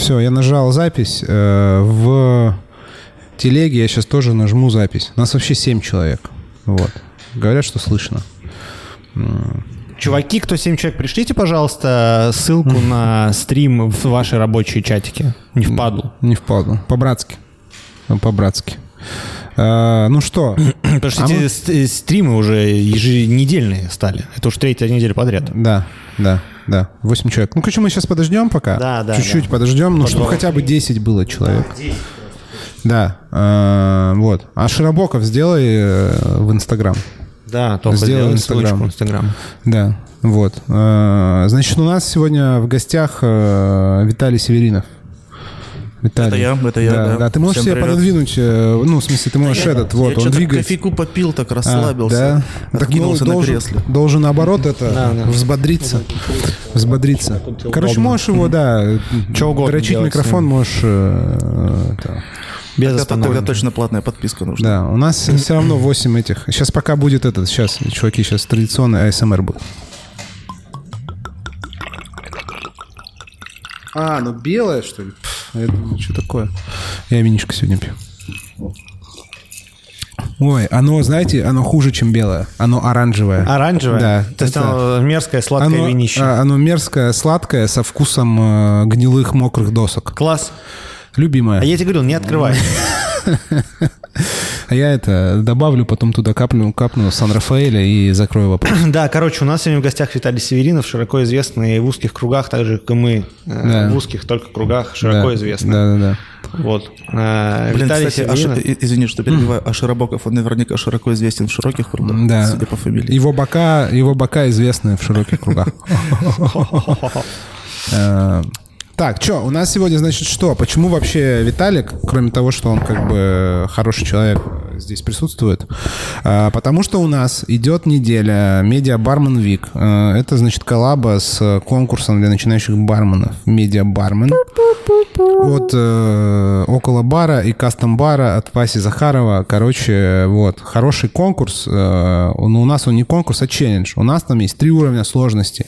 Все, я нажал запись. Э, в телеге я сейчас тоже нажму запись. Нас вообще 7 человек. Вот. Говорят, что слышно. Чуваки, кто 7 человек, пришлите, пожалуйста, ссылку на стрим в ваши рабочие чатики. Не впаду. Не впаду. По-братски. По-братски. Э, ну что? Потому что А эти мы- ст- стримы уже еженедельные стали. Это уж третья неделя подряд. Да, да, да. 8 человек. Ну, короче, мы сейчас подождем пока. Да, да, Чуть-чуть да. подождем, ну, чтобы хотя бы 10 было человек. Да, э, вот. А Широбоков сделай э, в Инстаграм. Да, только сделай Инстаграм. в Инстаграм. Да, вот. Э, Значит, у нас сегодня в гостях э, Виталий Северинов. Виталий. Это я, это я, да. да. ты можешь Всем себе привет. пододвинуть, э, ну, в смысле, ты можешь этот, вот, я он что-то двигается. кофейку попил, так А, расслабился. да? Так, Откинулся ну, на должен, кресле. Должен, наоборот, это взбодриться. Взбодриться. Короче, можешь его, да, Чё угодно дрочить делать микрофон, можешь... э, это. Без Тогда, остановки. тогда точно платная подписка нужна. Да, у нас все равно 8 этих. Сейчас пока будет этот, сейчас, чуваки, сейчас традиционный ASMR будет. А, ну белое, что ли? Я думаю, что такое? Я винишко сегодня пью. Ой, оно, знаете, оно хуже, чем белое. Оно оранжевое. Оранжевое? Да. То есть это- оно мерзкое, сладкое оно, винище. а, оно мерзкое, сладкое, со вкусом э, гнилых мокрых досок. Класс. Любимое. А я тебе говорил, не открывай. А я это добавлю, потом туда каплю, капну Сан-Рафаэля и закрою вопрос. Да, короче, у нас сегодня в гостях Виталий Северинов, широко известный в узких кругах, так же, как и мы, э, Да. в узких только кругах, широко Да, известный. Да, да, да. Вот. Э, Блин, Виталий кстати, а Северинов. и- извини, что перебиваю, а Широбоков, он наверняка широко известен в широких кругах, Да. судя по фамилии. Его бока, его бока известны в широких кругах. Так, что, у нас сегодня, значит, что? Почему вообще Виталик, кроме того, что он как бы хороший человек, здесь присутствует? А, Потому что у нас идет неделя Бармен Вик. Э, Это, значит, коллаба с конкурсом для начинающих барменов. Медиа Бармен. От э, около бара и кастом бара от Васи Захарова. Короче, вот, хороший конкурс. Э, ну, у нас он не конкурс, а челлендж. У нас там есть три уровня сложности.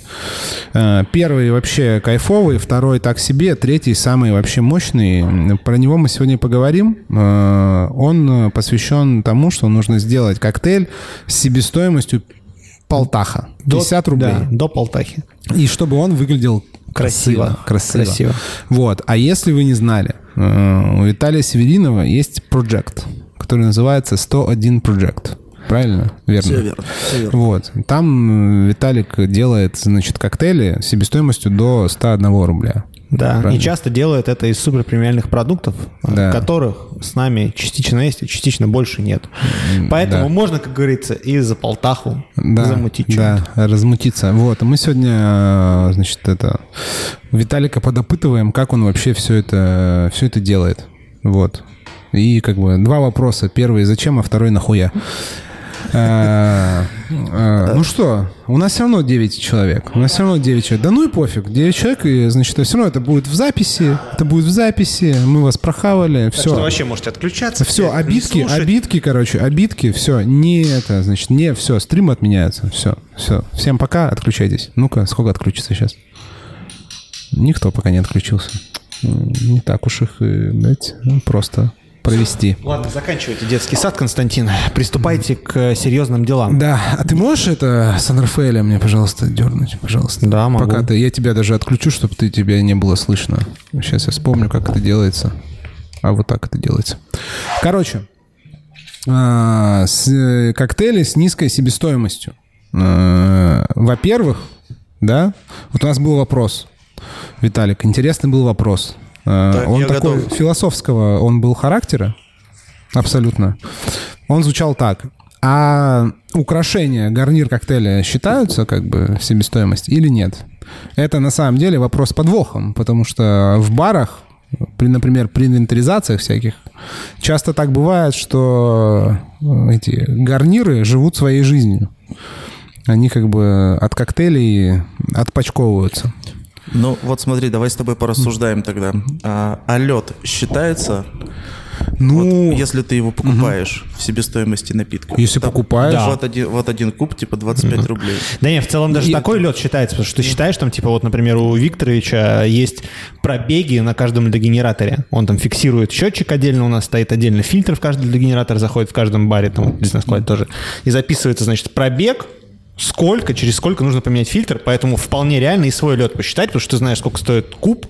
Э, первый вообще кайфовый, второй так себе, третий самый вообще мощный. Про него мы сегодня поговорим. Э, он посвящен тому, что нужно сделать коктейль с себестоимостью полтаха. 50 рублей. Да, до полтахи. И чтобы он выглядел Красиво. красиво. Красиво. Вот. А если вы не знали, э, у Виталия Северинова есть проект, который называется 101 Project. Правильно? Верно. Все верно, все верно. Вот. Там э, Виталик делает, значит, коктейли себестоимостью до 101 рубля. Да, Правильно. и часто делают это из суперпремиальных продуктов, э, Да. которых с нами частично есть, а частично больше нет. Поэтому да. можно, как говорится, и за полтаху Да, замутить да, размутиться. Вот, мы сегодня, э, значит, это Виталика подопытываем, как он вообще все это, все это делает. Вот. И как бы два вопроса. Первый зачем, а второй нахуя. Э, э, Ну что, у нас все равно 9 человек. У нас все равно 9 человек. Да ну и пофиг. 9 человек, и, значит, все равно это будет в записи. Это будет в записи. Мы вас прохавали. Так что вы Все. вообще можете отключаться. Все, обидки, обидки, короче, обидки, все, не это, значит, не все, стрим отменяется, все, все. Всем пока, отключайтесь. Ну-ка, сколько отключится сейчас? Никто пока не отключился. Не так уж их, знаете, просто провести. Ладно, заканчивайте детский сад, Константин. Приступайте к э, серьезным делам. Да, а ты можешь это с Рафаэля мне, пожалуйста, дернуть, пожалуйста? Да, могу. Пока ты, я тебя даже отключу, чтобы ты тебя не было слышно. Сейчас я вспомню, как это делается. А вот так это делается. Короче, а, с, э, коктейли с низкой себестоимостью. А, Во-первых, да, вот у нас был вопрос, Виталик, интересный был вопрос. А, Так, Он такой готов. философского, он был характера, абсолютно. Он звучал так. А украшения, гарнир коктейля считаются как бы в себестоимость или нет? Это на самом деле вопрос с подвохом, потому что в барах, при, например, при инвентаризациях всяких, часто так бывает, что э, эти гарниры живут своей жизнью. Они как бы от коктейлей отпочковываются. Ну вот смотри, давай с тобой порассуждаем тогда. А, а лед считается? Ну, Вот если ты его покупаешь в себестоимости напитка. Если покупаешь- Да. Вот, один, вот один куб, типа 25 рублей. Да не, в целом даже И- такой лед считается, потому что ты считаешь, там, типа, вот, например, у Викторовича есть пробеги на каждом льдогенераторе. Он там фиксирует счетчик отдельно, у нас стоит отдельно фильтр в каждый льдогенератор, заходит в каждом баре, там, здесь на складе тоже. И записывается, значит, пробег, сколько, через сколько нужно поменять фильтр, поэтому вполне реально и свой лед посчитать, потому что ты знаешь, сколько стоит куб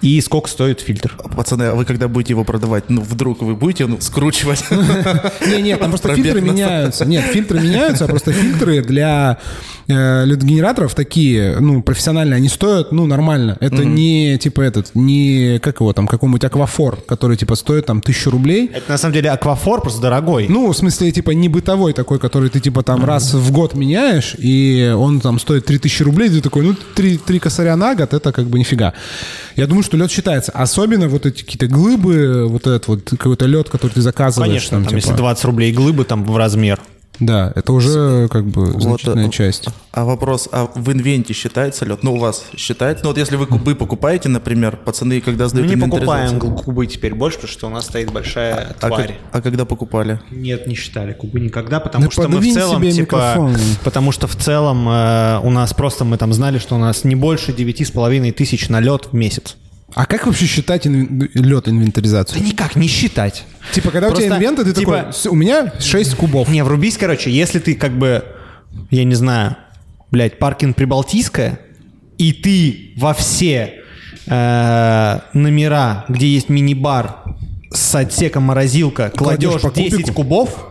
и сколько стоит фильтр. Пацаны, а вы когда будете его продавать, ну, вдруг вы будете ну, скручивать? Не, нет, там просто фильтры меняются. Нет, фильтры меняются, а просто фильтры для э, ледогенераторов такие, ну, профессиональные, они стоят, ну, нормально. Это не, типа, этот, не, как его там, какой-нибудь аквафор, который, типа, стоит там тысячу рублей. Это на самом деле аквафор просто дорогой. Ну, в смысле, типа, не бытовой такой, который ты, типа, там раз в год меняешь, и он там стоит 3000 рублей, ты такой, ну, три, три косаря на год, это как бы нифига. Я думаю, что лед считается. Особенно вот эти какие-то глыбы, вот этот вот какой-то лед, который ты заказываешь. Конечно, там, типа, если 20 рублей глыбы там в размер. Да, это уже как бы значительная э, часть. А вопрос, а в инвенте считается лед? Ну, у вас считается? Ну, вот если вы кубы покупаете, например, пацаны, когда Мы сдают не покупаем кубы теперь больше, потому что у нас стоит большая а, тварь. как- а когда покупали? Нет, не считали кубы никогда, потому Да что мы в целом, себе типа, микрофон. потому что в целом э, у нас просто мы там знали, что у нас не больше девяти с половиной тысяч на лед в месяц. А как вообще считать инвен- лед инвентаризацию? Да никак не считать. Типа, когда у тебя Просто, инвента, ты типа- такой, «С- у меня 6 кубов. Не, врубись, короче, если ты как бы, я не знаю, блядь, паркинг Прибалтийская, и ты во все э, номера, где есть мини-бар с отсеком морозилка, Кладешь кладешь по 10 кубику? кубов,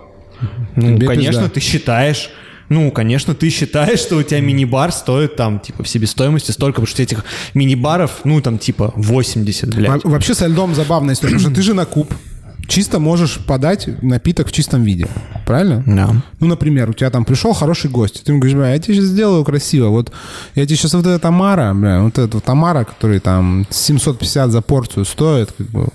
ну, Тебе конечно, пизда. ты считаешь, ну, конечно, ты считаешь, что у тебя мини-бар стоит там, типа, в себестоимости столько, потому что этих мини-баров, ну, там, типа, 80, блядь. Во- Вообще со льдом забавная история, потому что ты же на куб чисто можешь подать напиток в чистом виде. Правильно? Да. Ну, например, у тебя там пришел хороший гость, ты ему говоришь, бля, я тебе сейчас сделаю красиво, вот я тебе сейчас вот эта Тамара, бля, вот эта вот Тамара, который там 750 за порцию стоит, как бы,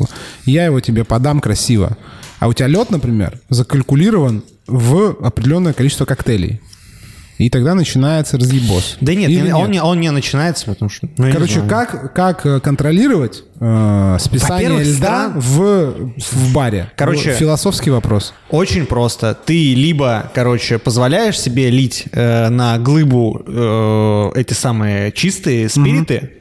я его тебе подам красиво. А у тебя лед, например, закалькулирован в определенное количество коктейлей. И тогда начинается разъебос. Да нет, Или он, Не, он не начинается, потому что... ну, Короче, как, как э, контролировать э, списание Во-первых, льда стран- в, в баре? Короче- Философский вопрос. Очень просто. Ты либо, короче, позволяешь себе лить э, на глыбу э, эти самые чистые спириты,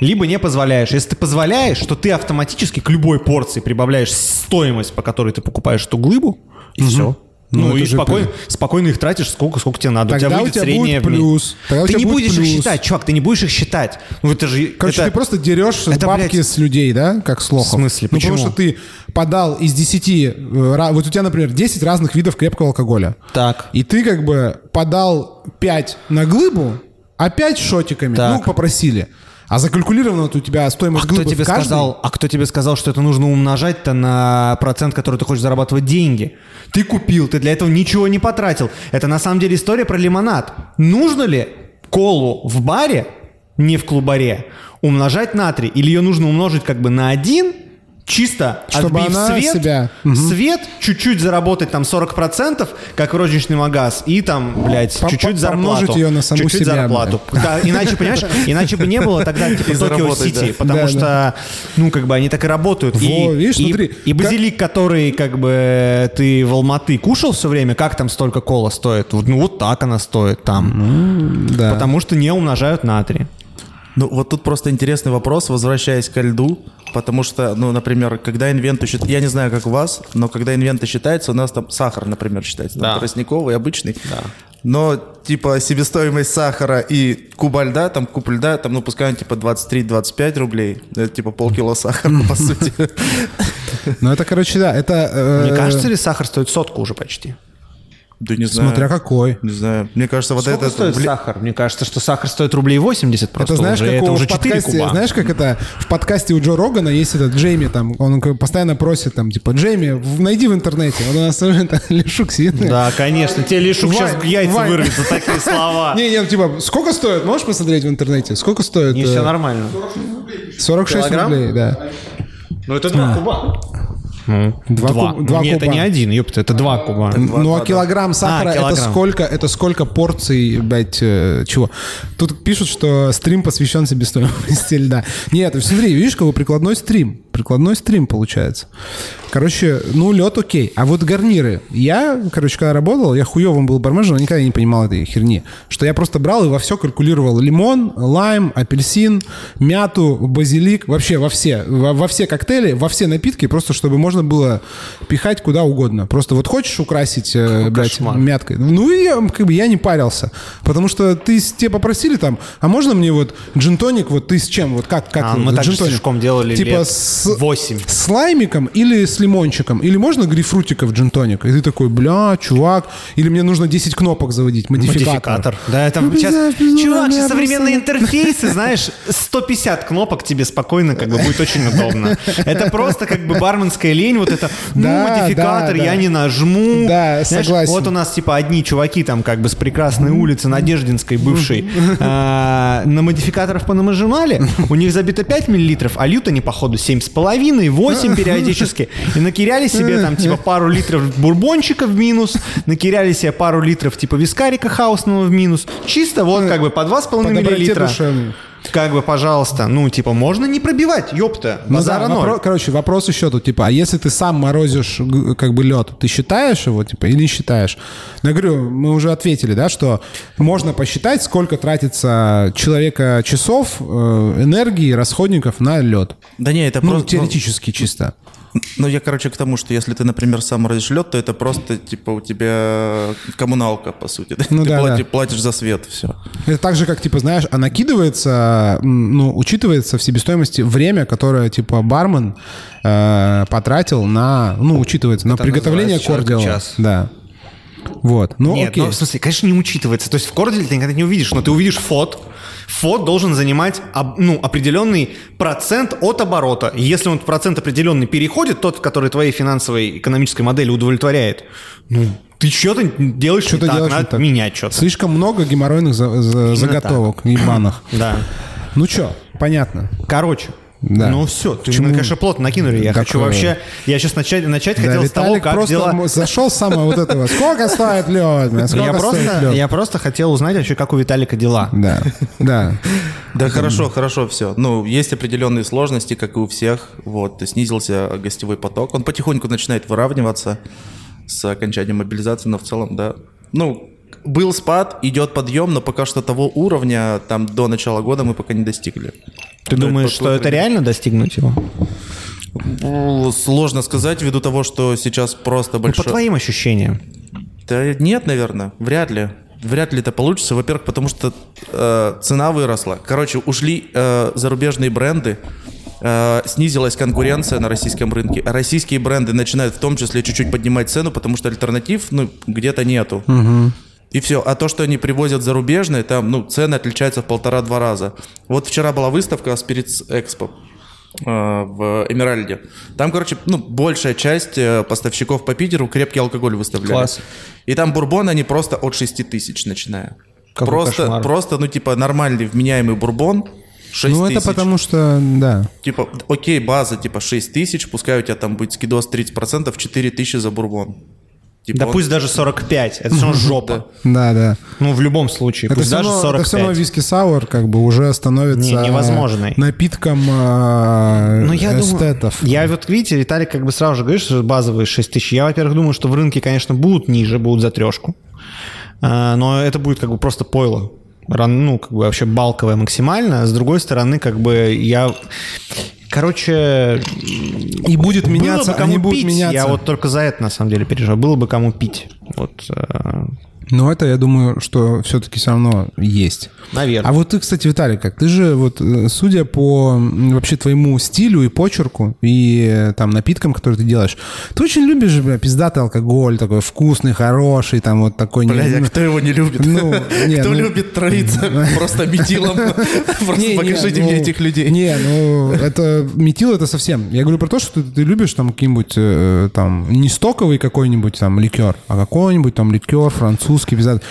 либо не позволяешь. Если ты позволяешь, то ты автоматически к любой порции прибавляешь стоимость, по которой ты покупаешь эту глыбу, и все. Ну, Ну, и же спокойно, спокойно их тратишь сколько, сколько тебе надо. Тогда у тебя у выйдет тебя среднее будет плюс. Тогда у ты тебя не будешь их плюс. считать, чувак, ты не будешь их считать. Ну это же... Короче, это- ты просто дерешь это, бабки блядь, с людей, да, как с лохов. В смысле? Ну, Почему? потому что ты подал из 10... э, Вот у тебя, например, 10 разных видов крепкого алкоголя. Так. И ты как бы подал 5 на глыбу, а 5 шотиками. Так. Ну, попросили. А закалькулирована у тебя стоимость А кто глыбы тебе в каждой. сказал? А кто тебе сказал, что это нужно умножать-то на процент, который ты хочешь зарабатывать деньги? Ты купил, ты для этого ничего не потратил. Это на самом деле история про лимонад. Нужно ли колу в баре, не в клубаре, умножать на 3? Или ее нужно умножить как бы на 1, чисто Чтобы отбив она свет, себя- свет, чуть-чуть заработать там 40%, как розничный магаз, и там, блядь, чуть-чуть зарплату. ее на саму чуть-чуть себя, зарплату. Да, иначе, понимаешь, иначе бы не было тогда типа Токио Сити, да. потому Да, что, ну, как бы они так и работают. Во, и, видишь, и- смотри, и базилик, который, как бы, ты в Алматы кушал все время, как там столько кола стоит? Ну, вот так она стоит там. Да. Потому что не умножают на 3. Ну, вот тут просто интересный вопрос, возвращаясь ко льду, потому что, ну, например, когда инвенты считают, я не знаю, как у вас, но когда инвенты считается, у нас там сахар, например, считается, там Да. тростниковый, обычный. Но, типа, себестоимость сахара и куба льда, там, куб льда, там, ну, пускай он, типа, 23-25 рублей, это, типа, полкило сахара, по сути. Ну, это, короче, да, это... э, Мне кажется ли, сахар стоит сотку уже почти? Да не знаю. Смотря какой. Не знаю. Мне кажется, вот Сколько это... стоит бли- сахар? Мне кажется, что сахар стоит рублей 80 просто Это знаешь, уже. как это уже в 4 подкасте, куба. знаешь, как это в подкасте у Джо Рогана есть этот Джейми там, он постоянно просит там, типа, Джейми, найди в интернете. Вот у нас это Лешук сидит. Да, конечно. Тебе Лешук Вань, сейчас яйца Вань. вырвет за такие слова. Не, не, ну, типа, сколько стоит? Можешь посмотреть в интернете? Сколько стоит? Не, э, все нормально. 46 Килограмм? рублей, да. Ну, это два куба. Два Два. куб- два Нет, это куба. не один, ёпта, это два куба. Ну а килограмм сахара А, это килограмм. сколько? Это сколько порций, блядь, э, чего? Тут пишут, что стрим посвящен себестоимости льда. Нет, смотри, видишь, какой прикладной стрим. Прикладной стрим получается. Короче, ну, лед окей. А вот гарниры. Я, короче, когда работал, я хуевым был барменджером, никогда не понимал этой херни. Что я просто брал и во все калькулировал. Лимон, лайм, апельсин, мяту, базилик. Вообще во все. Во, во все коктейли, во все напитки, просто чтобы можно было пихать куда угодно. Просто вот хочешь украсить, э, блядь, кошмар. мяткой. Ну, и я, как бы, я не парился. Потому что ты, тебе попросили там, а можно мне вот джин-тоник, вот ты с чем? Вот как, как А, мы так же с делали Типа лет с, восемь. с лаймиком или с лимончиком? Или можно грейпфрутиков джин-тоник? И ты такой, бля, чувак. Или мне нужно 10 кнопок заводить, модификатор. Модификатор. Да, это Ну, сейчас... пизда, Чувак, сейчас современные интерфейсы, знаешь, 150 кнопок тебе спокойно как бы будет очень удобно. Это просто как бы барменская лень, вот это, ну, Да, модификатор, да, я не нажму. Да, Знаешь, согласен. Вот у нас типа одни чуваки там как бы с прекрасной улицы Надеждинской бывшей а, на модификаторов понажимали, у них забито 5 миллилитров, а льют они походу 7,5, 8 периодически. И накиряли себе там типа пару литров бурбончика в минус, накиряли себе пару литров типа вискарика хаусного в минус. Чисто вот как бы по 2,5 По доброте миллилитра. Как бы, пожалуйста, ну, типа, можно не пробивать, ёпта, Ну базара да, ноль. вопро- короче, вопрос еще тут, типа, а если ты сам морозишь как бы лед, ты считаешь его, типа, или не считаешь? Ну, я говорю, мы уже ответили, да, что можно посчитать, сколько тратится человека часов, э, энергии, расходников на лед. Да не, это Ну, просто... теоретически чисто. Ну, я, короче, к тому, что если ты, например, сам лед, то это просто, типа, у тебя коммуналка, по сути. Ну ты да, плати- да. платишь за свет, все. Это так же, как, типа, знаешь, а накидывается, ну, учитывается в себестоимости время, которое, типа, бармен э, потратил на, ну, учитывается, на Это приготовление кордила. час. Да. Вот. Ну, Нет, окей. ну, в смысле, конечно, не учитывается. То есть в корделе ты никогда не увидишь, но ты увидишь фот. Фот должен занимать ну, определенный процент от оборота. И если он процент определенный переходит, тот, который твоей финансовой экономической модели удовлетворяет, ну, ты что-то делаешь Что не ты так, делаешь надо так? менять что-то. Слишком много геморройных за- за- заготовок, ебаных. Да. Ну чё, понятно. Короче, Да. ну все, ты, Почему? мы, конечно, плотно накинули. Я Так, хочу вообще... Я сейчас начать, начать Да, хотел с того, Виталик как просто дела... зашел с самого вот этого. Сколько стоит лед? Сколько Я стоит просто, лед? я просто хотел узнать вообще, как у Виталика дела. Да, да. Да, хорошо, хорошо, все. Ну, есть определенные сложности, как и у всех. Вот, снизился гостевой поток. Он потихоньку начинает выравниваться с окончанием мобилизации, но в целом, да. Ну, был спад, идет подъем, но пока что того уровня там до начала года мы пока не достигли. Ты Ну, думаешь, это что это реально достигнуть его? Ну, Сложно сказать, ввиду того, что сейчас просто Ну, большой... по твоим ощущениям. Да нет, наверное, вряд ли. Вряд ли это получится. Во-первых, потому что э, цена выросла. Короче, ушли э, зарубежные бренды, э, снизилась конкуренция на российском рынке. Российские бренды начинают в том числе чуть-чуть поднимать цену, потому что альтернатив, ну, где-то нету. И все. А то, что они привозят зарубежные, там, ну, цены отличаются в полтора-два раза. Вот вчера была выставка Spirits Expo э, в Эмеральде. Там, короче, ну, большая часть э, поставщиков по Питеру крепкий алкоголь выставляли. Класс. И там бурбон они просто от 6 тысяч начиная. Какой просто, кошмар. просто, ну, типа, нормальный вменяемый бурбон 6 Ну, это тысяч. потому что, да. Типа, окей, база, типа, 6 тысяч, пускай у тебя там будет скидос 30%, 4 тысячи за бурбон. Типа, Да он- пусть даже 45. Это все равно жопа. Да, да. Ну, в любом случае. Это Пусть даже равно, это 45. все равно виски сауэр как бы уже становится Не, невозможной. напитком э, Ну, я эстетов. думаю, я вот, видите, Виталик как бы сразу же говорит, что базовые 6 тысяч. Я, во-первых, думаю, что в рынке, конечно, будут ниже, будут за трешку. А, Но это будет как бы просто пойло. Ну, как бы вообще балковое максимально. С другой стороны, как бы я... Короче, И будет меняться, было бы кому они будут пить. меняться. Я вот только за это, на самом деле, переживаю. Было бы кому пить. Вот, э, Но это, я думаю, что все-таки все равно есть. наверное. А вот ты, кстати, Виталий, как ты же вот, э, судя по вообще твоему стилю и почерку и э, там напиткам, которые ты делаешь, ты очень любишь, бля, пиздатый алкоголь, такой вкусный, хороший, там вот такой... не- Блядь, а ну, кто его не любит? Ну, не, Кто ну- любит троиться просто метилом? Просто Не, не, покажите ну, мне этих людей. Не, ну, это метил это совсем. Я говорю про то, что ты, любишь там какие-нибудь э, там не стоковый какой-нибудь там ликер, а какой-нибудь там ликер французский русский пиздатый.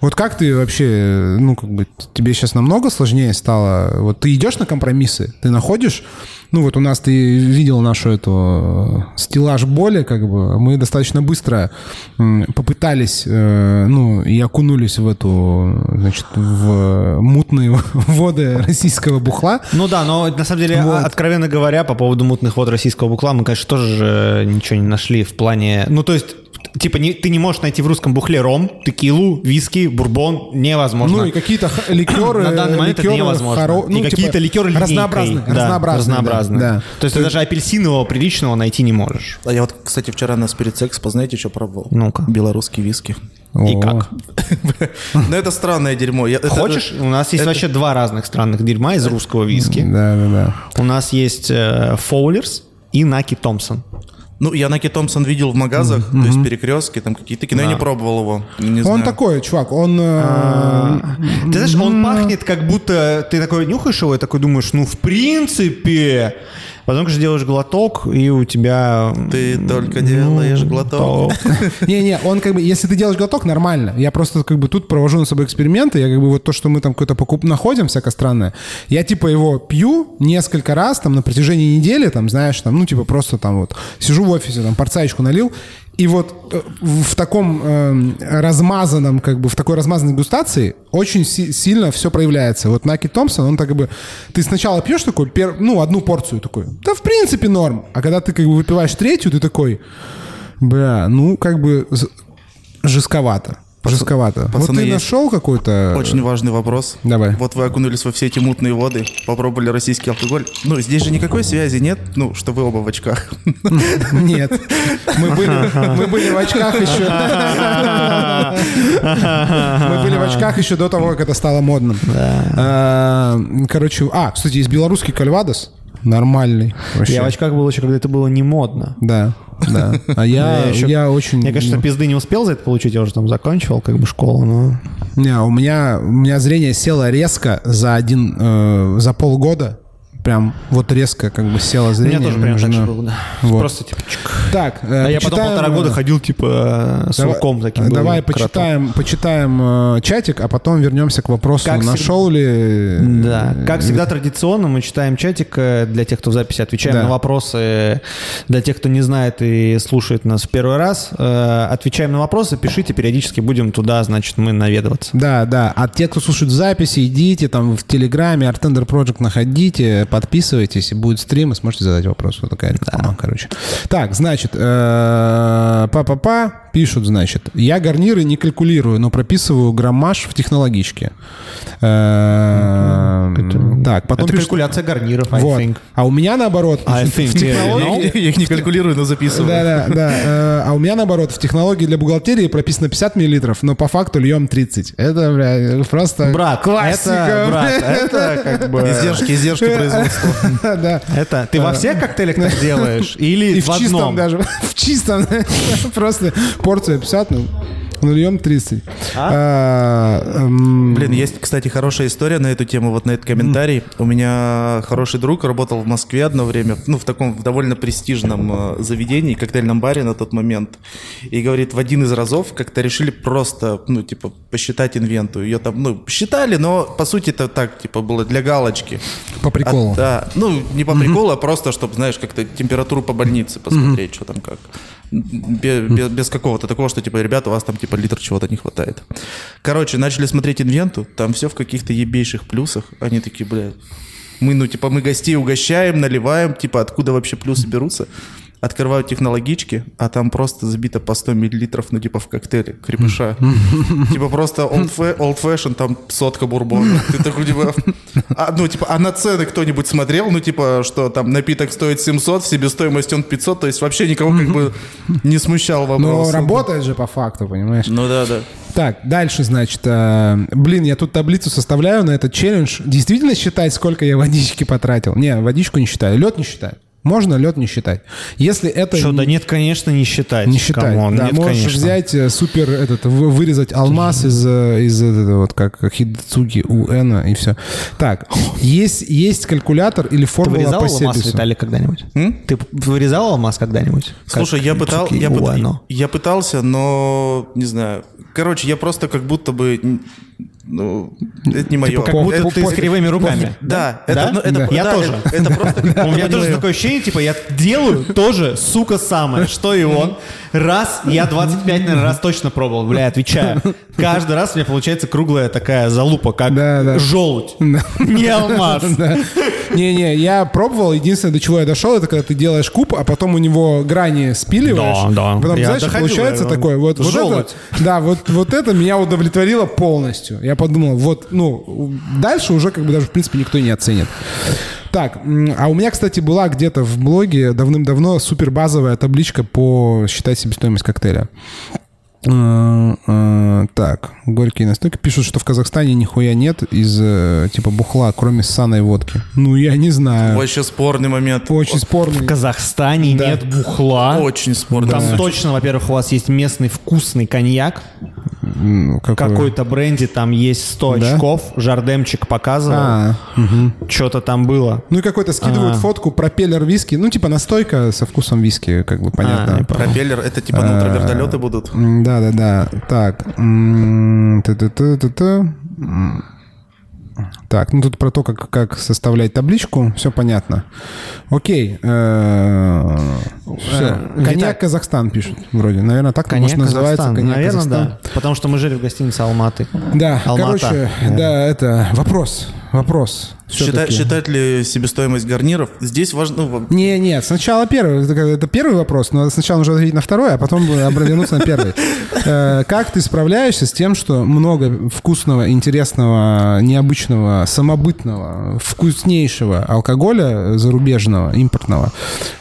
Вот как ты вообще, ну, как бы, тебе сейчас намного сложнее стало? Вот ты идешь на компромиссы, ты находишь ну вот у нас ты видел нашу эту э, стеллаж боли, как бы мы достаточно быстро попытались, э, ну и окунулись в эту, значит, в мутные воды российского бухла. Ну да, но на самом деле, Вот. откровенно говоря, по поводу мутных вод российского бухла, мы, конечно, тоже же ничего не нашли в плане... Ну то есть, типа, не- ты не можешь найти в русском бухле ром, текилу, виски, бурбон, невозможно. Ну и какие-то х- ликеры. На данный момент это ликеры невозможно. хоро- и ну, какие-то типа, ликеры линейкой. разнообразные, Да, разнообразные, разнообразные. да, да. То есть ты даже апельсинового приличного найти не можешь. А я вот, кстати, вчера на Spirit Expo, знаете, что пробовал? Ну-ка. Белорусский виски. И О. как? Но это странное дерьмо. Я- это- Хочешь? У нас есть вообще два разных странных дерьма из русского виски. Да, да, да. У нас есть э, Фоулерс и Наки Томпсон. Ну, я Наки Томпсон видел в магазах, то есть перекрестки, там какие-то, но я не пробовал его. Не Он знаю. такой, чувак, он... э, Ты знаешь, он пахнет как будто ты такой нюхаешь его и такой думаешь, ну, в принципе. Потом, конечно, делаешь глоток, и у тебя... Ты только делаешь глоток. Не-не, он как бы, если ты делаешь глоток, нормально. Я просто как бы тут провожу над собой эксперименты. Я как бы вот то, что мы там какой-то покуп находим, всякое странное, я типа его пью несколько раз там на протяжении недели, там, знаешь, там, ну типа просто там вот сижу в офисе, там порцаечку налил, и вот э, в таком эм, размазанном, как бы в такой размазанной дегустации очень си- сильно все проявляется. Вот Наки Томпсон, он так как бы... Ты сначала пьешь такой, пер- ну, одну порцию такой, да в принципе норм. А когда ты как бы выпиваешь третью, ты такой, бля, ну как бы з- жестковато. Жестковато. вот пацаны, ты есть нашел какой-то... Очень важный вопрос. Давай. Вот вы окунулись во все эти мутные воды, попробовали российский алкоголь. Ну, здесь же никакой связи нет, ну, что вы оба в очках. Нет. Мы были, мы были в очках еще... Мы были в очках еще до того, как это стало модным. А, Короче, а, кстати, есть белорусский кальвадос. Нормальный. Вообще. Я в очках был еще, когда это было не модно. Да, да. А я, Я еще- я очень... Я, конечно, пизды не успел за это получить, я уже там заканчивал как бы школу, но... Не, у меня, у меня зрение село резко за один, э, за полгода. Прям вот резко как бы село У зрение. меня тоже прям так же было, да. Вот. Просто типа чик. Так, э, А я потом полтора года э, ходил типа с Давай, руком таким. был, давай кротом. почитаем, почитаем э, чатик, а потом вернемся к вопросу, Как нашел ли... э, Да, как всегда традиционно мы читаем чатик э, для тех, кто в записи, отвечаем Да. на вопросы для тех, кто не знает и слушает нас в первый раз. Э, Отвечаем на вопросы, пишите, периодически будем туда, значит, мы наведываться. Да, да. А те, кто слушает записи, идите там в Телеграме, Artender Project находите, подписывайтесь, и будет стрим, и сможете задать вопрос. Вот такая реклама, короче. Так, значит, э, па-па-па, пишут, значит, я гарниры не калькулирую, но прописываю граммаж в технологичке. Э, Так, потом Это калькуляция гарниров, I think. А у меня наоборот. I в think. технологии- Я их не калькулирую, но записываю. Да, да, да. Э, А у меня наоборот, в технологии для бухгалтерии прописано 50 миллилитров, но по факту льем 30. Это, бля, просто Брат, классика. брат, это как бы... Издержки, издержки производства. Да. Это ты во всех коктейлях так делаешь? Или И в одном? даже. В чистом. Просто порция 50, ну, ну льем 30. А, эм, Блин, есть, кстати, хорошая история на эту тему, вот на этот комментарий. У меня хороший друг работал в Москве одно время, ну, в таком довольно престижном э, заведении, коктейльном баре на тот момент. И говорит, в один из разов как-то решили просто, ну, типа, посчитать инвенту. Ее там, ну, считали, но, по сути, это так, типа, было для галочки. По приколу. А, да, ну, не по приколу, а просто, чтобы, знаешь, как-то температуру по больнице посмотреть, что там как. Без, без, без какого-то такого, что, типа, ребята, у вас там, типа, литр чего-то не хватает. Короче, начали смотреть инвенту, там все в каких-то ебейших плюсах. Они такие, блядь, мы, ну, типа, мы гостей угощаем, наливаем, типа, откуда вообще плюсы берутся. Открывают технологички, а там просто забито по 100 миллилитров, ну, типа, в коктейле, крепыша. Типа, просто old, fa- old fashion, там сотка бурбона. Ты такой, типа... А, ну, типа, а на цены кто-нибудь смотрел? Ну, типа, что там напиток стоит 700, в себестоимость он 500, то есть вообще никого как бы не смущал вопрос. Но работает же по факту, понимаешь? Ну, да, да. Так, дальше, значит, э, блин, я тут таблицу составляю на этот челлендж. Действительно считать, сколько я водички потратил? Не, водичку не считаю, лед не считаю. Можно лед не считать. Если это Что, да нет, конечно, не считать. не считать, Come on, да, нет, можешь конечно. взять э, супер этот вы- вырезать алмаз из э, из этого вот как Хидецугу Уэно и все. Так, есть есть калькулятор или Ты формула вырезал по алмаз, Себесу? Виталий, когда-нибудь? М? Ты вырезал алмаз когда-нибудь? Слушай, Как я, пытал, я, пыт- я пытался, но не знаю. Короче, я просто как будто бы... Ну, это не мое. Как будто Это- ты с кривыми руками. Да, Да? это, ну, это- Я да, тоже. Это, это просто... У меня тоже такое ощущение, типа, я делаю тоже, сука, самое, что и он. Раз, я 25, наверное, раз точно пробовал, бля, отвечаю. Каждый раз у меня получается круглая такая залупа, как Да, да. желудь. Да. Не алмаз. Да. Не-не, я пробовал. Единственное, до чего я дошел, это когда ты делаешь куб, а потом у него грани спиливаешь. Да, да. Потом, Я знаешь, доходил, получается я- такое. Вот, вот это, да, вот, вот это меня удовлетворило полностью. Я подумал, вот, ну, дальше уже как бы даже, в принципе, никто не оценит. Так, а у меня, кстати, была где-то в блоге давным-давно супер базовая табличка по считать себестоимость коктейля. Э, э, Так, горькие настойки пишут, что в Казахстане нихуя нет из э, типа бухла, кроме ссаной водки. Ну, я не знаю. Вообще спорный момент. Очень спорный. В Казахстане Да. нет бухла. Очень спорный Там момент. точно, во-первых, у вас есть местный вкусный коньяк. Какой? Какой-то бренде там есть 100 Да? очков. Жардемчик показывал. А, мгм. Что-то там было. Ну и какой-то скидывают А. фотку пропеллер виски. Ну, типа настойка со вкусом виски, как бы А, понятно. понял. Пропеллер, это типа ну, про вертолеты будут. М, Да, да, да. Так. Так, ну тут про то, как, как составлять табличку, все понятно. Окей. э, Все. Коньяк Казахстан пишут вроде. Наверное, так может называется. Коньяк Наверное, да. Потому что мы жили в гостинице Алматы. Да, короче, да, это вопрос. Вопрос. Считать, считать ли себестоимость гарниров? Здесь важно... Ну, Не, нет, сначала первый. Это, первый вопрос, но сначала нужно ответить на второй, а потом вернуться на первый. Э, Как ты справляешься с тем, что много вкусного, интересного, необычного, самобытного, вкуснейшего алкоголя зарубежного, импортного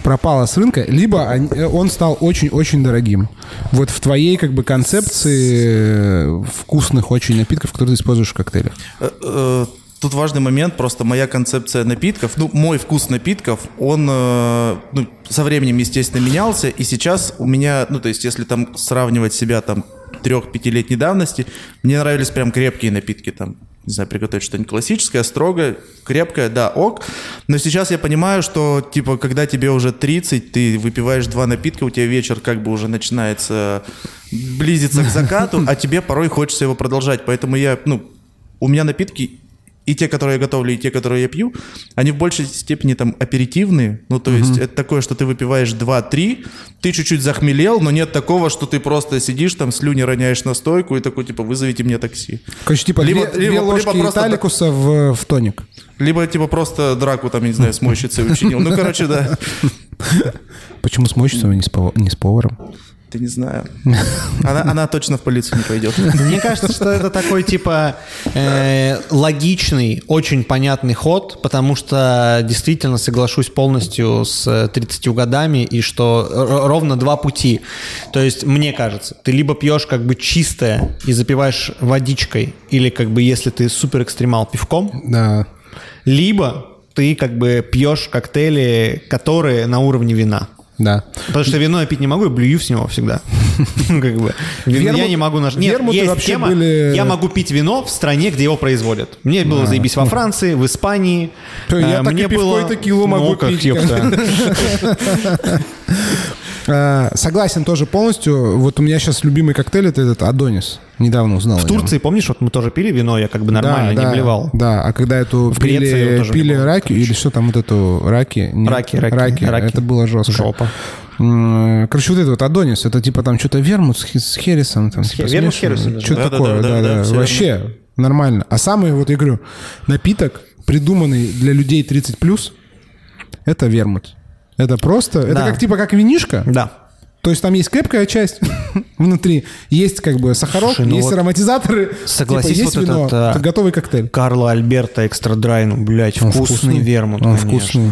пропало с рынка, либо он- он стал очень-очень дорогим. Вот в твоей как бы концепции э, вкусных очень напитков, которые ты используешь в коктейлях. Тут важный момент, просто моя концепция напитков, ну, мой вкус напитков, он э, ну, со временем, естественно, менялся, и сейчас у меня, ну, то есть, если там сравнивать себя там трех-пятилетней давности, мне нравились прям крепкие напитки, там, не знаю, приготовить что-нибудь классическое, строгое, крепкое, да, ок. Но сейчас я понимаю, что, типа, когда тебе уже 30, ты выпиваешь два напитка, у тебя вечер как бы уже начинается близиться к закату, а тебе порой хочется его продолжать. Поэтому я, ну, у меня напитки и те, которые я готовлю, и те, которые я пью, они в большей степени там аперитивные. Ну, то есть это такое, что ты выпиваешь 2-3, ты чуть-чуть захмелел, но нет такого, что ты просто сидишь там, слюни роняешь на стойку и такой, типа, вызовите мне такси. Короче, типа Либо- две, две либо- ложки либо просто- италикуса в, в тоник. Либо, типа, просто драку там, я не знаю, с мойщицей учинил. Ну, короче, да. Почему с мойщицей, а не с поваром? Ты не знаю. Она, она точно в полицию не пойдет. Мне кажется, что это такой типа э, логичный, очень понятный ход, потому что действительно соглашусь полностью с э, 30 годами и что ровно два пути. То есть мне кажется, ты либо пьешь как бы чистое и запиваешь водичкой, или как бы если ты супер экстремал пивком, Да. либо ты как бы пьешь коктейли, которые на уровне вина. Да. Потому что вино я пить не могу, и блюю с него всегда. Как бы. Я не могу. Нет, есть вообще тема. были- Я могу пить вино в стране, где его производят. Мне было заебись во Франции, в Испании. Я Э, так и пивко, было- и текилу могу Ну, как пить. Э, Согласен тоже полностью. Вот у меня сейчас любимый коктейль это этот Адонис. Недавно узнал. В Турции, помнишь, вот мы тоже пили вино, я как бы нормально, не блевал. Да, а когда эту В пили, пили раки, или что там вот эту раки? Нет, Раки, раки, раки. Это было жестко. Жопа. Короче, вот это вот Адонис, это типа там что-то вермут с, хересом. Там, типа, вермут с хересом. Что-то Да-да-да, такое, да, да-да, да. всё Вообще нормально. А самый, вот я говорю, напиток, придуманный для людей 30+, это вермут. Это просто, это Да. как типа как винишка, Да. то есть там есть крепкая часть внутри, есть как бы сахарок, Слушай, ну есть вот ароматизаторы, согласись, типа, есть вот вино, этот, а, это готовый коктейль. Карло Альберто экстра драй, ну, блядь, Он вкусный, вермут, Он конечно. вкусный.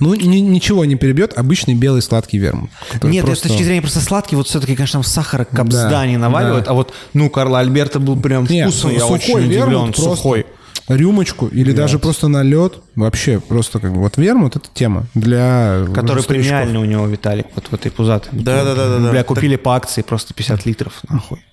Ну, ни- ничего не перебьет обычный белый сладкий вермут. Нет, просто- с точки зрения просто сладкий, вот все-таки, конечно, там сахара капсда Да, наваливают, да. а вот, ну, Карла Альберто был прям вкусный, я сухой очень вермут удивлен, просто- сухой. Рюмочку или даже просто на лед, вообще просто как бы вот вермут это тема для Который премиальный у него, Виталик, вот в этой пузатой. Да-да-да-да-да. Бля, купили по акции просто 50 литров, нахуй.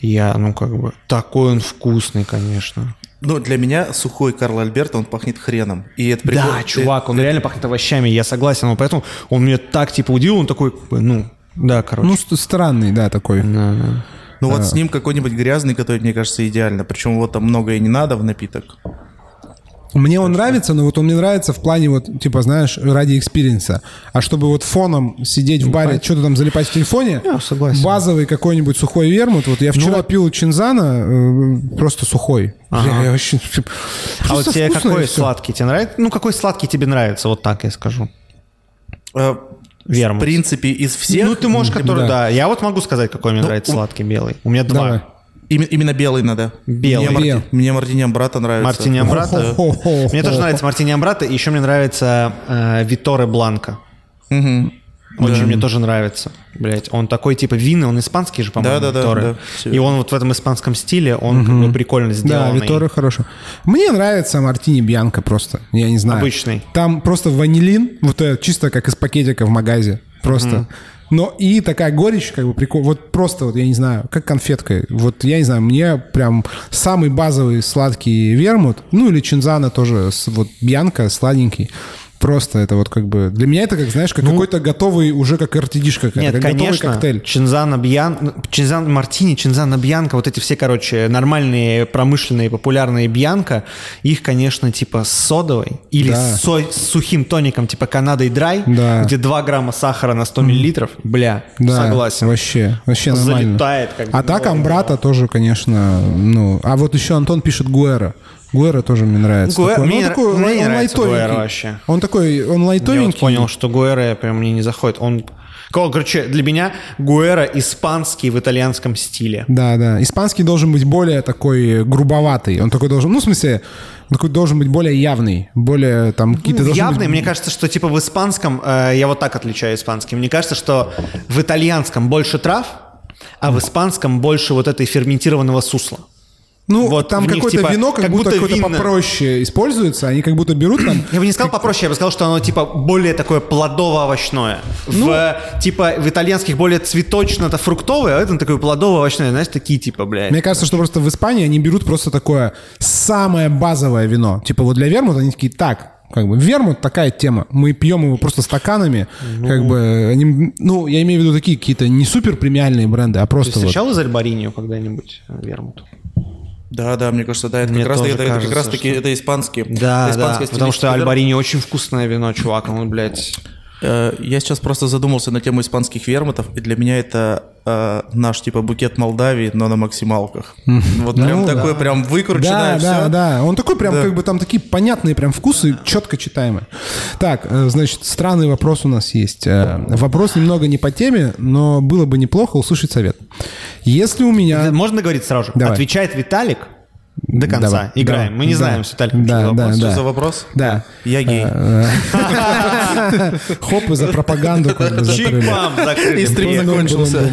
Я, ну, как бы, такой он вкусный, конечно. Ну, для меня сухой Карл Альберто, он пахнет хреном. И это прикольно. Да, чувак, он реально пахнет овощами, я согласен, но поэтому он мне так, типа, удивил, он такой, ну, да, короче. Ну, ст- странный, да, такой. Да, да. Ну вот с ним какой-нибудь грязный, который, мне кажется, идеально. Причем вот там многое не надо в напиток. Мне он нравится, но вот он мне нравится в плане вот, типа, знаешь, ради experience а. А чтобы вот фоном сидеть в баре, что-то там залипать в телефоне, Я согласен. базовый какой-нибудь сухой вермут. Вот я вчера пил Cinzano, э, просто сухой. Бля, я вообще... А вот тебе и какой сладкий тебе нравится? Ну, какой сладкий тебе нравится, вот так я скажу. Вермут. В принципе, из всех... Ну, ты можешь, который, да. да. Я вот могу сказать, какой мне Ну, нравится у- сладкий белый. У меня два. Давай. Именно, именно белый надо. Белый. Мне, Марти- мне Мартини Амбрата нравится. Мартини Амбрата. Мне тоже нравится Мартини Амбрата, и еще мне нравится э, Виторе Бланко. Мгм. Очень мне тоже нравится. Блять, он такой типа винный, он испанский же, по-моему, Да-да-да, Виторе. да, всё И он вот в этом испанском стиле, он как бы прикольно Да, сделан. Виторе хорошо. Мне нравится Мартини Бьянка просто, я не знаю. Обычный. Там просто ванилин, вот это чисто как из пакетика в магазе, просто. Но и такая горечь, как бы прикол, вот просто вот я не знаю, как конфетка. Вот я не знаю, мне прям самый базовый сладкий вермут, ну или чинзана тоже, вот Бьянка сладенький. Просто это вот как бы... Для меня это, как, знаешь, как какой-то готовый, уже как РТДшка, Нет, как готовый конечно, коктейль. Чинзана Бьян, Чинзан Мартини, Чинзана Бьянка, вот эти все, короче, нормальные, промышленные, популярные Бьянка, их, конечно, типа с содовой или Да. с, сой- с сухим тоником, типа Канада и Драй, Да. где 2 грамма сахара на 100 миллилитров, бля, Да, согласен. Вообще, вообще нормально. Залетает как А так Амбрата тоже, конечно, ну... А вот еще Антон пишет Гуэра. Гуэра тоже мне нравится. Гуэ- Такой, ну, мне он такой, мне он- не он нравится лайтовенький. Гуэра вообще. Он такой, он Я лайтовенький. вот понял, что Гуэра прям мне не заходит. Он, короче, для меня Гуэра испанский в итальянском стиле. Да, да. Испанский должен быть более такой грубоватый. Он такой должен, ну, в смысле, он такой должен быть более явный, более там какие-то... должны Явный, быть- мне кажется, что типа в испанском, э, я вот так отличаю испанский, мне кажется, что в итальянском больше трав, а в испанском больше вот этой ферментированного сусла. Ну, вот там какое-то типа, вино как, как будто, будто какое-то попроще используется. Они как будто берут там... Я бы не сказал попроще, я бы сказал, что оно типа более такое плодово-овощное. Ну, в, типа в итальянских более цветочно-то фруктовое, а это такое плодово-овощное, знаешь, такие типа, блядь. Мне кажется, что просто в Испании они берут просто такое самое базовое вино. Типа вот для вермута они такие, так, как бы вермут такая тема. Мы пьем его просто стаканами. Как бы они, ну, я имею в виду такие какие-то не супер премиальные бренды, а Ты просто вот. встречал из Альбаринью когда-нибудь вермут? Да, да, мне кажется, да, это Мне как раз, это, это как кажется, раз таки что- это испанский. Да, это да, испанская потому что. Альбарини очень вкусное вино, чувак, он, блядь... Э, Я сейчас просто задумался на тему испанских вермутов, и для меня это э, наш типа букет Молдавии, но на максималках. Вот прям Ну, такой да. прям выкрученное Да, да, все. да. Он такой прям Да. как бы там такие понятные прям вкусы, четко читаемые. Так, э, значит, странный вопрос у нас есть. Э, Вопрос немного не по теме, но было бы неплохо услышать совет. Если у меня... Можно говорить сразу же? Давай. Отвечает Виталик до конца. Давай. Играем. Да. Мы не Да. знаем с Виталиком, Да, что за да, вопрос. Что да. за вопрос? Да. Я гей. Хоп, и за пропаганду как бы закрыли. Чик-бам, закрыли. И стрим закончился.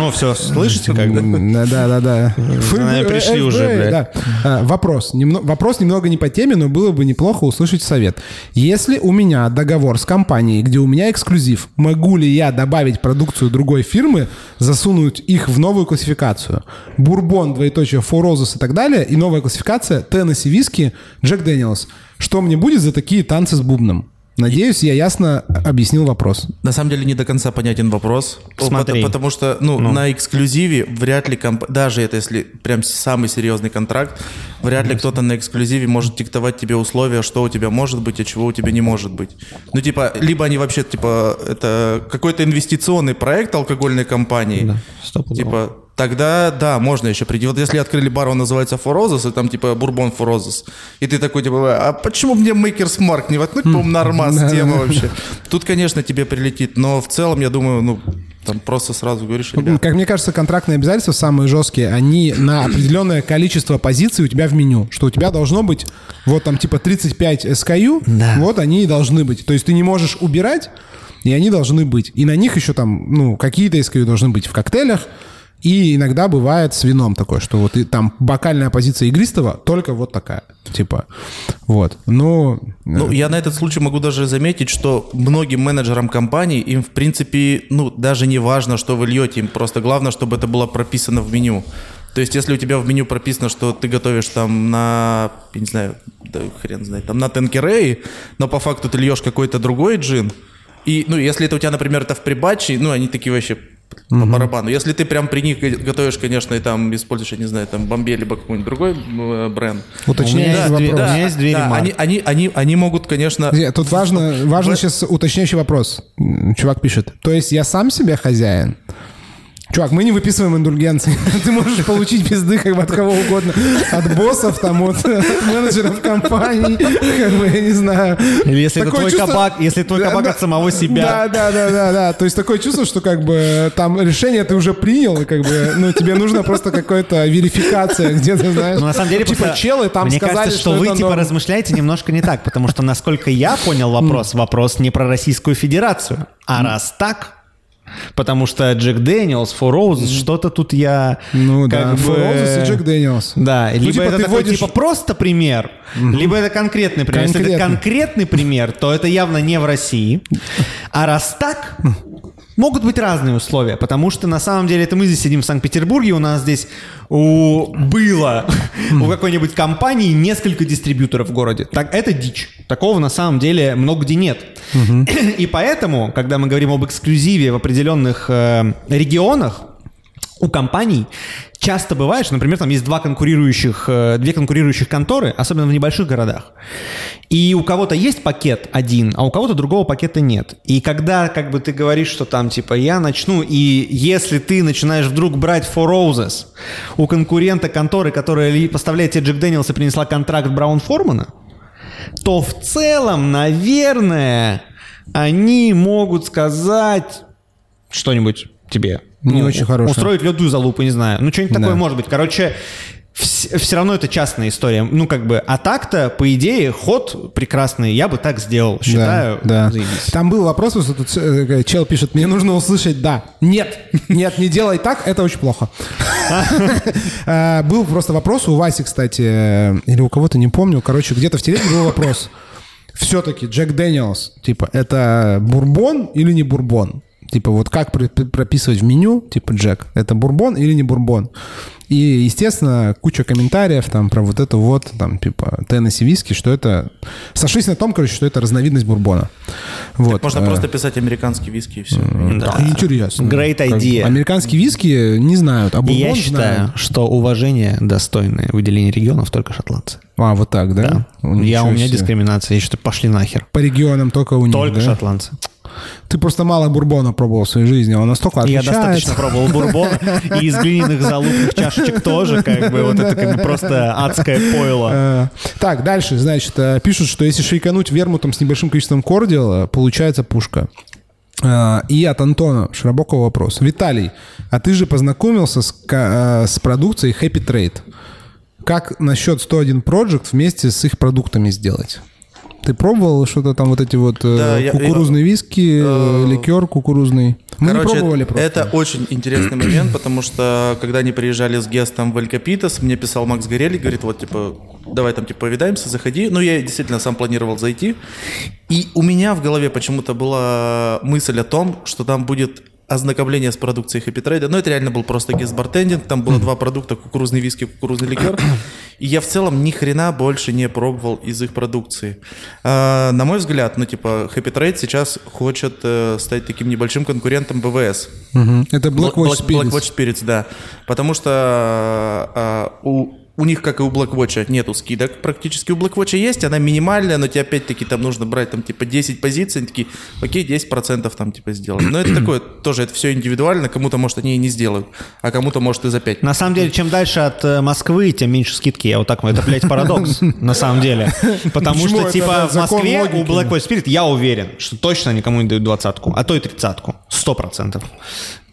Ну все, слышите как бы? Да, да, да, да. Наверное, пришли уже, блядь. А, Вопрос. Вопрос немного не по теме, но было бы неплохо услышать совет. Если у меня договор с компанией, где у меня эксклюзив, могу ли я добавить продукцию другой фирмы, засунуть их в новую классификацию? Бурбон, двоеточие, Roses и так далее, и новая классификация Теннесси виски, Джек Дэниелс. Что мне будет за такие танцы с бубном? Надеюсь, я ясно объяснил вопрос. На самом деле не до конца понятен вопрос. Смотри. Пот- Потому что, ну, на эксклюзиве вряд ли, комп- даже это если прям самый серьезный контракт, вряд ли кто-то на эксклюзиве может диктовать тебе условия, что у тебя может быть, а чего у тебя не может быть. Ну, типа, либо они вообще, типа, это какой-то инвестиционный проект алкогольной компании. Да, стопудово. Типа, тогда, да, можно еще прийти. Вот если открыли бар, он называется Форозес, и там, типа, Бурбон Форозес, и ты такой, типа, а почему мне Мейкерс Марк не воткнуть? По-моему, нормас тема вообще. Тут, конечно, тебе прилетит, но в целом, я думаю, ну, там просто сразу говоришь, ребят, Как мне кажется, контрактные обязательства самые жесткие, они на определенное количество позиций у тебя в меню, что у тебя должно быть вот там типа 35 SKU, Да. вот они и должны быть. То есть ты не можешь убирать, и они должны быть. И на них еще там, ну, какие-то SKU должны быть в коктейлях, И иногда бывает с вином такое, что вот и там бокальная позиция игристого только вот такая. Типа, вот. Ну, Ну, я на этот случай могу даже заметить, что многим менеджерам компаний, им, в принципе, ну, даже не важно, что вы льете, им просто главное, чтобы это было прописано в меню. То есть, если у тебя в меню прописано, что ты готовишь там на, я не знаю, да хрен знает, там на Тенкерей, но по факту ты льешь какой-то другой джин, и, ну, если это у тебя, например, это в прибатче, ну, они такие вообще по барабану. Если ты прям при них готовишь, конечно, и там используешь, я не знаю, там Бомбе либо какой-нибудь другой э, бренд. уточняющий есть вопрос. две- у меня есть две да, они, они, они, они могут, конечно... Не, Тут важно, важно сейчас уточняющий вопрос. Чувак пишет. То есть я сам себе хозяин? Чувак, мы не выписываем индульгенции. Ты можешь получить пизды как бы от кого угодно. От боссов, там, от, от менеджеров компаний. Как бы, я не знаю. Или если это Такое твой чувство- кабак, если твой кабак да. от самого себя. Да, да, да, да, да. То есть такое чувство, что как бы там решение ты уже принял, и как бы, ну, тебе нужно просто какая-то верификация где-то, знаешь. Ну, на самом деле, типа просто челы там мне сказали, кажется, что, что вы это типа норм. размышляете немножко не так, потому что, насколько я понял вопрос, вопрос не про Российскую Федерацию. А раз так, потому что Джек Дэниелс, Four Roses, что-то тут я Ну как да, бы- Four Roses и Джек Дэниелс. Да, либо типа, это такой вводишь- типа просто пример, либо это конкретный пример. Если это Конкретный. конкретный пример, то это явно не в России. А раз так, могут быть разные условия, потому что на самом деле это мы здесь сидим в Санкт-Петербурге, у нас здесь у, было у какой-нибудь компании несколько дистрибьюторов в городе. Так, это дичь. Такого на самом деле много где нет. И поэтому, когда мы говорим об эксклюзиве в определенных э, регионах, у компаний часто бывает, что, например, там есть два конкурирующих, э, две конкурирующих конторы, особенно в небольших городах. И у кого-то есть пакет один, а у кого-то другого пакета нет. И когда как бы ты говоришь, что там типа я начну, и если ты начинаешь вдруг брать Four Roses у конкурента конторы, которая поставляет тебе Джек Дэниелс и принесла контракт Браун Формана, то в целом, наверное, они могут сказать что-нибудь тебе. Не очень хорошее. Устроить лёдную залупу, не знаю. Ну, что-нибудь такое Да. может быть. Короче, все равно это частная история. Ну, как бы, а так-то, по идее, ход прекрасный. Я бы так сделал, считаю. Да, да. Там был вопрос, вот тут э, чел пишет, мне нужно услышать «да». Нет, нет, не делай так, это очень плохо. А, Был просто вопрос у Васи, кстати, э, или у кого-то, не помню. Короче, где-то в телеге был вопрос. Все-таки Джек Дэниелс, типа, это бурбон или не бурбон? Типа, вот как прописывать в меню, типа, Джек, это бурбон или не бурбон? И, естественно, куча комментариев там про вот это вот, там, типа, Теннесси виски, что это... Сошлись на том, короче, что это разновидность бурбона. Вот. Можно Э, просто писать американский виски и все. Так интересно. Great idea. Американские виски не знают, а бурбон я считаю, знают. что уважение достойное выделение регионов только шотландцы. А, вот так, да? Ну, я, у меня себе. дискриминация. Я считаю, пошли нахер. По регионам только у них, Только да? шотландцы. Ты просто мало бурбона пробовал в своей жизни, он настолько Я отличается. достаточно пробовал бурбона, и из глиняных залупных чашечек тоже, как бы, вот это как бы просто адское пойло. Э, Так, дальше, значит, э, пишут, что если шейкануть вермутом с небольшим количеством кордила, получается пушка. Э, И от Антона Широбокова вопрос. Виталий, а ты же познакомился с, с продукцией Happy Trade. Как насчет 101 Project вместе с их продуктами сделать? Ты пробовал что-то там, вот эти вот э, Да, я- кукурузные виски, э, ликер кукурузный? Мы не Короче, пробовали просто. это очень интересный момент, потому что когда они приезжали с Гестом в Элькапитас, мне писал Макс Горелли, говорит, вот, типа, давай там, типа, повидаемся, заходи. Ну, я действительно сам планировал зайти. И у меня в голове почему-то была мысль о том, что там будет ознакомление с продукцией Happy Trade. Но это реально был просто гест-бартендинг. Там было два продукта, кукурузный виски, кукурузный ликер. И я в целом ни хрена больше не пробовал из их продукции. А, на мой взгляд, ну, типа, Happy Trade сейчас хочет э, стать таким небольшим конкурентом БВС. Мгм. Это Black Watch Black, Spirits. Watch Spirits, да. Потому что а, у, у них, как и у Black Watch, нету скидок. Практически у Black Watch есть, она минимальная, но тебе опять-таки там нужно брать там типа 10 позиций, они такие, окей, 10% там типа сделаем. Но это такое, тоже это все индивидуально, кому-то, может, они и не сделают, а кому-то, может, и за 5. На самом деле, чем дальше от э, Москвы, тем меньше скидки. Я вот так, это, блядь, парадокс, на самом деле. Потому что, типа, в Москве у Black Watch Spirit, я уверен, что точно никому не дают двадцатку, а то и тридцатку. Сто процентов.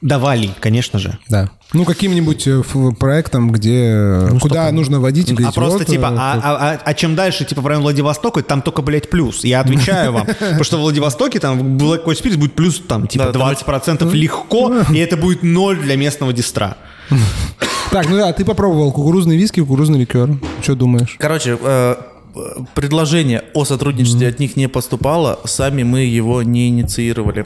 Давали, конечно же. Да. Ну, каким-нибудь э, проектом, где... э, куда нужно водить и А говорить, просто вот, типа, э, а, а- а- а чем дальше, типа, в район Владивостока, там только, блядь, плюс. Я отвечаю вам. Потому что в Владивостоке там Black White Spirits будет плюс, там, типа, Да, 20% легко, и это будет ноль для местного дистра. Так, ну да, ты попробовал кукурузный виски, кукурузный ликер. Что думаешь? Короче, предложение о сотрудничестве от них не поступало, сами мы его не инициировали.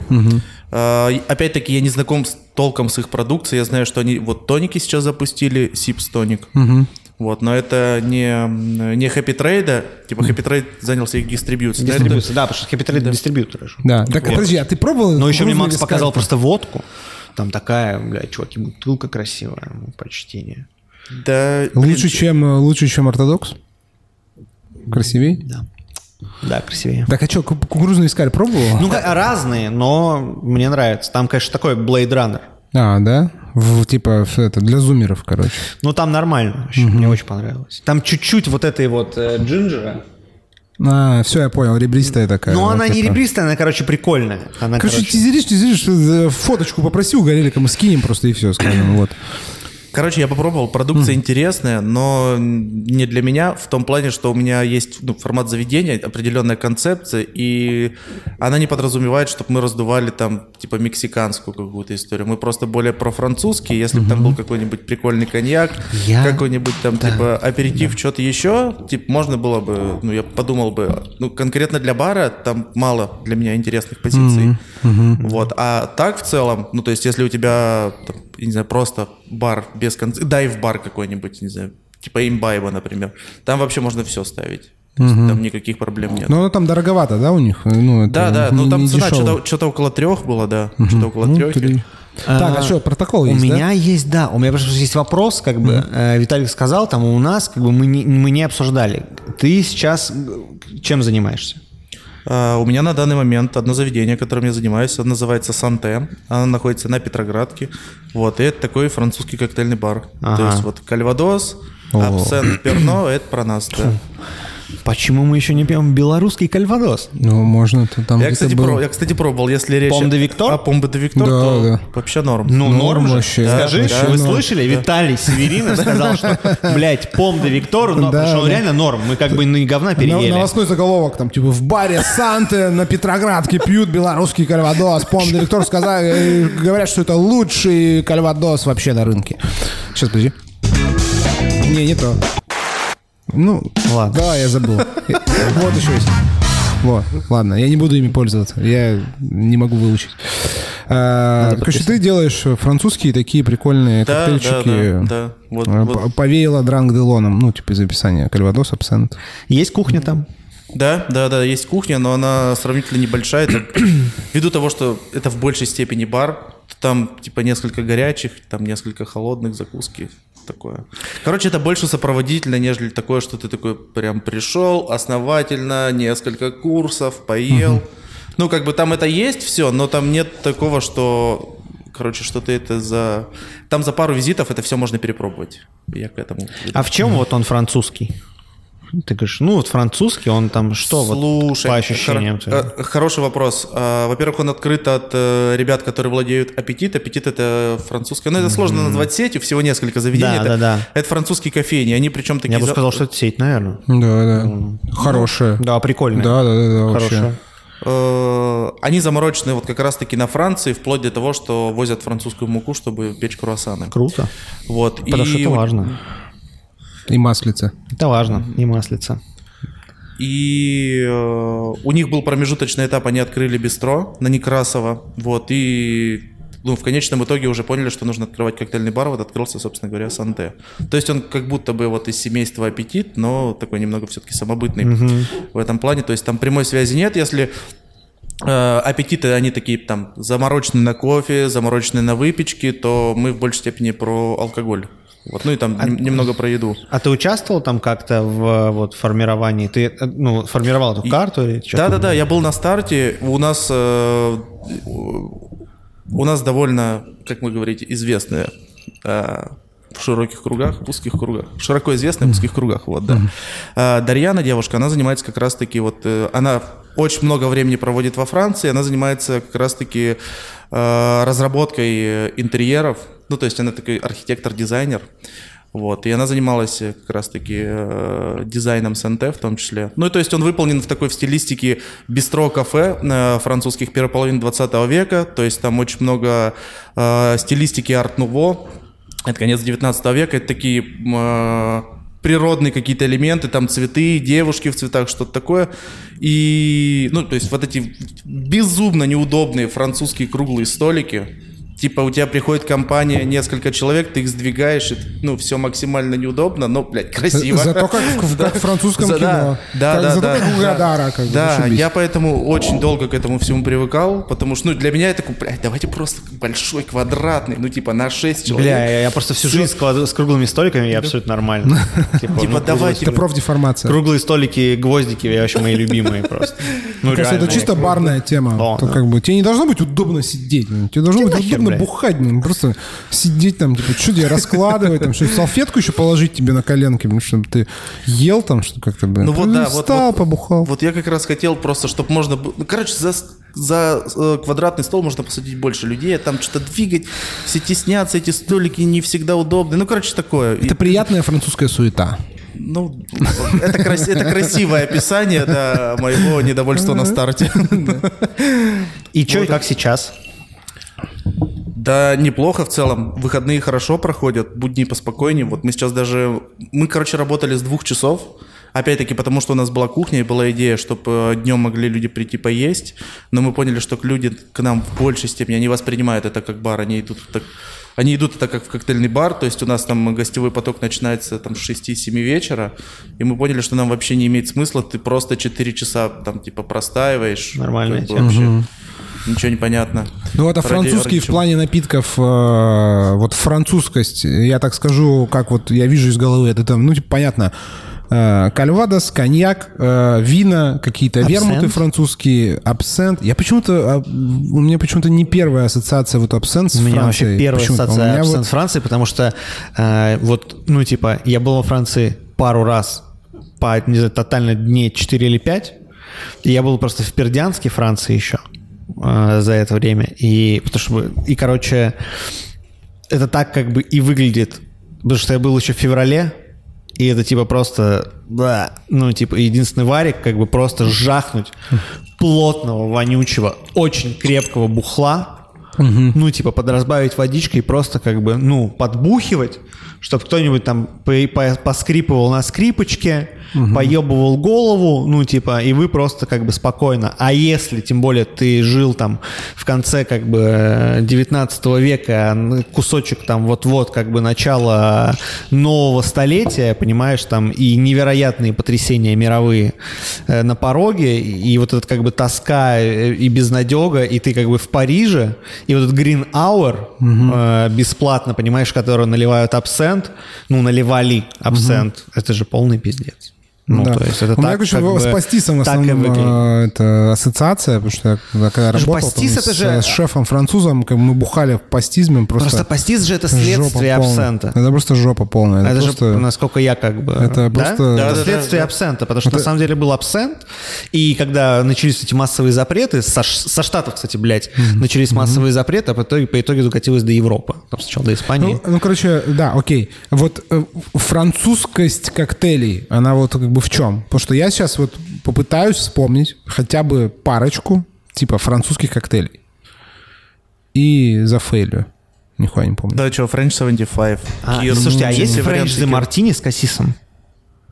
И Опять-таки, я не знаком с толком с их продукцией, я знаю, что они вот тоники сейчас запустили, Сипс тоник. Вот, но это не, не Happy Trade, типа Happy Trade занялся их дистрибьюцией. Дистрибьюция, да, потому что Happy Trade дистрибьютор же. Да. Так, подожди, а ты пробовал? Но еще мне Макс вискарь? показал просто водку. Там такая, блядь, чуваки, бутылка красивая, почтение. Да, блин, Лучше, чем, э, лучше, чем ортодокс? Красивей? Да. Да, красивее. Так, а что, кукурузный вискарь пробовал? Ну, разные, но мне нравится. Там, конечно, такой Blade Runner. А, да? В- типа это, для зумеров, короче. Ну, там нормально вообще, мне очень понравилось. Там чуть-чуть вот этой вот э, джинджера. А, все, я понял, ребристая такая. Но да, она не типа. ребристая, она, короче, прикольная. Она, Короче, короче, тизеришь, тизеришь, э, фоточку попроси у Горелика, мы скинем просто и все, скажем, вот. Короче, я попробовал, продукция интересная, но не для меня в том плане, что у меня есть ну, формат заведения, определенная концепция, и она не подразумевает, чтобы мы раздували там типа мексиканскую какую-то историю. Мы просто более про французский, если бы там был какой-нибудь прикольный коньяк, Я- какой-нибудь там типа аперитив, что-то еще, типа можно было бы, ну я подумал бы, ну конкретно для бара там мало для меня интересных позиций. Вот, а так в целом, ну то есть если у тебя, там, не знаю, просто бар без конца, дайв-бар какой-нибудь, не знаю, типа имбайба, например, там вообще можно все ставить. То есть Там никаких проблем нет. Но оно там дороговато, да, у них? Ну, это да, да, не- ну там не цена что-то, что-то около трех было, да, что-то около Ну, трех. три. Так, а что, протокол У есть, да? меня есть, да, у меня просто есть вопрос, как бы, э, Виталик сказал, там у нас, как бы, мы не, мы не обсуждали. Ты сейчас э, чем занимаешься? А, У меня на данный момент одно заведение, которым я занимаюсь, оно называется Санте. Оно находится на Петроградке. Вот, и это такой французский коктейльный бар. То Ага. есть вот Кальвадос, Абсент, Перно, это про нас, да. Почему мы еще не пьем белорусский кальвадос? Ну, можно то там Я, где-то кстати, был. про- я, кстати, пробовал, если речь... Пом де Виктор? А, Пом де Виктор, Да, то да. вообще норм. Ну, Норм норм же. вообще. Скажи, Да, вы да, норм. слышали? Виталий Северинов сказал, что, блядь, пом де Виктор, но, Да, потому что он да. реально норм. Мы как бы ну, и говна На- переели. Новостной заголовок, там, типа, в баре Санты на Петроградке пьют белорусский кальвадос. Помню, директор сказал, э, говорят, что это лучший кальвадос вообще на рынке. Сейчас, подожди. Не, не то. Ну, Ладно. Да, я забыл. Вот еще есть. Вот, ладно, я не буду ими пользоваться. Я не могу выучить. А, Короче, ты делаешь французские такие прикольные Да, коктейльчики. да, да, да. Вот, А, вот. по- Повеяло Дранг Делоном, ну, типа из описания. Кальвадос, абсент. Есть кухня там? Да, да, да, есть кухня, но она сравнительно небольшая. Это, ввиду того, что это в большей степени бар, то там типа несколько горячих, там несколько холодных закуски. Такое. Короче, это больше сопроводительно, нежели такое, что ты такой прям пришел основательно, несколько курсов, поел. Ну, как бы там это есть все, но там нет такого, что Короче, что ты это за... Там за пару визитов это все можно перепробовать. Я к этому... А в чем вот он французский? Ты говоришь, ну вот французский, он там что вот Слушай, по ощущениям? хоро- э, хороший вопрос. А, Во-первых, он открыт от э, ребят, которые владеют аппетит. Аппетит это французское. Ну, это сложно назвать сетью, всего несколько заведений. Да, это, да, да. это французские кофейни. Они причем такие. Я бы за- сказал, что это сеть, наверное. Да, да. Хорошая. Да, прикольная. Да, да, да, да. Хорошая. Э, Они заморочены вот как раз-таки на Франции, вплоть до того, что возят французскую муку, чтобы печь круассаны. Круто. Вот. Потому что И это у- важно. И маслица. Это важно, не маслица. И э, у них был промежуточный этап, они открыли бистро на Некрасова, вот, и ну, в конечном итоге уже поняли, что нужно открывать коктейльный бар, вот открылся, собственно говоря, Санте. То есть он как будто бы вот из семейства аппетит, но такой немного все-таки самобытный в этом плане, то есть там прямой связи нет, если аппетиты, они такие там замороченные на кофе, замороченные на выпечке, то мы в большей степени про алкоголь. Вот, ну и там нем- немного про еду. А ты участвовал там как-то в вот, формировании? Ты э, ну, формировал эту карту? Или что-то? Да, да, да, я был на старте. У нас э, у нас довольно, как вы говорите, известная э, в широких кругах, в узких кругах. Широко известная в узких кругах, вот, да. А, Дарьяна, девушка, она занимается как раз-таки вот... э, Она очень много времени проводит во Франции, она занимается как раз-таки э, разработкой интерьеров. Ну, то есть она такой архитектор-дизайнер. Вот, и она занималась как раз-таки э, дизайном СНТ в том числе. Ну, и то есть он выполнен в такой в стилистике бистро-кафе э, французских первой половины 20 века, то есть там очень много э, стилистики арт-нуво, это конец 19 века, это такие э, природные какие-то элементы, там цветы, девушки в цветах, что-то такое. И, ну, то есть вот эти безумно неудобные французские круглые столики, Типа у тебя приходит компания, несколько человек, ты их сдвигаешь, и, ну, все максимально неудобно, но, блядь, красиво. Зато как в, как в французском За- кино. Да, да, Как- да. Зато да, как у да. Гадара, как бы, Да, зашибись. я поэтому очень долго к этому всему привыкал, потому что, ну, для меня это такой, блядь, давайте просто большой, квадратный, ну, типа на 6 человек. Бля, я, я просто всю жизнь с, клад- с круглыми столиками, я абсолютно нормально. Типа, Типа, ну, давайте. Это профдеформация. Круглые столики, гвоздики, я вообще мои любимые просто. Ну, это чисто барная тема. Как бы тебе не должно быть удобно сидеть, тебе должно быть удобно блядь. бухать, ну, просто сидеть там, типа, что тебе раскладывать, там, что салфетку еще положить тебе на коленки, чтобы ты ел там, что как-то, блин. Ну вот да, вот, встал, вот- побухал. Вот я как раз хотел просто, чтобы можно. Ну, короче, за, за э, квадратный стол можно посадить больше людей, а там что-то двигать, все теснятся, эти столики не всегда удобны. Ну, короче, такое. И- Это приятная французская суета. ну, это, крас- это красивое описание да, моего недовольства на старте. И что, как сейчас? Да, неплохо в целом. Выходные хорошо проходят, будни поспокойнее. Вот мы сейчас даже... Мы, короче, работали с двух часов. Опять-таки, потому что у нас была кухня и была идея, чтобы днем могли люди прийти поесть. Но мы поняли, что люди к нам в большей степени, они воспринимают это как бар. Они идут так... Они идут это как в коктейльный бар, то есть у нас там гостевой поток начинается там с 6-7 вечера, и мы поняли, что нам вообще не имеет смысла, ты просто 4 часа там типа простаиваешь. Нормальная как бы вообще Ничего не понятно. Ну, это французский ради в плане напитков, э, вот французскость, я так скажу, как вот я вижу из головы, это там, ну, типа, понятно, э, кальвадос, коньяк, э, вина, какие-то Абсент. вермуты французские, абсент. Я почему-то, а, у меня почему-то не первая ассоциация вот абсент с У меня Францией. вообще первая ассоциация меня вот- абсент Франции, потому что э, вот, ну, типа, я был во Франции пару раз по, не знаю, тотально дней 4 или 5. И я был просто в Пердянске, Франции еще э, за это время. И, потому что, и, короче, это так как бы и выглядит. Потому что я был еще в феврале, и это типа просто, да, ну типа единственный варик, как бы просто жахнуть плотного, вонючего, очень крепкого бухла, ну типа подразбавить водичкой и просто как бы, ну, подбухивать, чтобы кто-нибудь там по- по- поскрипывал на скрипочке, поебывал голову, ну типа, и вы просто как бы спокойно. А если, тем более, ты жил там в конце как бы э, 19 века, н- кусочек там вот-вот как бы начала нового столетия, понимаешь, там и невероятные потрясения мировые э, на пороге, и вот этот как бы тоска э, и безнадега, и ты как бы в Париже, и вот этот Green Hour э, бесплатно, понимаешь, который наливают абсент, ну, наливали абсент, это же полный пиздец. Ну, Да. то есть это У меня, так, короче, как бы, с пастисом в основном э, это ассоциация, потому что я когда- же работал пастис там это с, же- с шефом-французом, как мы бухали в пастизме, просто, Просто пастиз же это следствие абсента. Это просто жопа полная. Это, просто... же, насколько я как бы... Это да? просто- Это Да-да-да, следствие да. абсента, потому что Это- на самом деле был абсент, и когда начались эти массовые запреты, со, со Штатов, кстати, блядь, начались массовые запреты, а по итоге, по итоге докатилось до Европы. Там сначала до Испании. Ну, ну, короче, да, окей. Вот э, французскость коктейлей, она вот как бы в чем? Потому что я сейчас вот попытаюсь вспомнить хотя бы парочку типа французских коктейлей. И зафейлю. Нихуя не помню. Да, что, French 75. А, Кир, слушайте, а ну, есть де Кир. мартини с кассисом?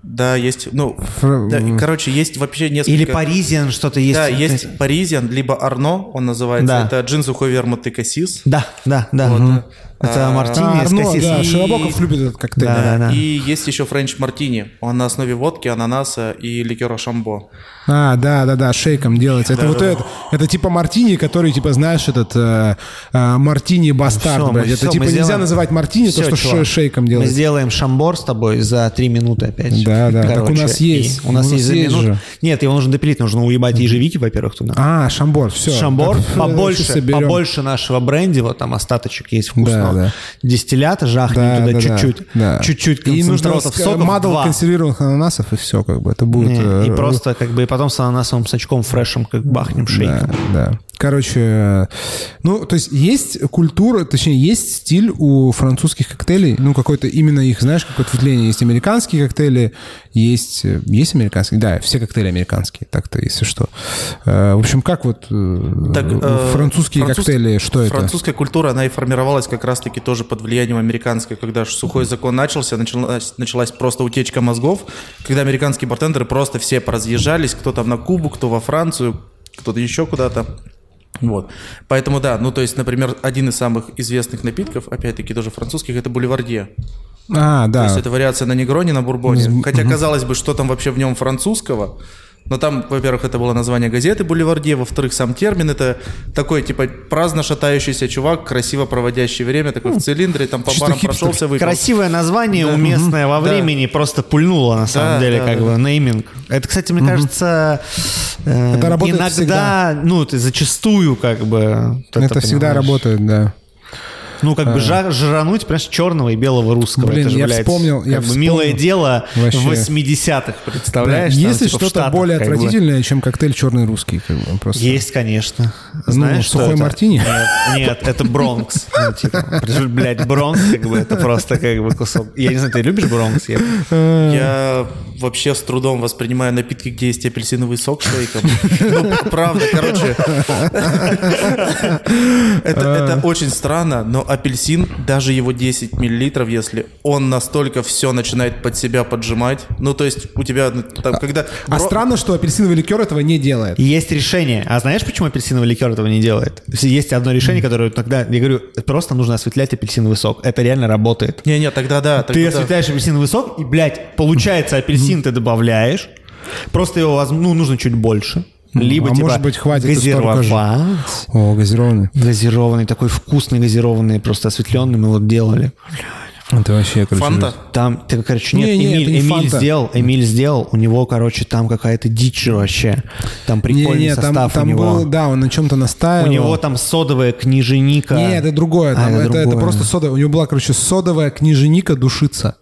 Да, есть, ну, Фр- да, короче, есть вообще несколько... Или паризиан что-то есть? Да, есть Паризиан, либо Арно, он называется. Да. Это джин сухой вермут и кассис. Да, да, да. Вот. Это А, мартини А, с Арно, кассисом. да, И- Широбоков любит этот коктейль. Да, да. И есть еще френч мартини. Он на основе водки, ананаса и ликера шамбо. А, да, да, да, шейком делается. Это вот это, это типа мартини, который, типа, знаешь, этот э, э, мартини бастард, блядь. мы- это типа мы нельзя сделаем- называть мартини, Всё, то, что чувак. ше- шейком Мы делается. сделаем шамбор с тобой за три минуты опять. Да, да, так у Короче, нас и есть. У нас У есть нас за есть минуту. же. Нет, его нужно допилить, нужно уебать ежевики, во-первых, туда. А, шамбор, все. Шамбор, побольше, соберем. побольше нашего бренди, вот там остаточек есть Да, вкусного. да, да. дистиллята, жахнем Да, туда да, чуть-чуть, да, да. чуть-чуть И нужно концентратов соков, мадл консервированных ананасов, и все, как бы, это будет... Не, э, и просто как бы и потом с ананасовым сачком фрешем как бахнем Да, шейком. да. Короче, ну, то есть есть культура, точнее, есть стиль у французских коктейлей, ну, какой-то именно их, знаешь, какое ответвление. Есть американские коктейли, есть, есть американские, да, все коктейли американские, так-то, если что. Э, В общем, как вот э, Так, э, французские француз- коктейли, что это? Французская культура, она и формировалась как раз-таки тоже под влиянием американской, когда ж сухой закон начался, началась, началась просто утечка мозгов, когда американские бартендеры просто все поразъезжались, кто там на Кубу, кто во Францию, кто-то еще куда-то. Вот. Поэтому да, ну то есть, например, один из самых известных напитков, опять-таки тоже французских, это бульвардье. А, То да. есть это вариация на негроне, на бурбоне. Хотя, казалось бы, что там вообще в нем французского. Но там, во-первых, это было название газеты «Бульвардье», во-вторых, сам термин это такой, типа, праздно шатающийся чувак, красиво проводящий время, такой в цилиндре, там по чисто барам хипстер. прошелся, выпил. Красивое название, уместное во Да. времени, просто пульнуло на самом Да, деле, да, как да. бы, нейминг. Это, кстати, мне кажется, э, Это работает иногда, всегда. ну, ты зачастую, как бы... вот Это всегда понимаешь. работает, да. Ну, как бы жар, жрануть, понимаешь, черного и белого русского. Блин, это же, я блядь, вспомнил, как я бы милое вспомнил. дело Вообще. в 80-х, представляешь? там, Есть ли типа, что-то более как бы. отвратительное, чем коктейль черный русский? Как бы, просто. Есть, конечно. Ну, Знаешь, что сухой это? мартини? Нет, нет, это Бронкс. Ну, типа, блядь, Бронкс, как бы, это просто как бы кусок. Я не знаю, ты любишь Бронкс? Я- Я вообще с трудом воспринимаю напитки, где есть апельсиновый сок шейком. Ну, правда, короче. Это это очень странно, но апельсин, даже его 10 миллилитров, если он настолько все начинает под себя поджимать, ну, то есть у тебя ну, там, когда... А бро- странно, что апельсиновый ликер этого не делает. Есть решение. А знаешь, почему апельсиновый ликер этого не делает? Есть одно решение, которое тогда, я говорю, просто нужно осветлять апельсиновый сок. Это реально работает. Не-не, тогда да. Ты тогда да. осветляешь апельсиновый сок, и, блядь, получается, апельсин ты добавляешь. Просто его, ну, нужно чуть больше. Либо, а типа, может быть, хватит газировать. О, газированный. Газированный, такой вкусный газированный, просто осветленный мы вот делали. Это вообще, короче... Фанта? Там, ты, короче, нет, Не, не, Эмиль, это не Эмиль фанта. сделал, Эмиль сделал, у него, короче, там какая-то дичь вообще. Там Не, прикольный не, там, состав там у него. был, да, он на чем-то у настаивал. него там содовая книженика. Не, это другое. А, Там, это, это другое. просто сода. У него была, короче, содовая книженика душица.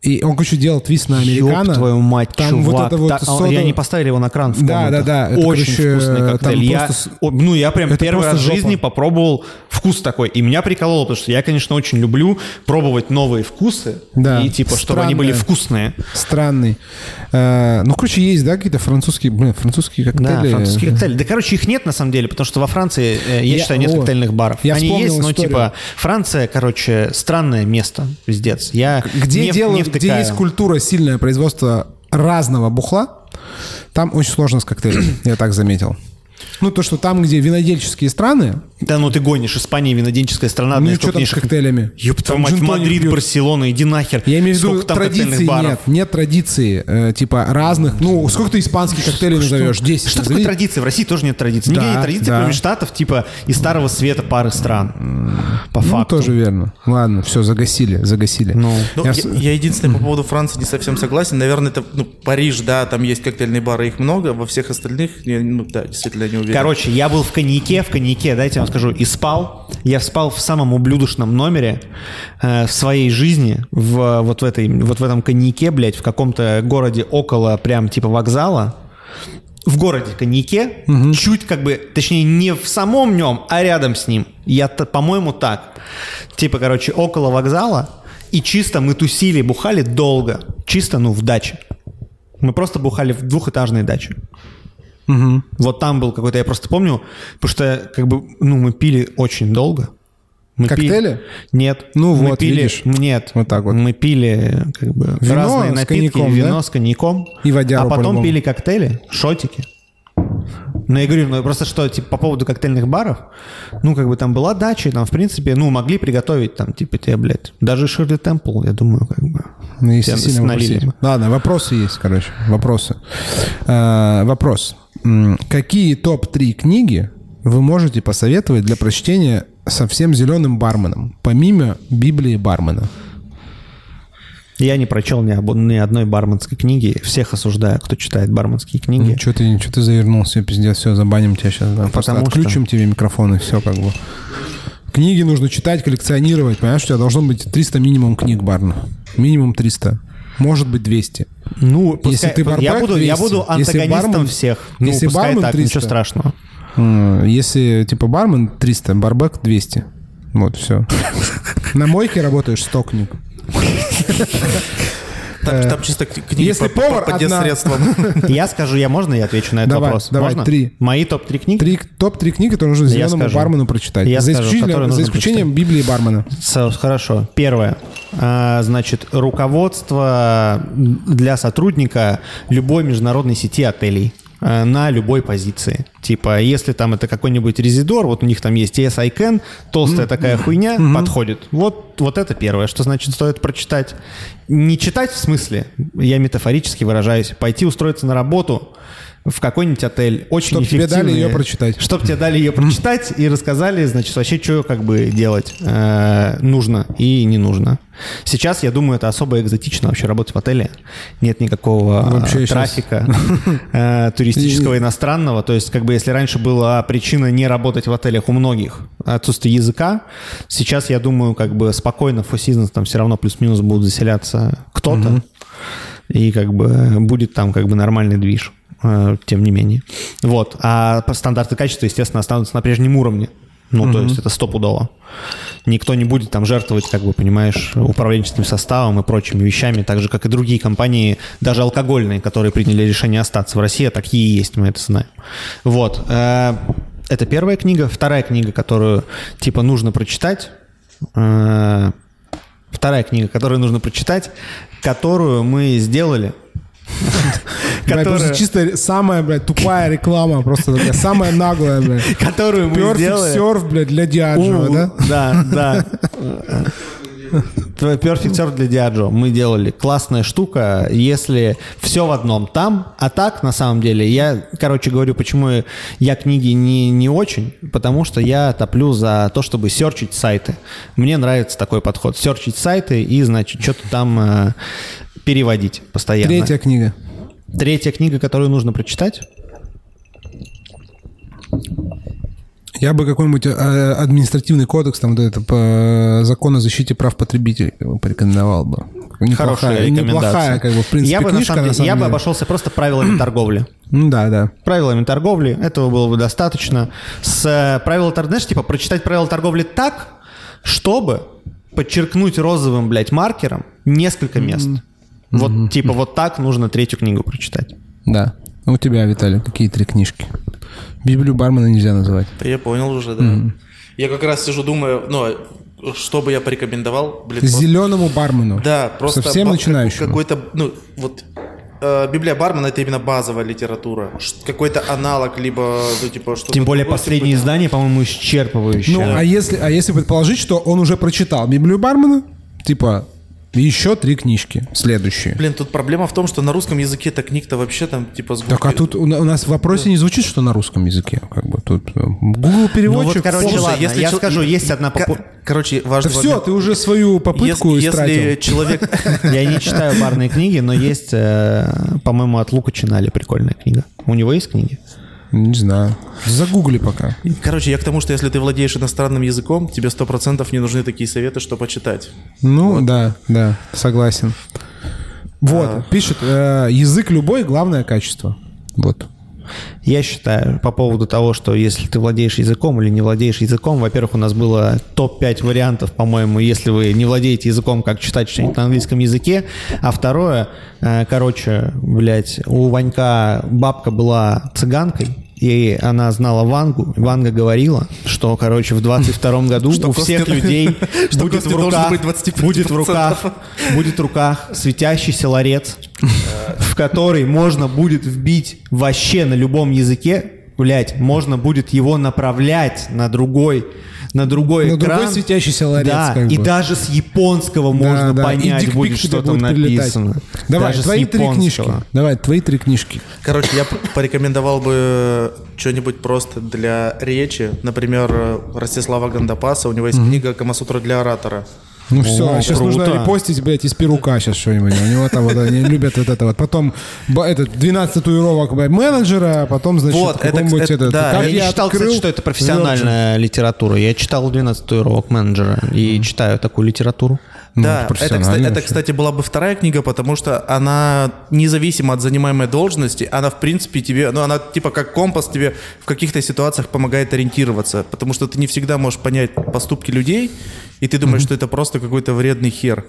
И он, короче, делал твист на американо. Ёб твою мать, Там чувак. вот это вот Та- а, сода- Я не поставили его на кран в Да, комнатах. да, да, это, Очень короче, вкусный коктейль. Я, просто ну, я прям это первый раз в жопа. жизни попробовал вкус такой. И меня прикололо, потому что я, конечно, очень люблю пробовать новые вкусы. Да, И типа, чтобы они были вкусные. Странный. Э, ну, короче, есть, да, какие-то французские, блин, французские коктейли. Да, французские коктейли. Да, короче, их нет на самом деле, потому что во Франции, э, я, Я- считаю, нет о, коктейльных баров. я Они есть, но историю. типа Франция, короче, странное место, пиздец. Я Где, не, делают, не где есть культура, сильное производство разного бухла, там очень сложно с коктейлем, я так заметил. Ну, то, что там, где винодельческие страны, Да ну ты гонишь, Испания винодельческая страна. ну и что там с коктейлями? Ёб твою Там мать, Мадрид. Барселона, иди нахер. Я имею в виду, Сколько там традиции нет, нет традиции, э, типа разных, ну, сколько ты испанских коктейлей назовешь? 10. Что такое назови. традиция? В России тоже нет традиции. Нигде Да, нет традиции, да. кроме Штатов, типа из Старого Света пары стран. По Ну, факту. тоже верно. Ладно, все, загасили, загасили. Ну, Ну, Я я, я единственное по поводу Франции не совсем согласен. Наверное, это ну, Париж, да, там есть коктейльные бары, их много. Во всех остальных, я, ну да, действительно не уверен. Короче, я был в коньяке, в коньяке, дайте я вам скажу, и спал. Я спал в самом ублюдочном номере э, в своей жизни, в, вот, в этой, вот в этом коньяке, блядь, в каком-то городе около прям типа вокзала. В городе коньяке, чуть как бы, точнее, не в самом нем, а рядом с ним. Я, по-моему, так. Типа, короче, около вокзала. И чисто мы тусили, бухали долго. Чисто, ну, в даче. Мы просто бухали в двухэтажной даче. Вот там был какой-то, я просто помню, потому что как бы, ну, мы пили очень долго. Мы Коктейли? пили- Нет. Ну мы вот, пили, видишь. Нет. Вот так вот. Мы пили как бы Вино разные напитки, коньяком, вино да? с коньяком. И водяру А потом пили коктейли, шотики. Ну, я говорю, ну, просто что, типа, по поводу коктейльных баров, ну, как бы там была дача, там, в принципе, ну, могли приготовить там, типа, тебе, блядь, даже Ширли Темпл, я думаю, как бы. Ну, если сильно налили. Ладно, вопросы есть, короче. Вопросы. Э, вопрос. Какие топ-3 книги вы можете посоветовать для прочтения совсем зеленым барменом, помимо Библии бармена? Я не прочел ни, об- ни одной барменской книги, всех осуждаю, кто читает барменские книги. Что ты, чё ты завернулся, пиздец, все, забаним тебя сейчас. Да, просто Потому что- отключим тебе микрофон и все как бы. Книги нужно читать, коллекционировать. Понимаешь, у тебя должно быть 300 минимум книг, Барна. Минимум 300. Может быть 200. Ну, Если пускай- ты барбек, я буду, я 200. буду Если антагонистом бармен- всех. Ну, если бармен так, 300. ничего страшного. М, Если, типа, бармен 300, барбек 200. Вот, все. На мойке работаешь 100 книг. Там, там чисто книги если по, повар по, по одна. детсредствам. Я скажу, я можно я отвечу на этот Давай, вопрос? давай, Можно? три. Мои топ-3 книги? Три, топ-3 книги, которые нужно Я зеленому скажу. бармену прочитать. Я за, скажу, исключением, за исключением Библии бармена. Хорошо. Первое. А, Значит, руководство для сотрудника любой международной сети отелей на любой позиции. Типа, если там это какой-нибудь резидор, вот у них там есть ES ICANN, толстая такая хуйня, подходит. Вот, вот это первое, что значит стоит прочитать. Не читать в смысле, я метафорически выражаюсь, пойти устроиться на работу в какой-нибудь отель. Очень Чтоб тебе дали ее прочитать. Чтоб тебе дали ее прочитать и рассказали, значит, вообще, что как бы делать э, нужно и не нужно. Сейчас, я думаю, это особо экзотично вообще работать в отеле. Нет никакого э, Вообще трафика э, туристического иностранного. То есть, как бы, если раньше была причина не работать в отелях у многих отсутствие языка, сейчас, я думаю, как бы спокойно в Seasons там все равно плюс-минус будут заселяться кто-то. И как бы будет там как бы нормальный движ, тем не менее. Вот. А стандарты качества, естественно, останутся на прежнем уровне. Ну, то есть это стопудово. Никто не будет там жертвовать, как бы, понимаешь, управленческим составом и прочими вещами, так же, как и другие компании, даже алкогольные, которые приняли решение остаться в России, а такие есть, мы это знаем. Вот. Э, Это первая книга. Вторая книга, которую, типа, нужно прочитать. э, Вторая книга, которую нужно прочитать, которую мы сделали. Просто чисто самая, блядь, тупая реклама, просто такая самая наглая, блядь. Которую мы сделали. серф, блядь, для Диаджо, У, да? Да, да. Perfect Surf для Diageo мы делали. Классная штука, если все в одном там. А так, на самом деле, я, короче говорю, почему я книги не, не очень, потому что я топлю за то, чтобы серчить сайты. Мне нравится такой подход. Серчить сайты и, значит, что-то там э, переводить постоянно. Третья книга. Третья книга, которую нужно прочитать. Я бы какой-нибудь э, административный кодекс, там, вот это, по закону о защите прав потребителей как бы, порекомендовал бы. Хорошая Неплохая, рекомендация. неплохая, как бы, в принципе, я бы, на книжка, самом на деле, самом я бы деле. обошелся просто правилами торговли. Ну да, да. правилами торговли, этого было бы достаточно. С э, правил торговли, знаешь, типа прочитать правила торговли так, чтобы подчеркнуть розовым, блядь, маркером несколько мест. Вот, типа, вот так нужно третью книгу прочитать. Да. А У тебя, Виталий, какие три книжки? Библию бармена нельзя называть. Да я понял уже, да. Я как раз сижу, думаю, ну, что бы я порекомендовал? Блин, Зеленому бармену. Да, просто... Совсем ба- начинающему. Какой-то, ну, вот... э, Библия Бармана это именно базовая литература. Какой-то аналог, либо, ну, типа, что-то... Тем более другое, последнее типа, издание, по-моему, исчерпывающее. Ну, а если, а если предположить, что он уже прочитал Библию бармена, типа, еще три книжки следующие. Блин, тут проблема в том, что на русском языке так книг-то вообще там, типа, с Так, а тут у на- у нас в вопросе не звучит, что на русском языке. Как бы тут э, Google Ну переводчик. вот, короче, Слушай, ладно, если я чел- скажу, есть одна попу- Короче, Да важный все, момент. ты уже свою попытку Если, истратил. если человек... Я не читаю барные книги, но есть, э, по-моему, от Лука Чинали прикольная книга. У него есть книги? Не знаю. Загугли пока. Короче, я к тому, что если ты владеешь иностранным языком, тебе сто процентов не нужны такие советы, что почитать. Ну, да, да, согласен. Вот, пишет, э, язык любой, главное качество. Вот. Я считаю, по поводу того, что если ты владеешь языком или не владеешь языком, во-первых, у нас было топ-5 вариантов, по-моему, если вы не владеете языком, как читать что-нибудь на английском языке. А второе, э, короче, блядь, у Ванька бабка была цыганкой, и она знала Вангу. Ванга говорила, что, короче, в 22 году у всех Костя- людей что будет в руках, быть 25%. будет в руках, будет в руках светящийся ларец, в который можно будет вбить вообще на любом языке, блять, можно будет его направлять на другой, на другой На экран. другой светящийся ларец, Да, как и бы. даже с японского можно Да, да. И понять будет, что там будет написано. Давай, Даже твои три книжки. Давай, твои три книжки. Короче, я порекомендовал бы что-нибудь просто для речи. Например, э, Ростислава Гандапаса. У него есть книга «Камасутра для оратора». Ну все, О, сейчас круто. нужно репостить, блядь, из перука сейчас что-нибудь. У него там вот они любят вот это вот. Потом этот 12 татуировок блядь, менеджера, а потом, значит, Вот, это, это, этот... да, как Я не читал, открыл кстати, что это Virgin. профессиональная литература. Я читал 12 татуировок менеджера и читаю такую литературу. Ну, Да, это, кстати, профессионально это, кстати, была бы вторая книга, потому что она независимо от занимаемой должности, она, в принципе, тебе, ну, она типа как компас тебе в каких-то ситуациях помогает ориентироваться, потому что ты не всегда можешь понять поступки людей, и ты думаешь, что это просто какой-то вредный хер.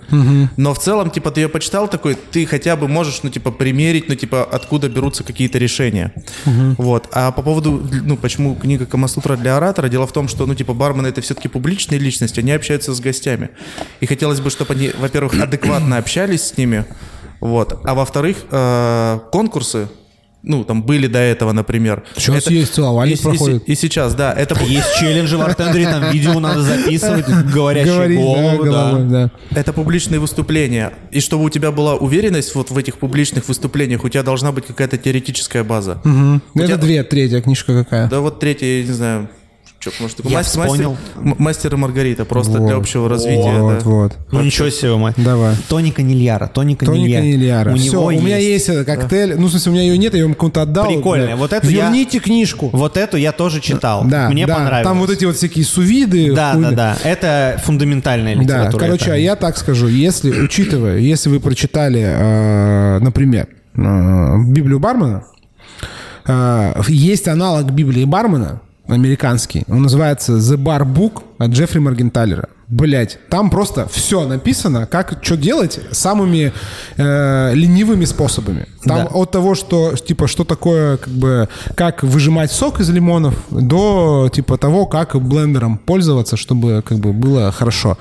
Но в целом, типа, ты ее почитал такой, ты хотя бы можешь, ну, типа, примерить, ну, типа, откуда берутся какие-то решения. Вот. А по поводу, ну, почему книга Камасутра для оратора, дело в том, что, ну, типа, бармены это все-таки публичные личности, они общаются с гостями. И хотелось бы, чтобы они, во-первых, адекватно общались с ними, вот. А во-вторых, э, конкурсы, ну, там были до этого, например. Сейчас Это- есть целовальник и, и- проходит. И, сейчас, да, это бу- Есть челленджи в артендере, там видео надо записывать, говорящие Говорить, да, головы, да. головой, да. Это публичные выступления. И чтобы у тебя была уверенность вот в этих публичных выступлениях, у тебя должна быть какая-то теоретическая база. Мгм. Это тебя- две, третья книжка какая. Да вот третья, я не знаю, что, может, такой Я мастер, вспомнил. мастер, и Маргарита, просто для Вот. общего развития. Вот, да. вот. Ну ничего себе, мать. Давай. Тони Канильяра, Тони Тони Канильяра. Канильяра. У Все, него у меня есть этот коктейль. Ну, в смысле, у меня ее нет, я ее кому-то отдал. Прикольно. Вот это я- Верните книжку. Вот эту я тоже читал. Да, Мне да. понравилось. Там вот эти вот всякие сувиды. Да, хуйня. да, да. Это фундаментальная Да, литература. короче, это. а я так скажу, если, учитывая, если вы прочитали, э, например, э, Библию Бармана, э, есть аналог Библии Бармана, американский, он называется The Bar Book от Джеффри Маргенталера. Блять, там просто все написано, как что делать самыми э, ленивыми способами. Там Да. от того, что типа что такое, как бы, как выжимать сок из лимонов, до типа того, как блендером пользоваться, чтобы как бы было хорошо.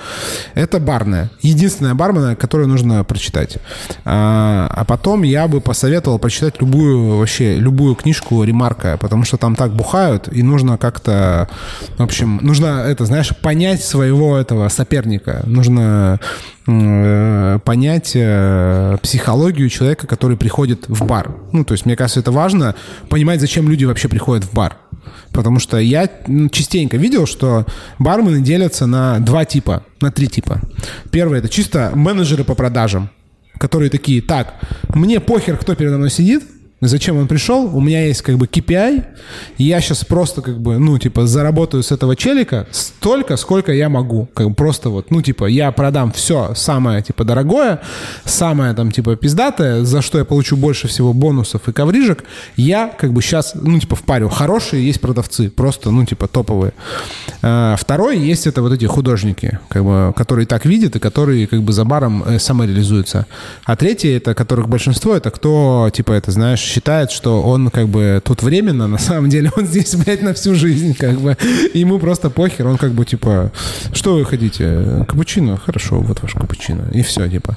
Это барная, единственная барменная, которую нужно прочитать. А, а потом я бы посоветовал прочитать любую вообще любую книжку Ремарка, потому что там так бухают и нужно как-то, в общем, нужно это, знаешь, понять своего этого соперника, нужно понять э, психологию человека, который приходит в бар. Ну, то есть, мне кажется, это важно понимать, зачем люди вообще приходят в бар. Потому что я частенько видел, что бармены делятся на два типа, на три типа. Первый это чисто менеджеры по продажам, которые такие, так, мне похер, кто передо мной сидит, Зачем он пришел? У меня есть как бы KPI, и я сейчас просто как бы, ну, типа, заработаю с этого челика столько, сколько я могу. Как бы просто вот, ну, типа, я продам все самое, типа, дорогое, самое, там, типа, пиздатое, за что я получу больше всего бонусов и коврижек, я как бы сейчас, ну, типа, впарю. Хорошие есть продавцы, просто, ну, типа, топовые. А, Второй есть это вот эти художники, как бы, которые так видят и которые как бы за баром э, самореализуются. А третий, это которых большинство, это кто, типа, это, знаешь, считает, что он как бы тут временно, на самом деле он здесь, блядь, на всю жизнь, как бы. Ему просто похер, он как бы, типа, что вы хотите? Капучино? Хорошо, вот ваш капучино. И все, типа.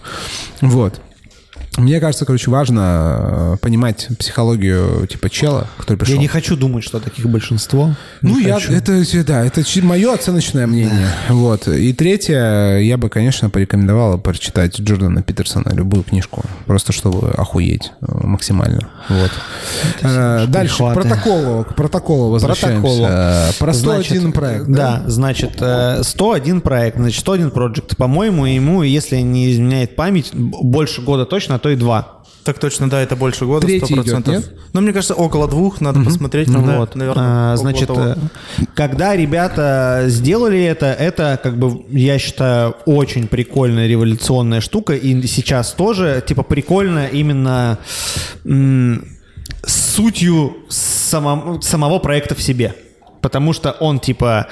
Вот. Мне кажется, короче, важно э, понимать психологию, типа, чела, который пришел. Я не хочу думать, что таких большинство. Ну, Не я, хочу. это, да, это мое оценочное мнение. Вот. И третье, я бы, конечно, порекомендовал прочитать Джордана Питерсона любую книжку, просто чтобы охуеть э, максимально. Вот. Э, Дальше, к протоколу, к протоколу возвращаемся. Протоколу. Про 101 Значит, проект. Да, значит, э, 101 проект, значит, 101 проект. По-моему, ему, если не изменяет память, больше года точно, а то и два. Так точно, да, это больше года, Третий 100%. идет, нет? Ну, мне кажется, около двух, надо посмотреть. ну, да, вот. наверное, А, значит, того. э, когда ребята сделали это, это, как бы, я считаю, очень прикольная революционная штука. И сейчас тоже, типа, прикольно именно сутью самом- самого проекта в себе. Потому что он, типа,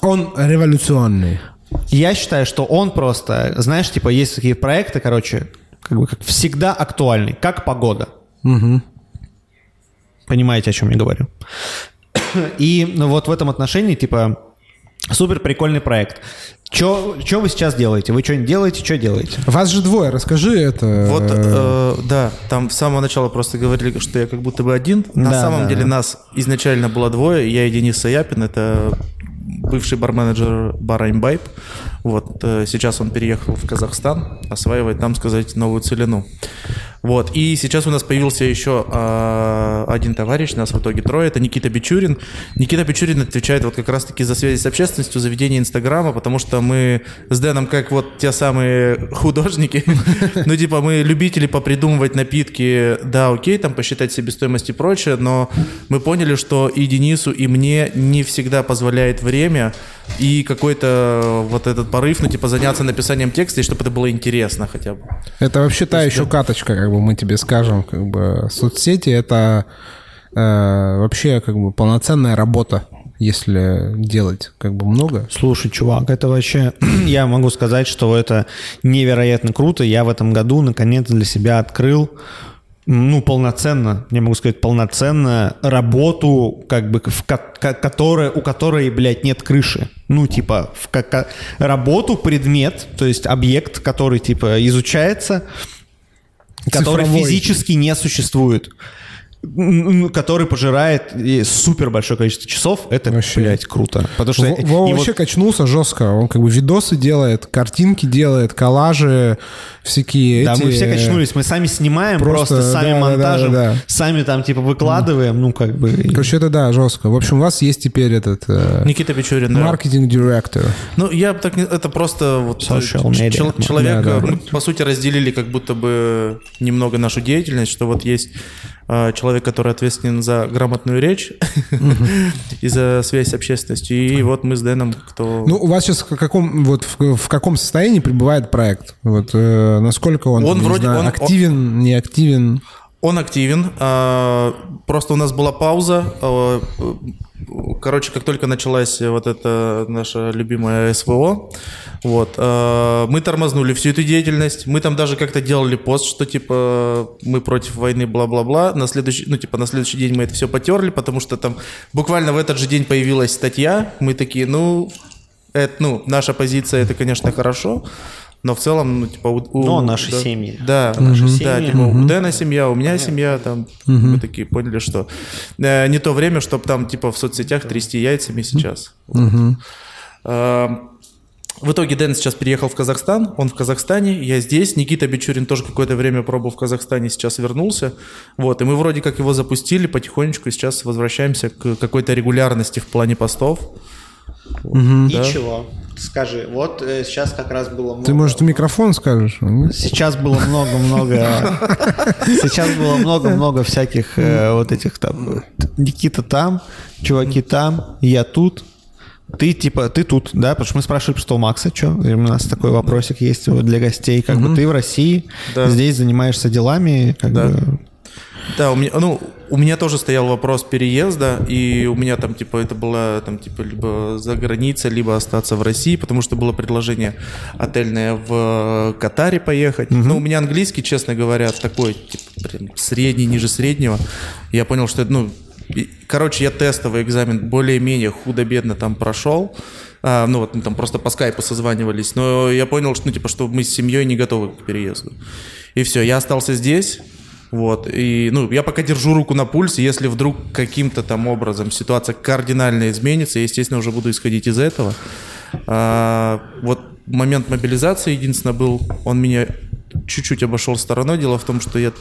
Он революционный. я считаю, что он просто, знаешь, типа, есть такие проекты, короче, как бы как всегда актуальный, как погода. Понимаете, о чем я говорю? И ну, вот в этом отношении, типа, супер прикольный проект. Что вы сейчас делаете? Вы что-нибудь делаете? Что делаете? Вас же двое, расскажи это. Вот, э, да, там с самого начала просто говорили, что я как будто бы один. На Да, самом да, деле да. нас изначально было двое. Я и Денис Саяпин, это бывший барменеджер бара «Имбайб». Вот, э, сейчас он переехал в Казахстан, осваивает, там сказать, новую целину. Вот. И сейчас у нас появился еще а, один товарищ, нас в итоге трое, это Никита Бичурин. Никита Бичурин отвечает вот как раз-таки за связи с общественностью, за ведение Инстаграма, потому что мы с Дэном как вот те самые художники, ну типа мы любители попридумывать напитки, да, окей, там посчитать себестоимость и прочее, но мы поняли, что и Денису, и мне не всегда позволяет время и какой-то вот этот порыв, ну типа заняться написанием текста, и чтобы это было интересно хотя бы. Это вообще та еще каточка, как бы мы тебе скажем, как бы соцсети это э, вообще как бы полноценная работа, если делать как бы много. Слушай, чувак, это вообще... Я могу сказать, что это невероятно круто. Я в этом году наконец для себя открыл ну, полноценно, я могу сказать, полноценно работу, как бы, в, ко- которая, у которой, блядь, нет крыши. Ну, типа, в, ко- работу, предмет, то есть объект, который, типа, изучается, который Цифровой. физически не существует который пожирает супер большое количество часов, это, Вообще. блядь, круто. Потому что... В- Вова и вот- вообще качнулся жестко. Он как бы видосы делает, картинки делает, коллажи всякие. Да, эти, мы все качнулись, мы сами снимаем, просто, просто, сами да, да, монтажем, да, да. сами там типа выкладываем, ну как бы... Короче, это да, жестко. В общем, у вас есть теперь этот э, Никита Бичурин, да. маркетинг-директор. Ну, я бы так не... Это просто вот... Social э, чел- человек, Да, да. э, мы, по сути, разделили как будто бы немного нашу деятельность, что вот есть человек, который ответственен за грамотную речь и за связь с общественностью, и вот мы с Дэном, кто... Ну, у вас сейчас в каком, вот, в, в каком состоянии пребывает проект? Вот, э, насколько он, Он вроде- знаю, он- активен, не активен? Он активен. а, Просто у нас была пауза. а, Короче, как только началась вот эта наша любимая СВО, вот, а, мы тормознули всю эту деятельность. Мы там даже как-то делали пост, что типа мы против войны, бла-бла-бла. На следующий, ну типа на следующий день мы это все потерли, потому что там буквально в этот же день появилась статья. Мы такие, ну, это, ну, наша позиция, это, конечно, хорошо. Но в целом, ну, типа, у, у- Но наши да, семьи. Да, Наши да, семьи. типа, у Дэна семья, у меня семья, там, мы такие поняли, что э, не то время, чтобы там, типа, в соцсетях трясти яйцами сейчас. Вот. Э, В итоге Дэн сейчас переехал в Казахстан, он в Казахстане, я здесь. Никита Бичурин тоже какое-то время пробовал в Казахстане, сейчас вернулся. Вот, и мы вроде как его запустили потихонечку, сейчас возвращаемся к какой-то регулярности в плане постов. И Да. чего? Скажи, вот э, сейчас как раз было много... Ты, может, в микрофон скажешь? Сейчас было много-много... Сейчас было много-много всяких э, вот этих там... Никита там, чуваки там, я тут. Ты типа, ты тут, да? Потому что мы спрашивали про 100 Макса, что? У нас такой вопросик есть для гостей. Как бы ты в России, здесь занимаешься делами, как бы... Да, у меня, ну, у меня тоже стоял вопрос переезда, и у меня там, типа, это было, там, типа, либо за границей, либо остаться в России, потому что было предложение отельное в Катаре поехать. Ну, у меня английский, честно говоря, такой, типа, прям средний, ниже среднего. Я понял, что ну, и- короче, я тестовый экзамен более-менее худо-бедно там прошел. А, ну вот мы там просто по скайпу созванивались, но я понял, что ну типа, что мы с семьей не готовы к переезду. И все, я остался здесь. Вот, и, ну, я пока держу руку на пульсе, если вдруг каким-то там образом ситуация кардинально изменится, я, естественно, уже буду исходить из этого. А, вот момент мобилизации, единственное, был, он меня чуть-чуть обошел стороной. Дело в том, что я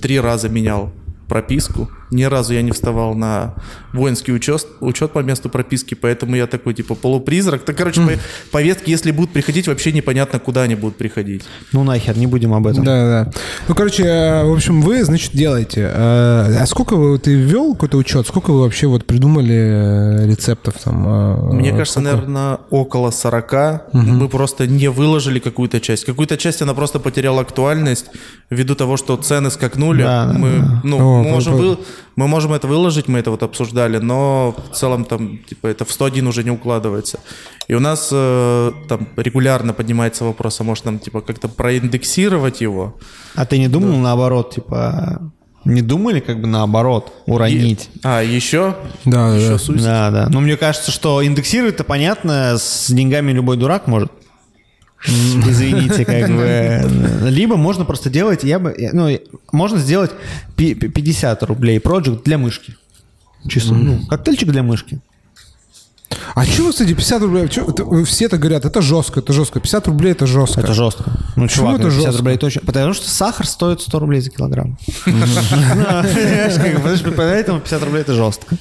три раза менял прописку. Ни разу я не вставал на воинский учет, учет по месту прописки, поэтому я такой, типа, полупризрак. Так, короче, по- повестки, если будут приходить, вообще непонятно, куда они будут приходить. Ну нахер, не будем об этом. Да, да. Ну, короче, э, в общем, вы, значит, делаете. Э, А сколько вы, ты ввел какой-то учет? Сколько вы вообще вот придумали э, рецептов там? Мне кажется, сколько? наверное, около 40. Мы просто не выложили какую-то часть. Какую-то часть она просто потеряла актуальность ввиду того, что цены скакнули. Да, да, мы, да. ну, Мы, можем вы- мы можем это выложить, мы это вот обсуждали, но в целом там, типа, это в 101 уже не укладывается. И у нас э, там регулярно поднимается вопрос, а может нам, типа, как-то проиндексировать его? А ты не думал наоборот, типа... Не думали как бы наоборот уронить? И- а, еще? Да, да, еще да. суть. Да, да. Но мне кажется, что индексировать-то понятно, с деньгами любой дурак может. Извините, как бы. Либо можно просто делать, я бы, ну, можно сделать пи- пи- 50 рублей проект для мышки. Чисто, ну, коктейльчик для мышки. А чего, кстати, 50 рублей? Это- все это говорят, это жестко, это жестко. 50 рублей это жестко. Это жестко. Ну, Почему чувак, это 50 жестко? рублей точно. Потому что сахар стоит 100 рублей за килограмм. Поэтому 50 рублей это жестко.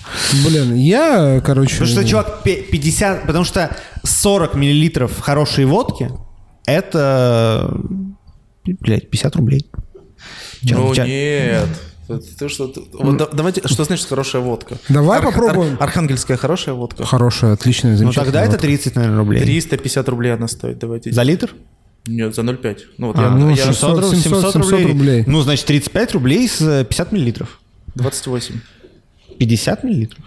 Блин, я, короче... Потому что, чувак, пе- 50... Потому что 40 миллилитров хорошей водки это... Блядь, 50 рублей. Чё, Ну чё- нет. Это Ты что, ты- вот да- давайте, что значит хорошая водка? Давай Арх- попробуем. Ар- Архангельская хорошая водка. Хорошая, отличная, Ну замечательная. тогда это водка. 30, наверное, рублей. 350 рублей она стоит, давайте. За литр? Нет, за 0,5. Ну вот А, я, ну, я 600 рублей, 700 700 рублей. Ну, значит, 35 рублей с э, 50 миллилитров. 28. 50 миллилитров?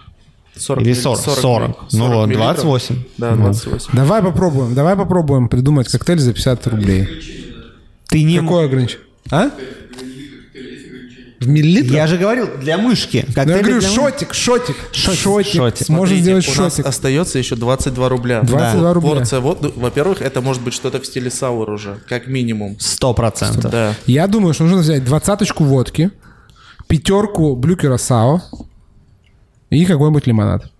40 Или милли- 40? 40. 40, Ну вот, миллилитров. 28. Да, 28. Давай попробуем, давай попробуем придумать коктейль за 50 рублей. Ты не... Какой ограничение? А? В миллилитрах? Я же говорил, для мышки. Ну, Коктейли я говорю, для шотик, шотик, шотик. шотик. Можно Смотрите, сделать у нас шотик. остается еще 22 рубля. 22 Да. рубля. Порция вот, ну, во-первых, это может быть что-то в стиле саур уже, как минимум. Сто процентов. Да. Я думаю, что нужно взять двадцаточку водки, пятерку блюкера сао и какой-нибудь лимонад.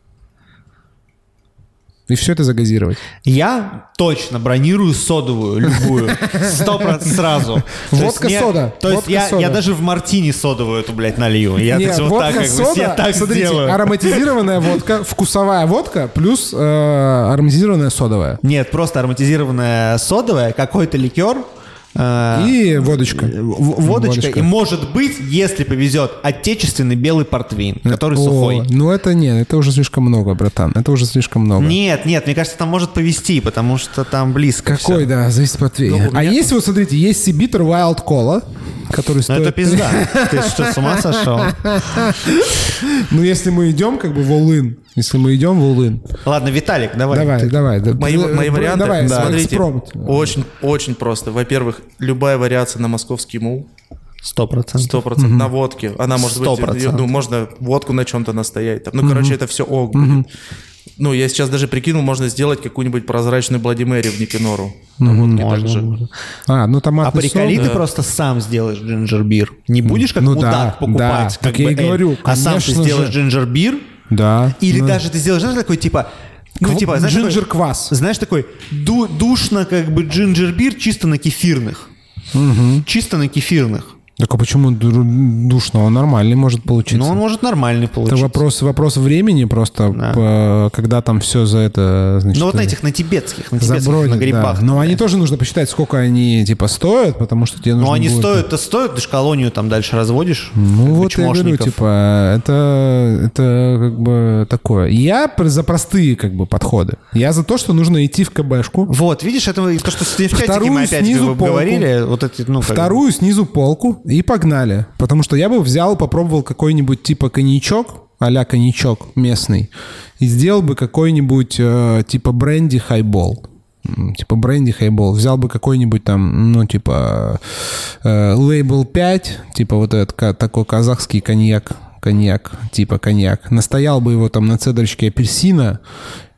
И все это загазировать. Я точно бронирую содовую, любую. Сто процентов сразу. Водка сода, То есть я, даже в мартини содовую эту, блядь, налью. Я вот так, как бы, так сделаю. ароматизированная водка, вкусовая водка плюс э, ароматизированная содовая. Нет, просто ароматизированная содовая, какой-то ликер, И водочка. в- водочка, и может быть, если повезет, отечественный белый портвейн, который О, сухой. Ну это нет, это уже слишком много, братан. Это уже слишком много. Нет, нет, мне кажется, там может повезти, потому что там близко Какой, всё. да, зависит от портвейна. Ну, А меня- есть вот, смотрите, есть Сибитер Wild Cola, который Ну стоит... это пизда. Ты что, с ума сошел? Ну если мы идем как бы в Улын, если мы идем в Улын. Ладно, Виталик, давай. Давай, Ты- давай. да, Мои, э, мои э, варианты, Давай, смотрите, экспромт. очень, очень просто. Во-первых, любая вариация на московский мул, Сто процентов. 100% на водке. Она может быть, 100%. ну, можно водку на чем-то настоять. Там. Ну, короче, это все ок будет. Ну, я сейчас даже прикинул, можно сделать какую-нибудь прозрачную Блади Мэри в Никенору. На водке также. А, ну А томатный приколи, сок. ты просто сам сделаешь джинджер-бир. Не будешь как Ну мудак да, покупать, да, как так я бы и эль, говорю, а сам ты сделаешь же. джинджер-бир, Да. или Ну, даже ты сделаешь, знаешь, такой типа... Ну, кв- типа, знаешь, такой- джинджер-квас. знаешь, такой ду- душно как бы джинджер-бир чисто на кефирных. Чисто на кефирных. Так а почему ду- душно? Он нормальный может получиться. Но он может нормальный Это получиться. вопрос, вопрос времени просто, Да. по- когда там все за это, значит, Ну вот на э, этих, на тибетских, на тибетских, забронят, на грибах. да. Но они тоже нужно посчитать, сколько они типа стоят, потому что тебе нужно Ну они будет- стоят-то стоят, ты ж колонию там дальше разводишь. Ну вот я говорю, типа, это, это как бы такое. Я за простые как бы подходы. Я за то, что нужно идти в КБшку, Вот, видишь, это то, что в чатике мы опять говорили, вот эти, ну, вторую снизу полку и погнали. Потому что я бы взял, попробовал какой-нибудь типа коньячок, а-ля коньячок местный, и сделал бы какой-нибудь э, типа бренди хайбол. Типа бренди хайбол. Взял бы какой-нибудь там, ну, типа э, лейбл 5, типа вот этот такой казахский коньяк, коньяк, типа коньяк. Настоял бы его там на цедрочке апельсина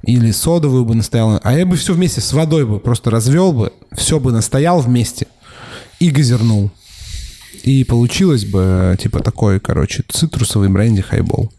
или содовую бы настоял. А я бы все вместе с водой бы просто развел бы, все бы настоял вместе и газернул. И получилось бы, типа, такой, короче, цитрусовый бренди хайбол.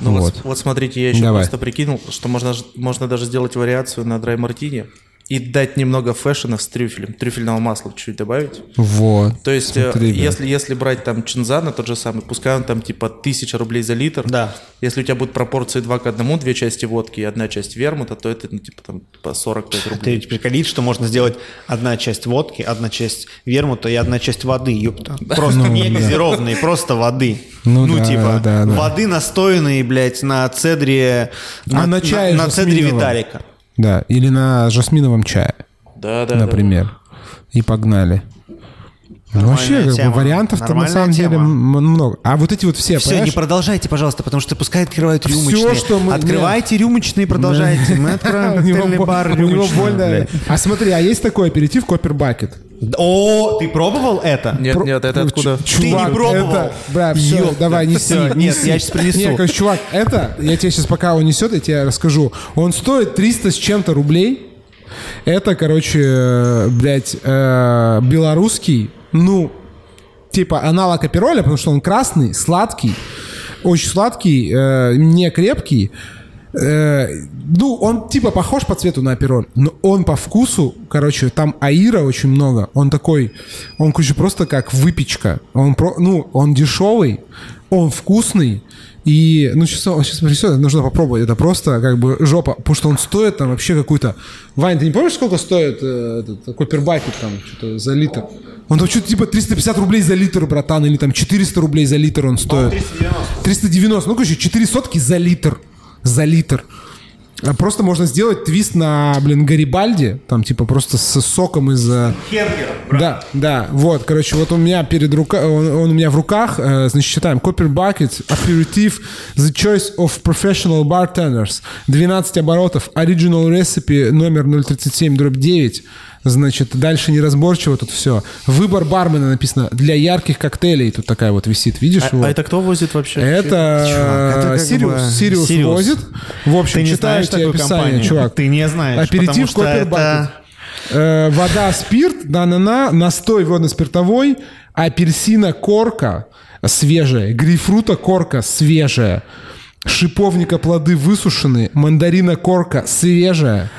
Ну вот. Вот. вот смотрите, я еще Давай. просто прикинул, что можно, можно даже сделать вариацию на драй мартини и дать немного фэшена с трюфелем, трюфельного масла чуть-чуть добавить. Вот. То есть, э, Смотри, да. если, если брать там чинзана тот же самый, пускай он там типа тысяча рублей за литр. Да. Если у тебя будут пропорции 2 к 1, две части водки и одна часть вермута, то это ну, типа там по 45 Ты рублей. ведь приколит, что можно сделать одна часть водки, одна часть вермута и одна часть воды, ёпта. Просто не газированной, просто воды. Ну да, типа, да, да. воды настоянные, блядь, на цедре... А на чае На, цедре жасминовом? Виталика. Да, или на жасминовом чае, Да, да, например. И погнали. Ну, вообще, как бы, тема. вариантов-то на самом деле тема. м- много. А вот эти вот все, Все, не понимаешь? продолжайте, пожалуйста, потому что пускай открывают рюмочные. что мы- Открывайте рюмочные, продолжайте. Мы откроем бар у него рюмочный. А смотри, а есть такой аперитив Копер Бакет. О, ты пробовал это? Нет, Про- нет, это откуда? ч- Ты не чувак, пробовал? Это, бля, все, Ёпта, давай, неси. всё, нет, неси. я щас принесу. Не, короче, чувак, это, я тебе сейчас, пока он несет, я тебе расскажу. Он стоит 300 с чем-то рублей. Это, короче, э, блядь, э, белорусский, ну, типа аналог апероля, потому что он красный, сладкий, очень сладкий, э, не крепкий. Э, ну, он типа похож по цвету на апероль, но он по вкусу, короче, там аира очень много. Он такой, он, короче, просто как выпечка. Он, про, ну, он дешевый, он вкусный, и, ну, сейчас, сейчас все, нужно попробовать. Это просто как бы жопа, потому что он стоит там вообще какую-то... Вань, ты не помнишь, сколько стоит э, этот копербакет там, что-то за литр? Он там что-то типа 350 рублей за литр, братан, или там 400 рублей за литр он стоит. 390. 390, ну, короче, 4 сотки за литр. За литр. А Просто можно сделать твист на, блин, Гарибальди, там, типа, просто с соком из... э, Да, да, вот, короче, вот у меня перед рука, он, он у меня в руках, э, значит, читаем, Copper Bucket, Aperitif, The Choice of Professional Bartenders, 12 оборотов, Original Recipe номер 037, дробь 9, значит, дальше неразборчиво тут все. Выбор бармена написано, для ярких коктейлей, тут такая вот висит, видишь? А, вот. а это кто возит вообще? Это Чувак, это Сириус. бы- Сириус Сириус. возит. В общем, Ты не читаешь знаешь такую описание, компанию? чувак. Ты не знаешь, потому Аперитив что Copper это-. Э, вода, спирт, да-на-на, настой водно-спиртовой, апельсина корка свежая, грейпфрута корка свежая, шиповника плоды высушенные, мандарина корка свежая.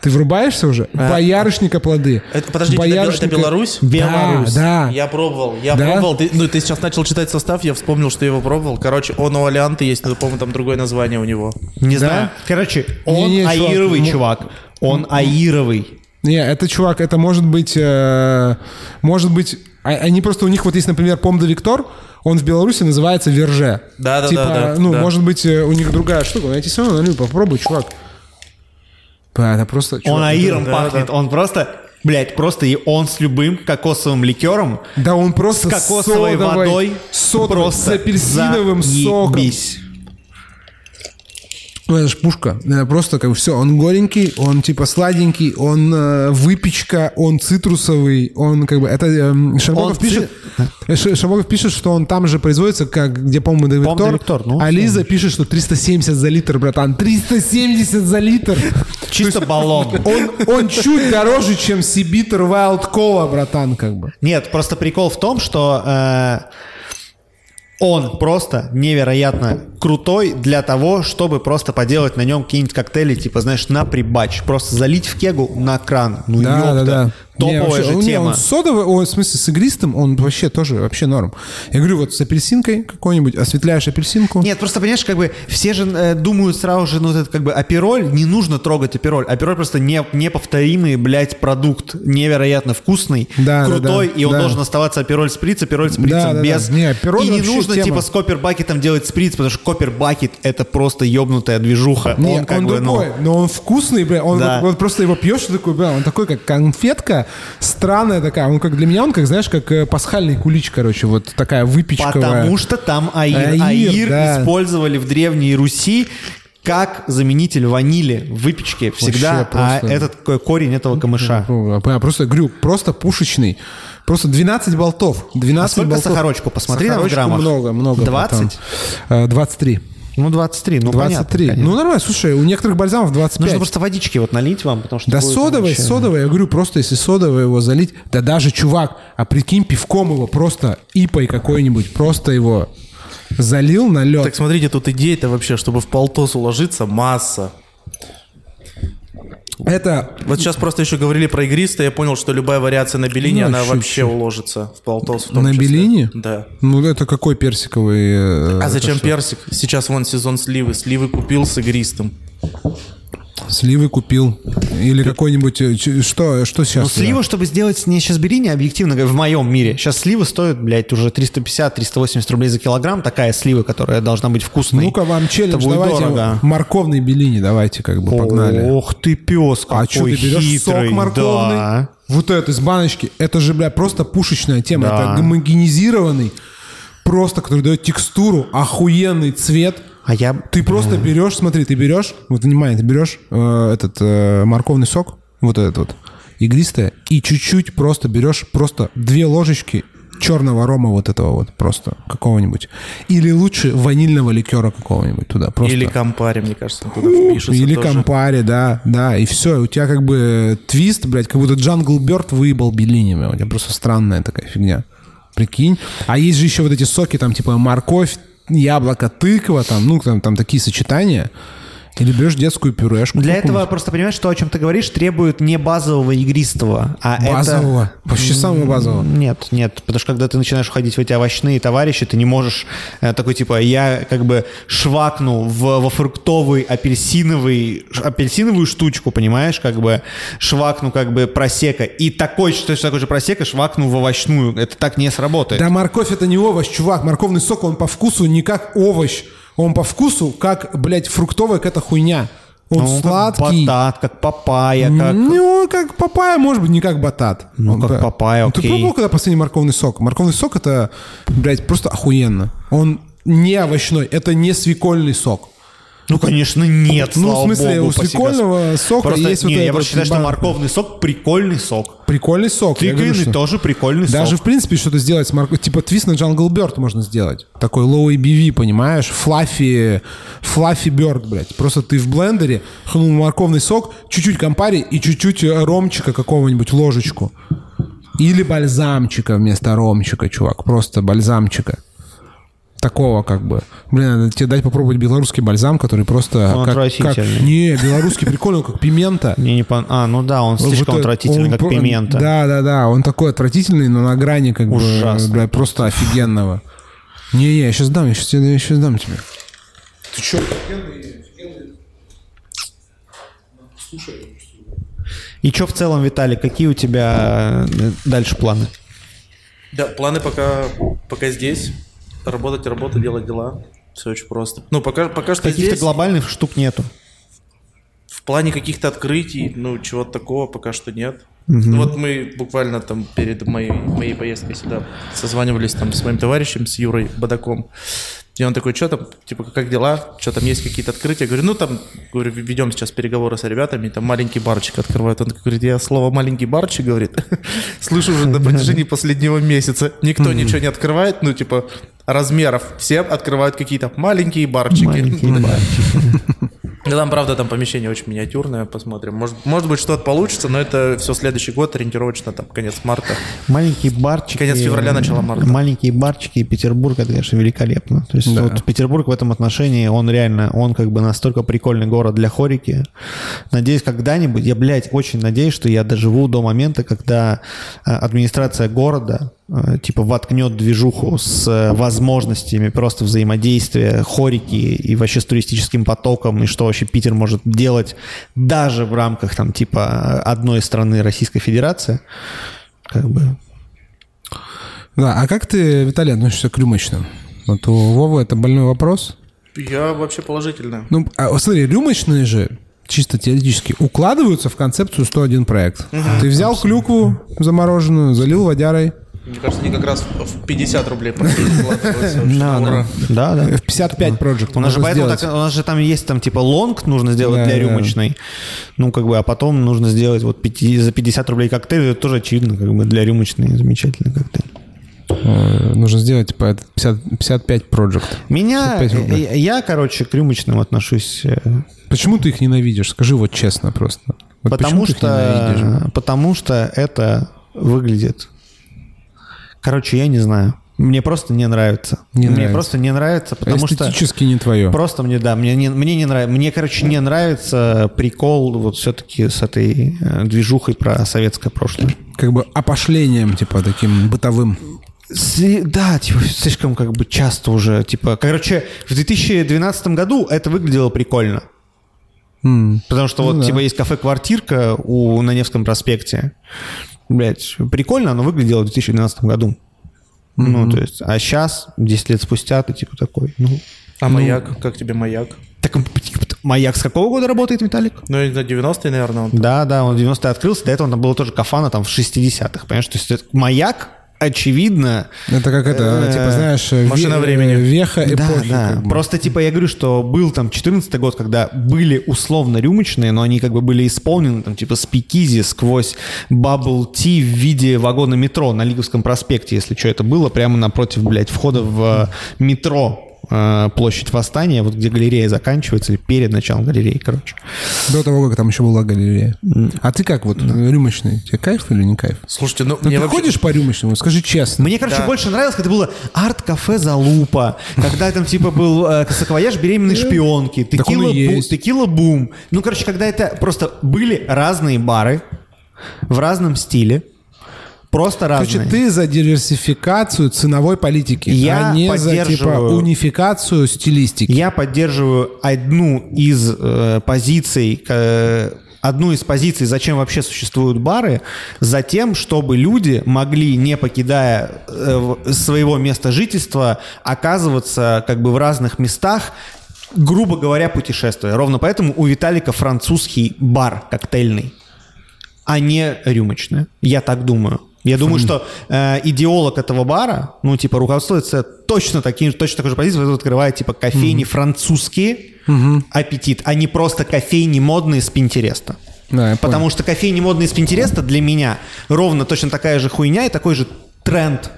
Ты врубаешься уже? Боярышника плоды. Это, это Бел- это Боярышника- Беларусь? Да, да. Я пробовал, я Да? пробовал. Ты, ну, ты сейчас начал читать состав, я вспомнил, что я его пробовал. Короче, он у Алианты есть, но, по-моему, там другое название у него. Не Да? знаю. Короче, он Не-не, чувак, аировый ну- чувак. Он аировый. Не, это, чувак, это может быть... э, может быть... а- Они просто... У них вот есть, например, Пом де Виктор, он в Беларуси называется Верже. Да-да-да, Типа, да, ну, да. может быть, э, у них другая штука. Я тебе все равно налью, попробуй, чувак. Это просто... Он чувак, аиром да, пахнет. да. Он просто... Блять, просто и он с любым кокосовым ликером, Да он просто с кокосовой содовой- водой, содовой, просто с апельсиновым соком. Ну, это ж пушка. Это просто как бы все. Он горенький, он типа сладенький, он э, выпечка, он цитрусовый, он как бы... Это эм, Шарбогов Он пишет... э, Ш- Шарбогов пишет, что он там же производится, как где, по-моему, де Виктор. Виктор, ну, а Лиза пишет, что 370 за литр, братан. 370 за литр! Чисто баллон. Он, он чуть дороже, чем Сибитер Wild Cola, братан, как бы. Нет, просто прикол в том, что э, он просто невероятно крутой для того, чтобы просто поделать на нем какие-нибудь коктейли, типа, знаешь, на прибач. Просто залить в кегу на кран. Ну, Да, ёпта. да, да. Не, Топовая вообще, же он- не, тема. Он содовый, он, в смысле, с игристым, он вообще тоже вообще норм. Я говорю, вот с апельсинкой какой-нибудь, осветляешь апельсинку. Нет, просто понимаешь, как бы все же э, думают сразу же, ну, вот это как бы апероль, не нужно трогать апероль. Апероль просто не, неповторимый, блядь, продукт, невероятно вкусный, Да, да, крутой, да, и он да. должен оставаться апероль сприц, апероль сприц Да, да, без. да. Не, апероль и не нужно тема. типа с копербакетом делать сприц, потому что копербакет это просто ёбнутая движуха. Не, он он, как бы, ну, другой, но он вкусный, бля, он Да. вот, вот просто его пьешь, такой, бля, он такой, как конфетка, странная такая, он как для меня, он как, знаешь, как э, пасхальный кулич, короче, вот такая выпечковая. Потому что там аир. Аир, Аир, да. использовали в Древней Руси как заменитель ванили в выпечке всегда, а просто- этот ко- корень этого камыша. Ну, Я просто говорю, просто пушечный. Просто 12 болтов. 12 А сколько болтов. сахарочку? Посмотри Сахарочку граммах. много, много. 20? братан. Э, 23. Ну, 23, ну 23. понятно, ну, нормально, слушай, у некоторых бальзамов 25. Нужно просто водички вот налить вам, потому что... Да будет содовый, вообще- я говорю, просто если содовый его залить, да даже, чувак, а прикинь, пивком его просто, ипой какой-нибудь, просто его залил на лед. Так смотрите, тут идея-то вообще, чтобы в полтос уложиться, масса. Это, Вот сейчас просто еще говорили про игристое, я понял, что любая вариация на белине, Ну, она чуть-чуть. вообще уложится в полтос. В том На числе. белине? Да. ну это какой персиковый? э, А зачем что? персик? Сейчас вон сезон сливы. Сливы купил с игристым. Сливы купил. Или какой-нибудь, э, что, что сейчас? Ну, сливу, чтобы сделать не сейчас белине, объективно говоря, в моем мире. Сейчас сливы стоят, блядь, уже 350-380 рублей за килограмм. Такая слива, которая должна быть вкусной. Ну-ка вам челлендж, давайте. дорого. Морковный белини, давайте как бы погнали. Ох ты, пес А что, какой ты берешь хитрый. сок морковный? Да. Вот это из баночки. Это же, бля, просто пушечная тема. Да. Это гомогенизированный, просто, который дает текстуру, охуенный цвет. А я... Ты просто берешь, смотри, ты берешь, вот внимание, ты берешь э, этот э, морковный сок, вот этот вот, игристое, и чуть-чуть просто берешь просто две ложечки черного рома вот этого вот просто какого-нибудь. Или лучше ванильного ликера какого-нибудь туда. Просто. Или кампари, мне кажется, туда впишется Или тоже. кампари, да, да, и все, у тебя как бы твист, блядь, как будто Jungle Bird выебал Беллини, бля, у тебя просто странная такая фигня. Прикинь. А есть же еще вот эти соки, там, типа, морковь, яблоко, тыква, там, ну, там, там такие сочетания. Или берешь детскую пюрешку. Для этого, просто понимаешь, что о чем ты говоришь, требует не базового игристого, а Базового. это... Вообще самого базового. Нет, нет, потому что когда ты начинаешь ходить в эти овощные товарищи, ты не можешь э, такой типа, я как бы швакну в, во фруктовый апельсиновый, апельсиновую штучку, понимаешь, как бы швакну как бы просека, и такой, что такой же просека швакну в овощную. Это так не сработает. Да морковь это не овощ, чувак. Морковный сок, он по вкусу не как овощ. Он по вкусу как, блядь, фруктовая какая-то хуйня. Он Ну, сладкий. Как батат, как папайя, как... Ну, как папайя, может быть, не как батат. Ну, Он как да. папайя, Ну, Ты окей. пробовал когда последний морковный сок? Морковный сок это, блядь, просто охуенно. Он не овощной, это не свекольный сок. Ну, конечно, нет, Ну, в смысле, богу, у свекольного сока Просто, есть вот не, я этот просто считаю, что морковный сок прикольный сок. Прикольный сок. я Тыквенный тоже прикольный Даже, сок. в принципе, что-то сделать с морковью. Типа твист на Jungle Bird можно сделать. Такой low ABV, понимаешь? Флаффи, флаффи Bird, блядь. Просто ты в блендере хнул морковный сок, чуть-чуть компари и чуть-чуть э, ромчика какого-нибудь ложечку. Или бальзамчика вместо ромчика, чувак. Просто бальзамчика. Такого как бы. Блин, надо тебе дать попробовать белорусский бальзам, который просто... Он как, как- отвратительный. Не, белорусский прикольный, он как пимента. Мне не пон... А, ну да, он слишком Вот отвратительный, он как про- пимента. Да, да, да. Он такой отвратительный, но на грани как Ужасно. бы бля, просто офигенного. Не-не, я сейчас дам, я сейчас, я сейчас дам тебе. Ты что? И что в целом, Виталий, какие у тебя э, дальше планы? Да, планы пока, пока здесь. Работать, работать, делать дела. Все очень просто. Ну, пока, пока что Каких-то здесь. глобальных штук нету. В плане каких-то открытий, ну, чего-то такого пока что нет. Ну, вот мы буквально там перед моей, моей поездкой сюда созванивались там с моим товарищем, с Юрой Бадаком. И он такой, что там, типа, как дела? Что там, есть какие-то открытия? Я говорю, ну, там, говорю, ведем сейчас переговоры с ребятами, там маленький барчик открывают. Он говорит, я слово маленький барчик, говорит, слышу уже на протяжении последнего месяца. Никто ничего не открывает, ну, типа, размеров. Все открывают какие-то маленькие барчики. Маленькие барчики. Да там, правда, там помещение очень миниатюрное, посмотрим. Может, может быть, что-то получится, но это все следующий год, ориентировочно, там, конец марта. Маленькие барчики. Конец февраля, начало марта. Маленькие барчики и Петербург, это, конечно, великолепно. То есть вот Петербург в этом отношении, он реально, он как бы настолько прикольный город для хорики. Надеюсь, когда-нибудь, я, блядь, очень надеюсь, что я доживу до момента, когда э, администрация города типа воткнет движуху с э, возможностями просто взаимодействия хорики и вообще с туристическим потоком, и что вообще Питер может делать даже в рамках там типа одной страны Российской Федерации. Как бы Да, а как ты, Виталий, относишься к рюмочным? Вот у Вовы это больной вопрос. Я вообще положительно. Ну, а, смотри, рюмочные же чисто теоретически укладываются в концепцию 101 проект. Ты взял клюкву замороженную, залил водярой. Мне кажется, они как раз в 50 рублей. Да, да. Да. В 55 проект У нас же поэтому так- у нас же там есть там типа лонг нужно сделать Да, для да. рюмочной. Ну, как бы, а потом нужно сделать вот за 50 рублей коктейль. Это тоже очевидно, как бы для рюмочной замечательный коктейль. Э, Нужно сделать типа это 50 55 project. Меня, 55 рублей. я, я, короче, к рюмочным отношусь, э, Почему ты их ненавидишь? Скажи вот честно просто. Вот потому что, потому что это выглядит. Короче, я не знаю. Мне просто не нравится. Не мне нравится. просто не нравится, потому что Эстетически не твое. Просто мне, да, мне не, мне не нравится. Мне, короче, не нравится прикол вот все-таки с этой э, движухой про советское прошлое. Как бы опошлением, типа, таким бытовым. Да, типа, слишком как бы часто уже, типа, короче, в 2012 году это выглядело прикольно. М. Потому что Ну вот, да. типа, есть кафе-квартирка у, на Невском проспекте. Блять, прикольно оно выглядело в 2012 году. Ну, то есть, а сейчас, 10 лет спустя, ты типа такой, ну... А маяк? Как тебе маяк? Так, маяк с какого года работает, Виталик? Ну, это 90-е, наверное, он. Да, да, он в 90-е открылся, до этого там было тоже кафана там в 60-х, понимаешь? То есть маяк, очевидно... Это как это, Э, типа, знаешь, ве- машина времени. Веха Да, эпохи. да. как бы. Просто, типа, я говорю, что был там 14 год, когда были условно рюмочные, но они как бы были исполнены там, типа, speakeasy сквозь bubble tea в виде вагона метро на Лиговском проспекте, если что, это было прямо напротив, блядь, входа в э, метро. Э, площадь Восстания, вот где галерея заканчивается, или перед началом галереи, короче. До того, как там еще была галерея. А ты как вот, рюмочный? Тебе кайф или не кайф? Слушайте, ну, Ну, ты вообще- ходишь по рюмочному? Скажи честно. Мне, короче, Да. больше нравилось, когда было арт-кафе «Залупа», когда там, типа, был э, саквояж беременной шпионки, Так он текила, и бу- есть. текила бум. Ну, короче, когда это просто были разные бары в разном стиле, просто разные. Короче, ты за диверсификацию ценовой политики, Я а не за типа унификацию стилистики. Я поддерживаю одну из э, позиций, э, одну из позиций, зачем вообще существуют бары, за тем, чтобы люди могли, не покидая э, своего места жительства, оказываться как бы в разных местах, грубо говоря, путешествуя. Ровно поэтому у Виталика французский бар коктейльный, а не рюмочный. Я так думаю. Я думаю, что э, идеолог этого бара, ну, типа, руководствуется точно таким, точно такой же позицией, поэтому открывает, типа, кофейни французские, аппетит, а не просто кофейни модные с Пинтереста. Да, Потому что кофейни модные с Пинтереста для меня ровно точно такая же хуйня и такой же тренд,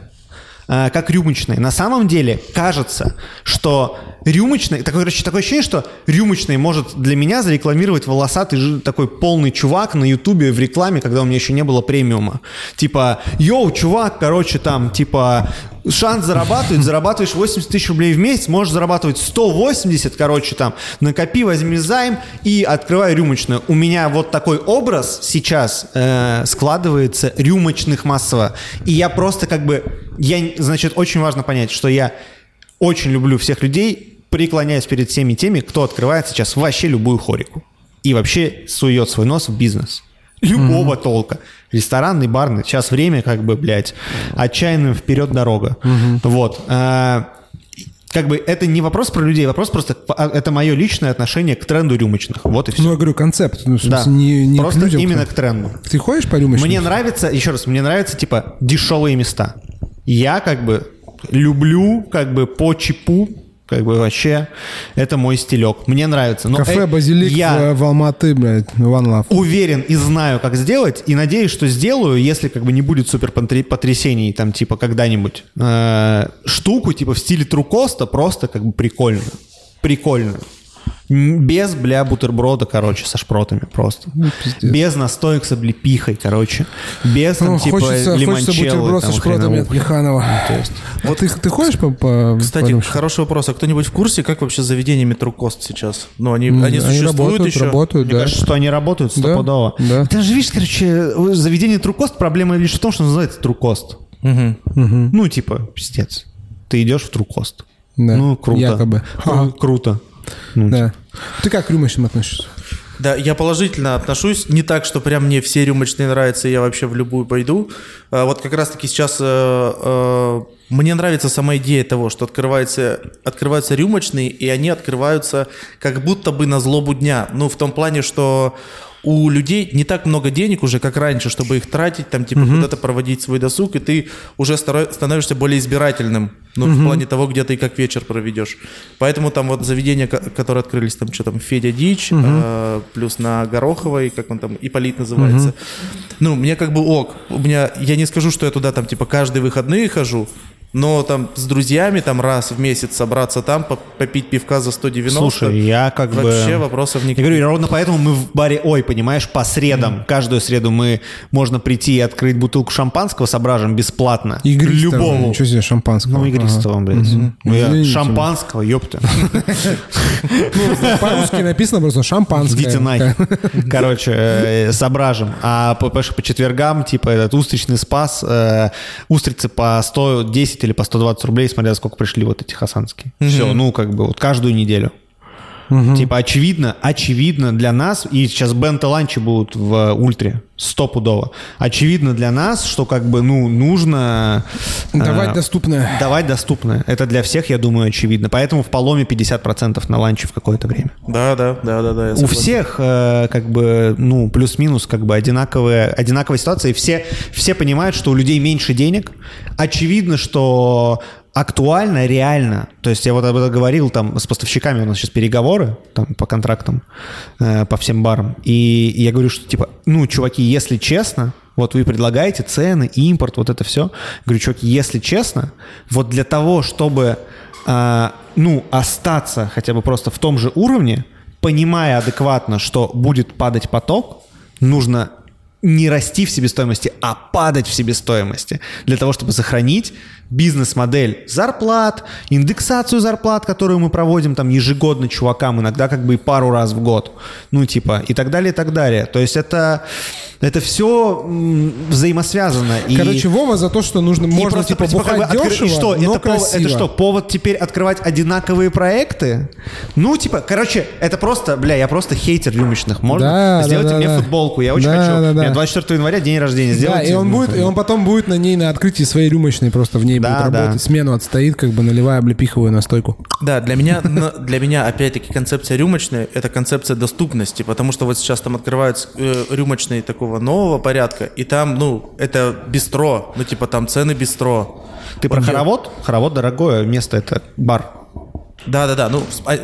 э, как рюмочные. На самом деле кажется, что рюмочный, короче, такое ощущение, что рюмочный может для меня зарекламировать волосатый такой полный чувак на ютубе в рекламе, когда у меня еще не было премиума. Типа, йоу, чувак, короче, там, типа, шанс зарабатывать, зарабатываешь 80 тысяч рублей в месяц, можешь зарабатывать 180, короче, там, накопи, возьми займ и открывай рюмочную. У меня вот такой образ сейчас э, складывается рюмочных массово. И я просто как бы, я, значит, очень важно понять, что я очень люблю всех людей, преклоняюсь перед всеми теми, кто открывает сейчас вообще любую хорику. И вообще сует свой нос в бизнес. Любого толка. Ресторанный, барный. Сейчас время, как бы, блядь, отчаянным вперед дорога. Вот. А, Как бы это не вопрос про людей, вопрос просто, а, это мое личное отношение к тренду рюмочных. Вот и все. Ну, я говорю, концепт. Ну, в да. не, не просто к людям. именно к тренду. Ты ходишь по рюмочным? Мне нравится, еще раз, мне нравятся, типа, дешевые места. Я, как бы, люблю, как бы, по чипу, как бы, вообще, это мой стилек. Мне нравится. Но Кафе э, «Базилик» я в, Алматы, блядь, One Love. уверен и знаю, как сделать, и надеюсь, что сделаю, если как бы не будет супер потрясений там типа когда-нибудь. Э, штуку типа в стиле Трукоста просто как бы прикольно. Прикольно. Без, бля, бутерброда, короче, со шпротами просто. Ну, пиздец. Без настоек с облепихой, короче. Без, там, Ну, типа, хочется, хочется лимончелло. бутерброд там, со шпротами от хреновухи. Плеханова. То есть, Вот ты, ты ходишь по, по Кстати, по хороший вопрос. А кто-нибудь в курсе, как вообще заведение метро Кост сейчас? Ну, они, они, Они существуют работают, еще? работают, Мне да. кажется, что они работают стопудово. да. Ты же видишь, короче, заведение Трукост, проблема лишь в том, что называется Трукост. Ну, типа, пиздец. Ты идешь в Трукост. Да, Ну, круто. якобы. Кру-. Круто. Ну, Да. Ты как к рюмочным относишься? Да, я положительно отношусь. Не так, что прям мне все рюмочные нравятся, и я вообще в любую пойду. А, Вот как раз-таки сейчас э, э, мне нравится сама идея того, что открываются, открываются рюмочные, и они открываются как будто бы на злобу дня. Ну, в том плане, что у людей не так много денег уже, как раньше, чтобы их тратить, там, типа, куда-то проводить свой досуг, и ты уже становишься более избирательным, ну, в плане того, где ты как вечер проведешь. Поэтому там вот заведения, ко- которые открылись, там, что там, Федя Дич, э, плюс на Гороховой, как он там, Иполит называется. Ну, мне как бы ок. У меня, я не скажу, что я туда там, типа, каждые выходные хожу, но там с друзьями там раз в месяц собраться там, по- попить пивка за 190. Слушай, я как бы... Вообще вопросов Я никаких. говорю, ровно поэтому мы в баре «Ой», понимаешь, по средам, каждую среду мы можно прийти и открыть бутылку шампанского с ображем бесплатно. Игристого. Любому. Ничего себе, шампанского. Ну, игристого, блядь. Ну, я шампанского, ёпта. Ага. По-русски написано просто шампанское. Идите нахер. Короче, э, с ображем. А по четвергам, типа, этот устричный спас, э, устрицы по 110 или по 120 рублей, смотря сколько пришли вот эти хасанские. Все, ну, как бы, вот каждую неделю. Типа, очевидно, очевидно для нас, и сейчас бенто-ланчи будут в ультре, стопудово. Очевидно для нас, что как бы, ну, нужно... э, Давать доступное. Давать доступное. Это для всех, я думаю, очевидно. Поэтому в Паломе 50% на ланче в какое-то время. Да, да, да, да, да. У всех, э, как бы, ну, плюс-минус, как бы, одинаковые, одинаковая ситуация, и все, все понимают, что у людей меньше денег. Очевидно, что актуально, реально. То есть я вот об этом говорил, там, с поставщиками у нас сейчас переговоры, там, по контрактам, э, по всем барам. И я говорю, что, типа, ну, чуваки, если честно, Вот вы предлагаете цены, импорт, вот это все. Говорю, чуваки, если честно, вот для того, чтобы, а, ну, остаться хотя бы просто в том же уровне, понимая адекватно, что будет падать поток, нужно не расти в себестоимости, а падать в себестоимости для того, чтобы сохранить бизнес-модель зарплат, индексацию зарплат, которую мы проводим там ежегодно чувакам, иногда как бы и пару раз в год, ну типа и так далее, и так далее. То есть это это все взаимосвязано. И- Короче, Вова за то, что нужно, и можно просто, типа типа, как бы бухать откры- дешево, и что, но это, красиво. это что, повод теперь открывать одинаковые проекты? Ну, типа, короче, это просто, бля, я просто хейтер рюмочных. Можно? Да, Сделайте да, мне да. футболку, я очень Да, хочу. да, У меня да. 24 января день рождения. Да, Сделайте. и он будет, и он потом будет на ней на открытии своей рюмочной просто в ней Да, будет да. работать, смену отстоит, как бы наливая облепиховую настойку. Да, для меня, для меня опять-таки концепция рюмочная – это концепция доступности, потому что вот сейчас там открываются э, рюмочные такого нового порядка, и там, ну, это бистро, ну, типа там цены бистро. Ты про Он де- хоровод? Хоровод дорогое место, это бар. Да-да-да, ну, а,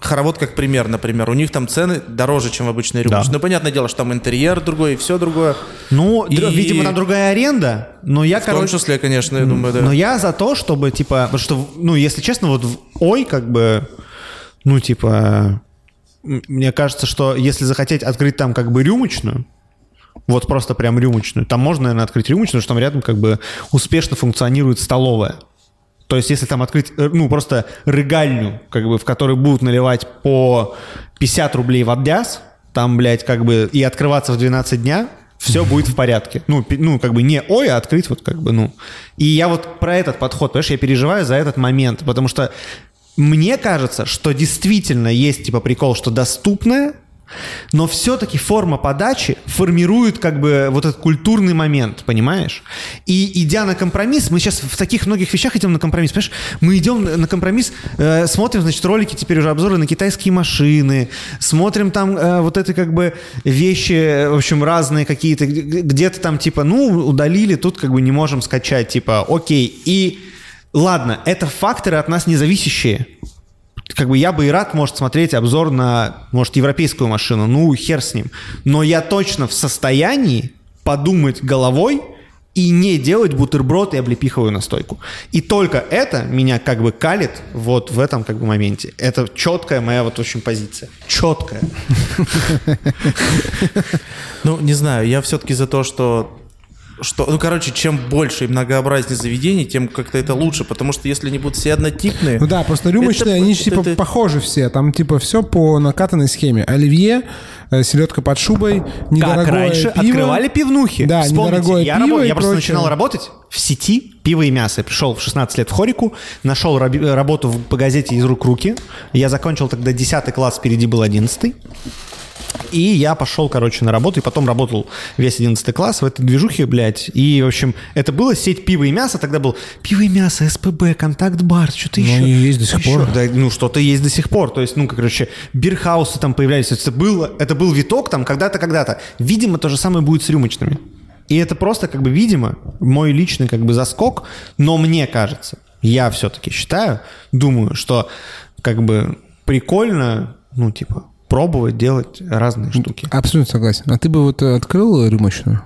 хоровод как пример, например, у них там цены дороже, чем в обычной рюмочной. Да. Ну, понятное дело, что там интерьер другой и все другое. Ну, И- видимо, там другая аренда, но я, В том короче, числе, конечно, я думаю, да. Но я за то, чтобы, типа, потому что, ну, если честно, вот Ой, как бы, ну, типа, мне кажется, что если захотеть открыть там как бы рюмочную, вот просто прям рюмочную, там можно, наверное, открыть рюмочную, что там рядом как бы успешно функционирует столовая. То есть, если там открыть, э, ну, просто рыгальню, как бы, в которой будут наливать по 50 рублей в обдяз, там, блядь, как бы, и открываться в 12 дня, все будет в порядке. Ну, ну, как бы не ой, а открыть вот как бы, ну. И я вот про этот подход, понимаешь, я переживаю за этот момент, потому что мне кажется, что действительно есть, типа, прикол, что доступное, но все-таки форма подачи формирует как бы вот этот культурный момент, понимаешь? И идя на компромисс, мы сейчас в таких многих вещах идем на компромисс, понимаешь? Мы идем на компромисс, э, смотрим, значит, ролики, теперь уже обзоры на китайские машины, смотрим там э, вот это как бы вещи, в общем, разные какие-то, где-то там типа, ну, удалили, тут как бы не можем скачать, типа, окей. И ладно, это факторы от нас независящие как бы я бы и рад, может, смотреть обзор на, может, европейскую машину, ну, хер с ним. Но я точно в состоянии подумать головой и не делать бутерброд и облепиховую настойку. И только это меня как бы калит вот в этом как бы моменте. Это четкая моя вот очень позиция. Четкая. Ну, не знаю, я все-таки за то, что что, ну, короче, чем больше и многообразнее заведений, тем как-то это лучше, потому что если они будут все однотипные... Ну да, просто рюмочные, это- они же типа это- похожи все. Там типа все по накатанной схеме. Оливье, э, селедка под шубой, недорогое как раньше пиво. открывали пивнухи. Да, Вспомните, недорогое я, пиво и я просто прочее. начинал работать в сети пиво и мясо. Я пришел в 16 лет в Хорику, нашел раби- работу в- по газете «Из рук руки». Я закончил тогда 10 класс, впереди был 11 и я пошел, короче, на работу, и потом работал весь 11 класс в этой движухе, блядь. И, в общем, это была сеть пива и мяса. Тогда был пиво и мясо, СПБ, контакт-бар, что-то Ну, еще. и есть до сих Еще. пор. Да, ну, что-то есть до сих пор. То есть, ну, короче, бирхаусы там появлялись. Это, было, это был виток там когда-то, когда-то. Видимо, то же самое будет с рюмочными. И это просто, как бы, видимо, мой личный, как бы, заскок. Но мне кажется, я все-таки считаю, думаю, что, как бы, прикольно, ну, типа, пробовать делать разные штуки. Абсолютно согласен. А ты бы вот э, открыл рюмочную?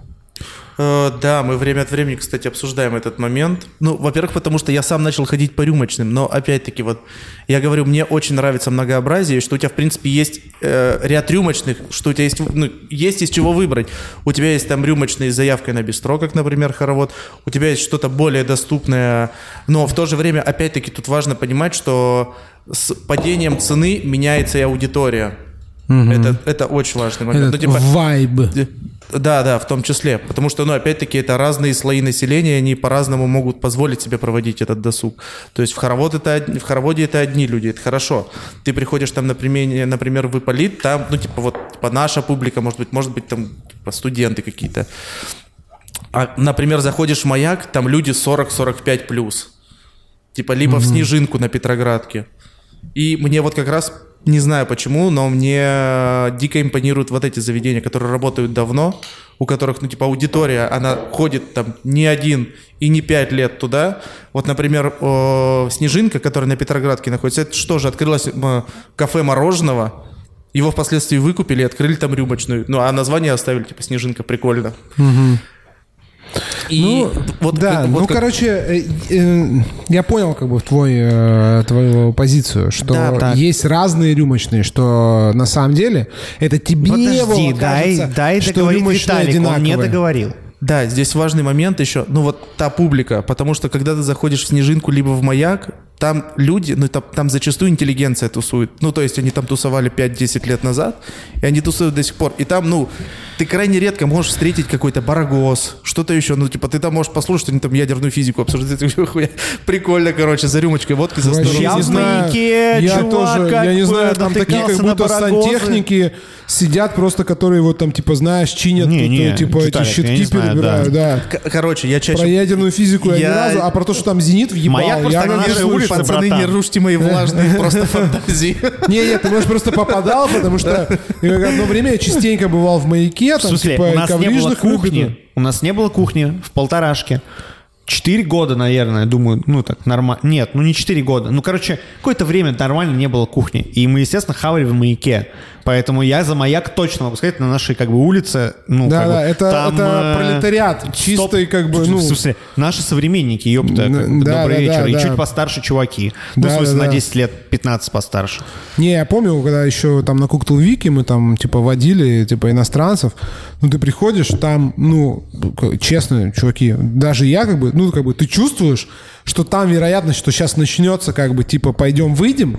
Э, да, мы время от времени, кстати, обсуждаем этот момент. Ну, во-первых, потому что я сам начал ходить по рюмочным, но опять-таки вот я говорю, мне очень нравится многообразие, что у тебя в принципе есть э, ряд рюмочных, что у тебя есть, ну, есть из чего выбрать. У тебя есть там рюмочные с заявкой на бистро, как, например, хоровод. У тебя есть что-то более доступное, но в то же время, опять-таки, тут важно понимать, что с падением цены меняется и аудитория. Это, это очень важный момент. Этот Ну, типа, вайб. да, да, в том числе. Потому что, ну, опять-таки, это разные слои населения, они по-разному могут позволить себе проводить этот досуг. То есть в, хоровод это, в хороводе это одни люди, это хорошо. Ты приходишь там, например, например в Ипполит, там, ну, типа, вот, типа, наша публика, может быть, может быть, там, типа, студенты какие-то. А, например, заходишь в Маяк, там люди 40-45 плюс. Типа, либо в Снежинку на Петроградке. И мне вот как раз, не знаю почему, но мне дико импонируют вот эти заведения, которые работают давно, у которых, ну, типа, аудитория, она ходит там не один и не пять лет туда. Вот, например, Снежинка, которая на Петроградке находится, это что же, открылось м, кафе мороженого, Его впоследствии выкупили и открыли там рюмочную. Ну, а название оставили, типа, «Снежинка» прикольно. И Ну, вот, да, как- ну, вот как- короче, э, э, я понял как бы твой, э, твою позицию, что Да, есть разные рюмочные, что на самом деле это тебе Подожди, Вова, дай, кажется, дай что рюмочные Виталик, он не одинаковые. договорил. Да, здесь важный момент еще. Ну вот та публика, потому что когда ты заходишь в Снежинку либо в Маяк, там люди, ну там, там зачастую интеллигенция тусует. Ну то есть они там тусовали 5-10 лет назад, и они тусуют до сих пор. И там, ну, ты крайне редко можешь встретить какой-то барагоз, что-то еще. Ну типа ты там можешь послушать, они там ядерную физику обсуждают. Прикольно, короче, за рюмочкой водки за столом. Я не в знаю. маяке, я чувак, тоже, как я не знаю, там такие как на будто сантехники сидят просто, которые вот там типа знаешь чинят, Не, тут, не, типа эти я щитки перебирают, да. Короче, я чаще... Про ядерную физику я, ни Я- разу, а про то, что там зенит въебал, Маяк просто я Пацаны, братан. не рушьте мои влажные просто фантазии. Не, нет, ты, может, просто попадал, потому что одно время я частенько бывал в маяке, В там, смысле, типа, у нас не было кухни. У нас не было кухни в полторашке. Четыре года, наверное, думаю, ну так нормально. Нет, ну не четыре года. Ну, короче, какое-то время нормально не было кухни. И мы, естественно, хавали в маяке. Поэтому я за маяк точно могу сказать, на нашей как бы улице, ну, Да, как бы, да, это, там, это э, пролетариат, чистый, как бы, ну... В смысле, наши современники, ёпта, как бы, да, добрый да, вечер. да, и да. чуть постарше чуваки. Ну, Да, в смысле, да, на да. 10 лет, 15 постарше. Не, я помню, когда еще там на Коктейл Вики мы там, типа, водили, типа, иностранцев, ну, ты приходишь, там, ну, честно, чуваки, даже я, как бы, ну, как бы, ты чувствуешь, что там вероятность, что сейчас начнется, как бы, типа, пойдем-выйдем,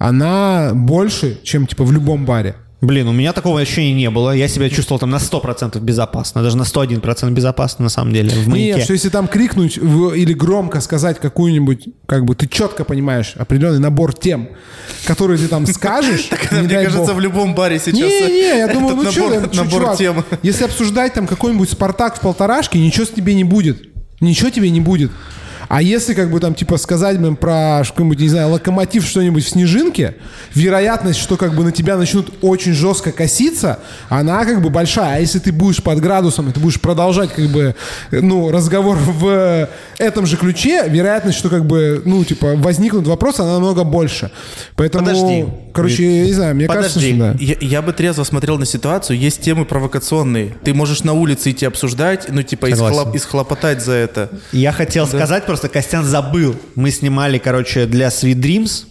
она больше, чем, типа, в любом баре. Блин, у меня такого ощущения не было. Я себя чувствовал там на 100% безопасно. Даже на 101% безопасно, на самом деле, в маяке. Нет, что если там крикнуть в- или громко сказать какую-нибудь, как бы ты четко понимаешь определенный набор тем, которые ты там скажешь, не Мне кажется, в любом баре сейчас Не-не, я думаю, ну что, набор тем. если обсуждать там какой-нибудь Спартак в полторашке, ничего с тебе не будет. Ничего тебе не будет. А если как бы там типа сказать блин, про какой-нибудь, не знаю, локомотив что-нибудь в Снежинке, вероятность, что как бы на тебя начнут очень жестко коситься, она как бы большая. А если ты будешь под градусом, и ты будешь продолжать как бы, ну, разговор в этом же ключе, вероятность, что как бы, ну, типа, возникнут вопросы, она намного больше. Поэтому, Подожди. короче, я не знаю, мне кажется, Подожди. что да. Я, я бы трезво смотрел на ситуацию. Есть темы провокационные. Ты можешь на улице идти обсуждать, ну, типа, Согласен. исхлоп- исхлопотать за это. Я хотел сказать, просто Костян забыл. Мы снимали, короче, для Sweet Dreams,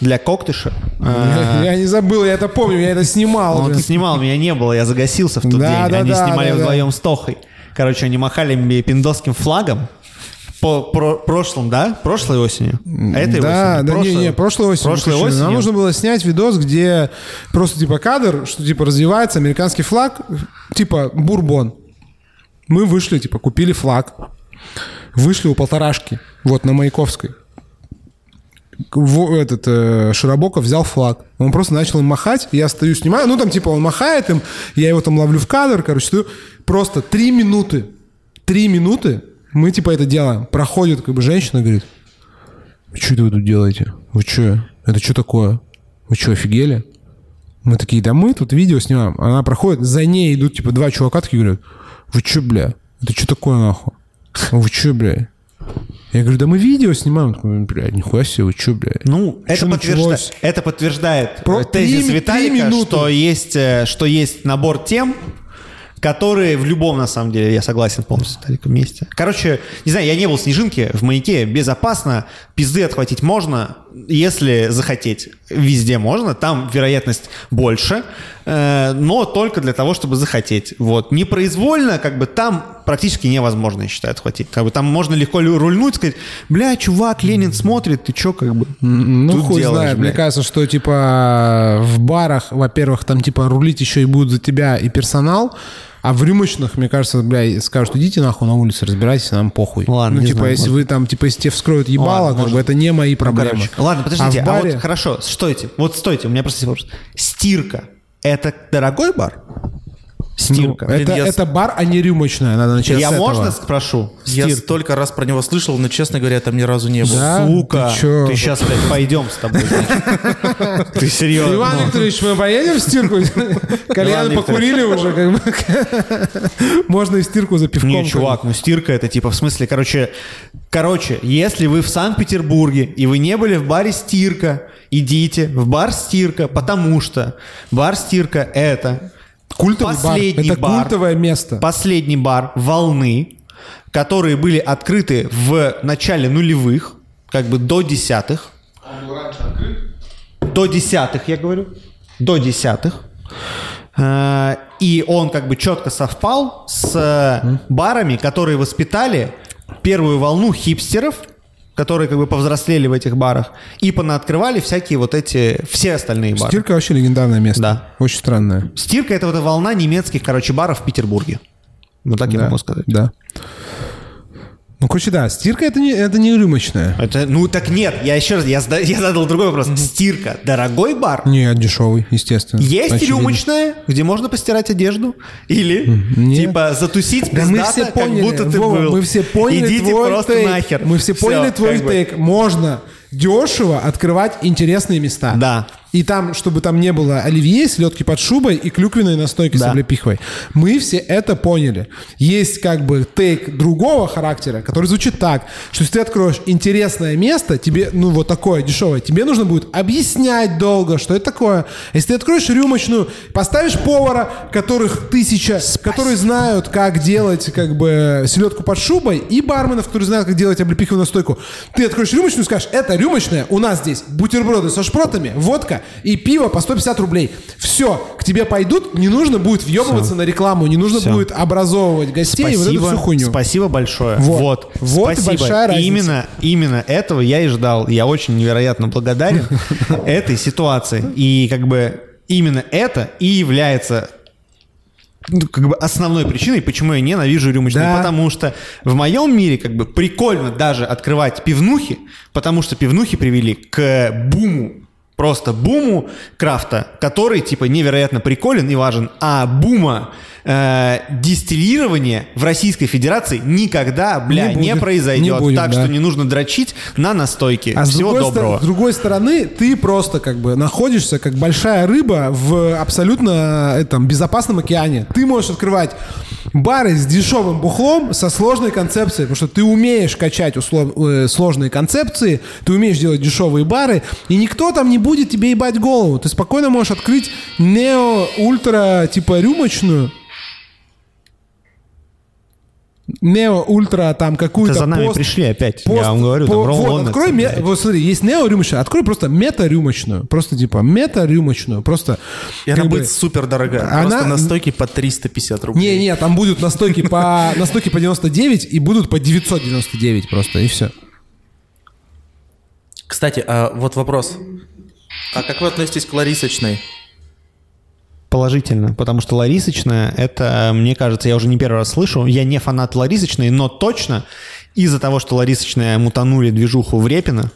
для Коктыша. Я, я не забыл, я это помню, я это снимал. Он ты снимал, меня не было, я загасился в тот Да, день. да, Они да, снимали вдвоем с Тохой. Короче, они махали пиндосским флагом по про- прошлом, да? Прошлой осенью. А этой да, осенью? да, Прошлой- не, не, прошлой осенью. Прошлой осенью. Нам нужно было снять видос, где просто типа кадр, что типа развивается американский флаг, типа бурбон. Мы вышли, типа купили флаг, вышли у полторашки, вот на Маяковской. В- этот э, Широбоков взял флаг. Он просто начал им махать. Я стою, снимаю. Ну, там, типа, он махает им. Я его там ловлю в кадр. Короче, стою. Просто три минуты. Три минуты мы, типа, это делаем. Проходит, как бы, женщина, говорит, что это вы тут делаете? Вы что? Это что такое? Вы что, офигели? Мы такие, да мы тут видео снимаем. Она проходит, за ней идут, типа, два чувака такие говорят, вы что, бля? Это что такое, нахуй? Вы что, бля? Я говорю, да мы видео снимаем. Такой, Бля, нихуя себе, вы что, бля? Ну, это, Чё подтвержда- это подтверждает Про- э, тезис три- три Виталика, минуты. что есть, э, что есть набор тем, которые в любом, на самом деле, я согласен полностью с Виталиком вместе. Короче, не знаю, я не был в Снежинке, в маяке, безопасно, пизды отхватить можно, если захотеть. Везде можно, там вероятность больше, но только для того, чтобы захотеть. Вот. Непроизвольно, как бы там практически невозможно, я считаю, отхватить. Как бы там можно легко рульнуть, сказать, бля, чувак, Ленин смотрит, ты чё, как бы? Ну, хуй делаешь, знает. Мне блядь? кажется, что, типа, в барах, во-первых, там, типа, рулить еще и будут за тебя и персонал, а в рюмочных, мне кажется, бля, скажут, идите нахуй на улице, разбирайтесь, нам похуй. Ладно, ну, типа, знаю, если ладно. вы там, типа, если тебе вскроют ебало, Ладно, как может. бы это не мои Ну, проблемы. короче. Ладно, подождите, а в а, баре... вот хорошо, стойте, вот стойте, у меня просто вопрос. Стирка – это дорогой бар? Стирка. Ну, это, Блин, я- это бар, а не рюмочная. Надо начать я с этого. можно спрошу? Я Стирка. столько раз про него слышал, но, честно говоря, там ни разу не был. Да? Сука, Ты чё? ты сейчас, блядь, пойдем с тобой. Ты серьезно? Иван Ну. Викторович, мы поедем в стирку? Кальян Иван покурили уже, как бы. Можно и стирку за пивком. Не, чувак, ну стирка это типа в смысле, короче, короче, если вы в Санкт-Петербурге и вы не были в баре стирка, идите в бар стирка, потому что бар стирка это Культовый бар. последний Это бар, культовое место. последний бар волны, которые были открыты в начале нулевых, как бы до десятых. До десятых, я говорю. До десятых. Э, И он как бы четко совпал с э, барами, которые воспитали первую волну хипстеров, которые как бы повзрослели в этих барах, и понаоткрывали всякие вот эти, все остальные бары. Стирка вообще легендарное место. Да. Очень странное. Стирка это вот эта волна немецких, короче, баров в Петербурге. Вот так я Да. могу сказать. Да. Ну, короче, да, стирка это не, это не рюмочная. Это, ну так нет, я еще раз, я, я задал другой вопрос. Стирка, дорогой бар? Нет, дешевый, естественно. Есть Очевидно. рюмочная, где можно постирать одежду? Или, Нет. типа, затусить Да мы все как поняли, будто ты Вова, был. мы все поняли Идите твой просто тейк. нахер. Мы все Всё, поняли твой как бы. тейк. Можно дешево открывать интересные места. Да. И там, чтобы там не было оливье, селедки под шубой и клюквенной настойки с Да. облепиховой. Мы все это поняли. Есть как бы тейк другого характера, который звучит так, что если ты откроешь интересное место, тебе, ну вот такое дешевое, тебе нужно будет объяснять долго, что это такое. Если ты откроешь рюмочную, поставишь повара, которых тысяча, которые знают, как делать как бы селедку под шубой, и барменов, которые знают, как делать облепиховую настойку. Ты откроешь рюмочную и скажешь, это рюмочная, у нас здесь бутерброды со шпротами, водка и пиво по 150 рублей. Все, к тебе пойдут, не нужно будет въебываться на рекламу, не нужно Всё. будет образовывать гостей и вот эту всю хуйню. спасибо большое. Вот. Вот, Вот и спасибо. большая разница. Именно, именно этого я и ждал. Я очень невероятно благодарен этой ситуации. И как бы именно это и является ну, как бы основной причиной, почему я ненавижу рюмочные. Да. Потому что в моем мире как бы прикольно даже открывать пивнухи, потому что пивнухи привели к буму просто буму крафта, который типа невероятно приколен и важен, а бума э, дистиллирования в Российской Федерации никогда, бля, Не не, произойдет. Не будет, так да. что не нужно дрочить на настойке. А с Всего другой, доброго. с другой стороны, ты просто как бы находишься как большая рыба в абсолютно э, этом, безопасном океане. Ты можешь открывать бары с дешевым бухлом со сложной концепцией, потому что ты умеешь качать услов- э, сложные концепции, ты умеешь делать дешевые бары, и никто там не будет тебе ебать голову. Ты спокойно можешь открыть нео-ультра типа рюмочную, нео ультра там какую-то Это за нами пост- пришли опять. пост- я вам говорю, по- там вот, открой, ме- вот смотри, есть нео рюмочная, открой просто мета-рюмочную, просто типа мета-рюмочную, просто... И она бы- будет супер дорогая. Она- Просто на стойке по 350 рублей. Не, не, там будут настойки по, настойки по 99 и будут по 999 просто, и все. Кстати, а вот вопрос. А как вы относитесь к Ларисочной? Положительно, потому что Ларисочная, это, мне кажется, я уже не первый раз слышу, я не фанат Ларисочной, но точно из-за того, что Ларисочная мутанули движуху в Репино,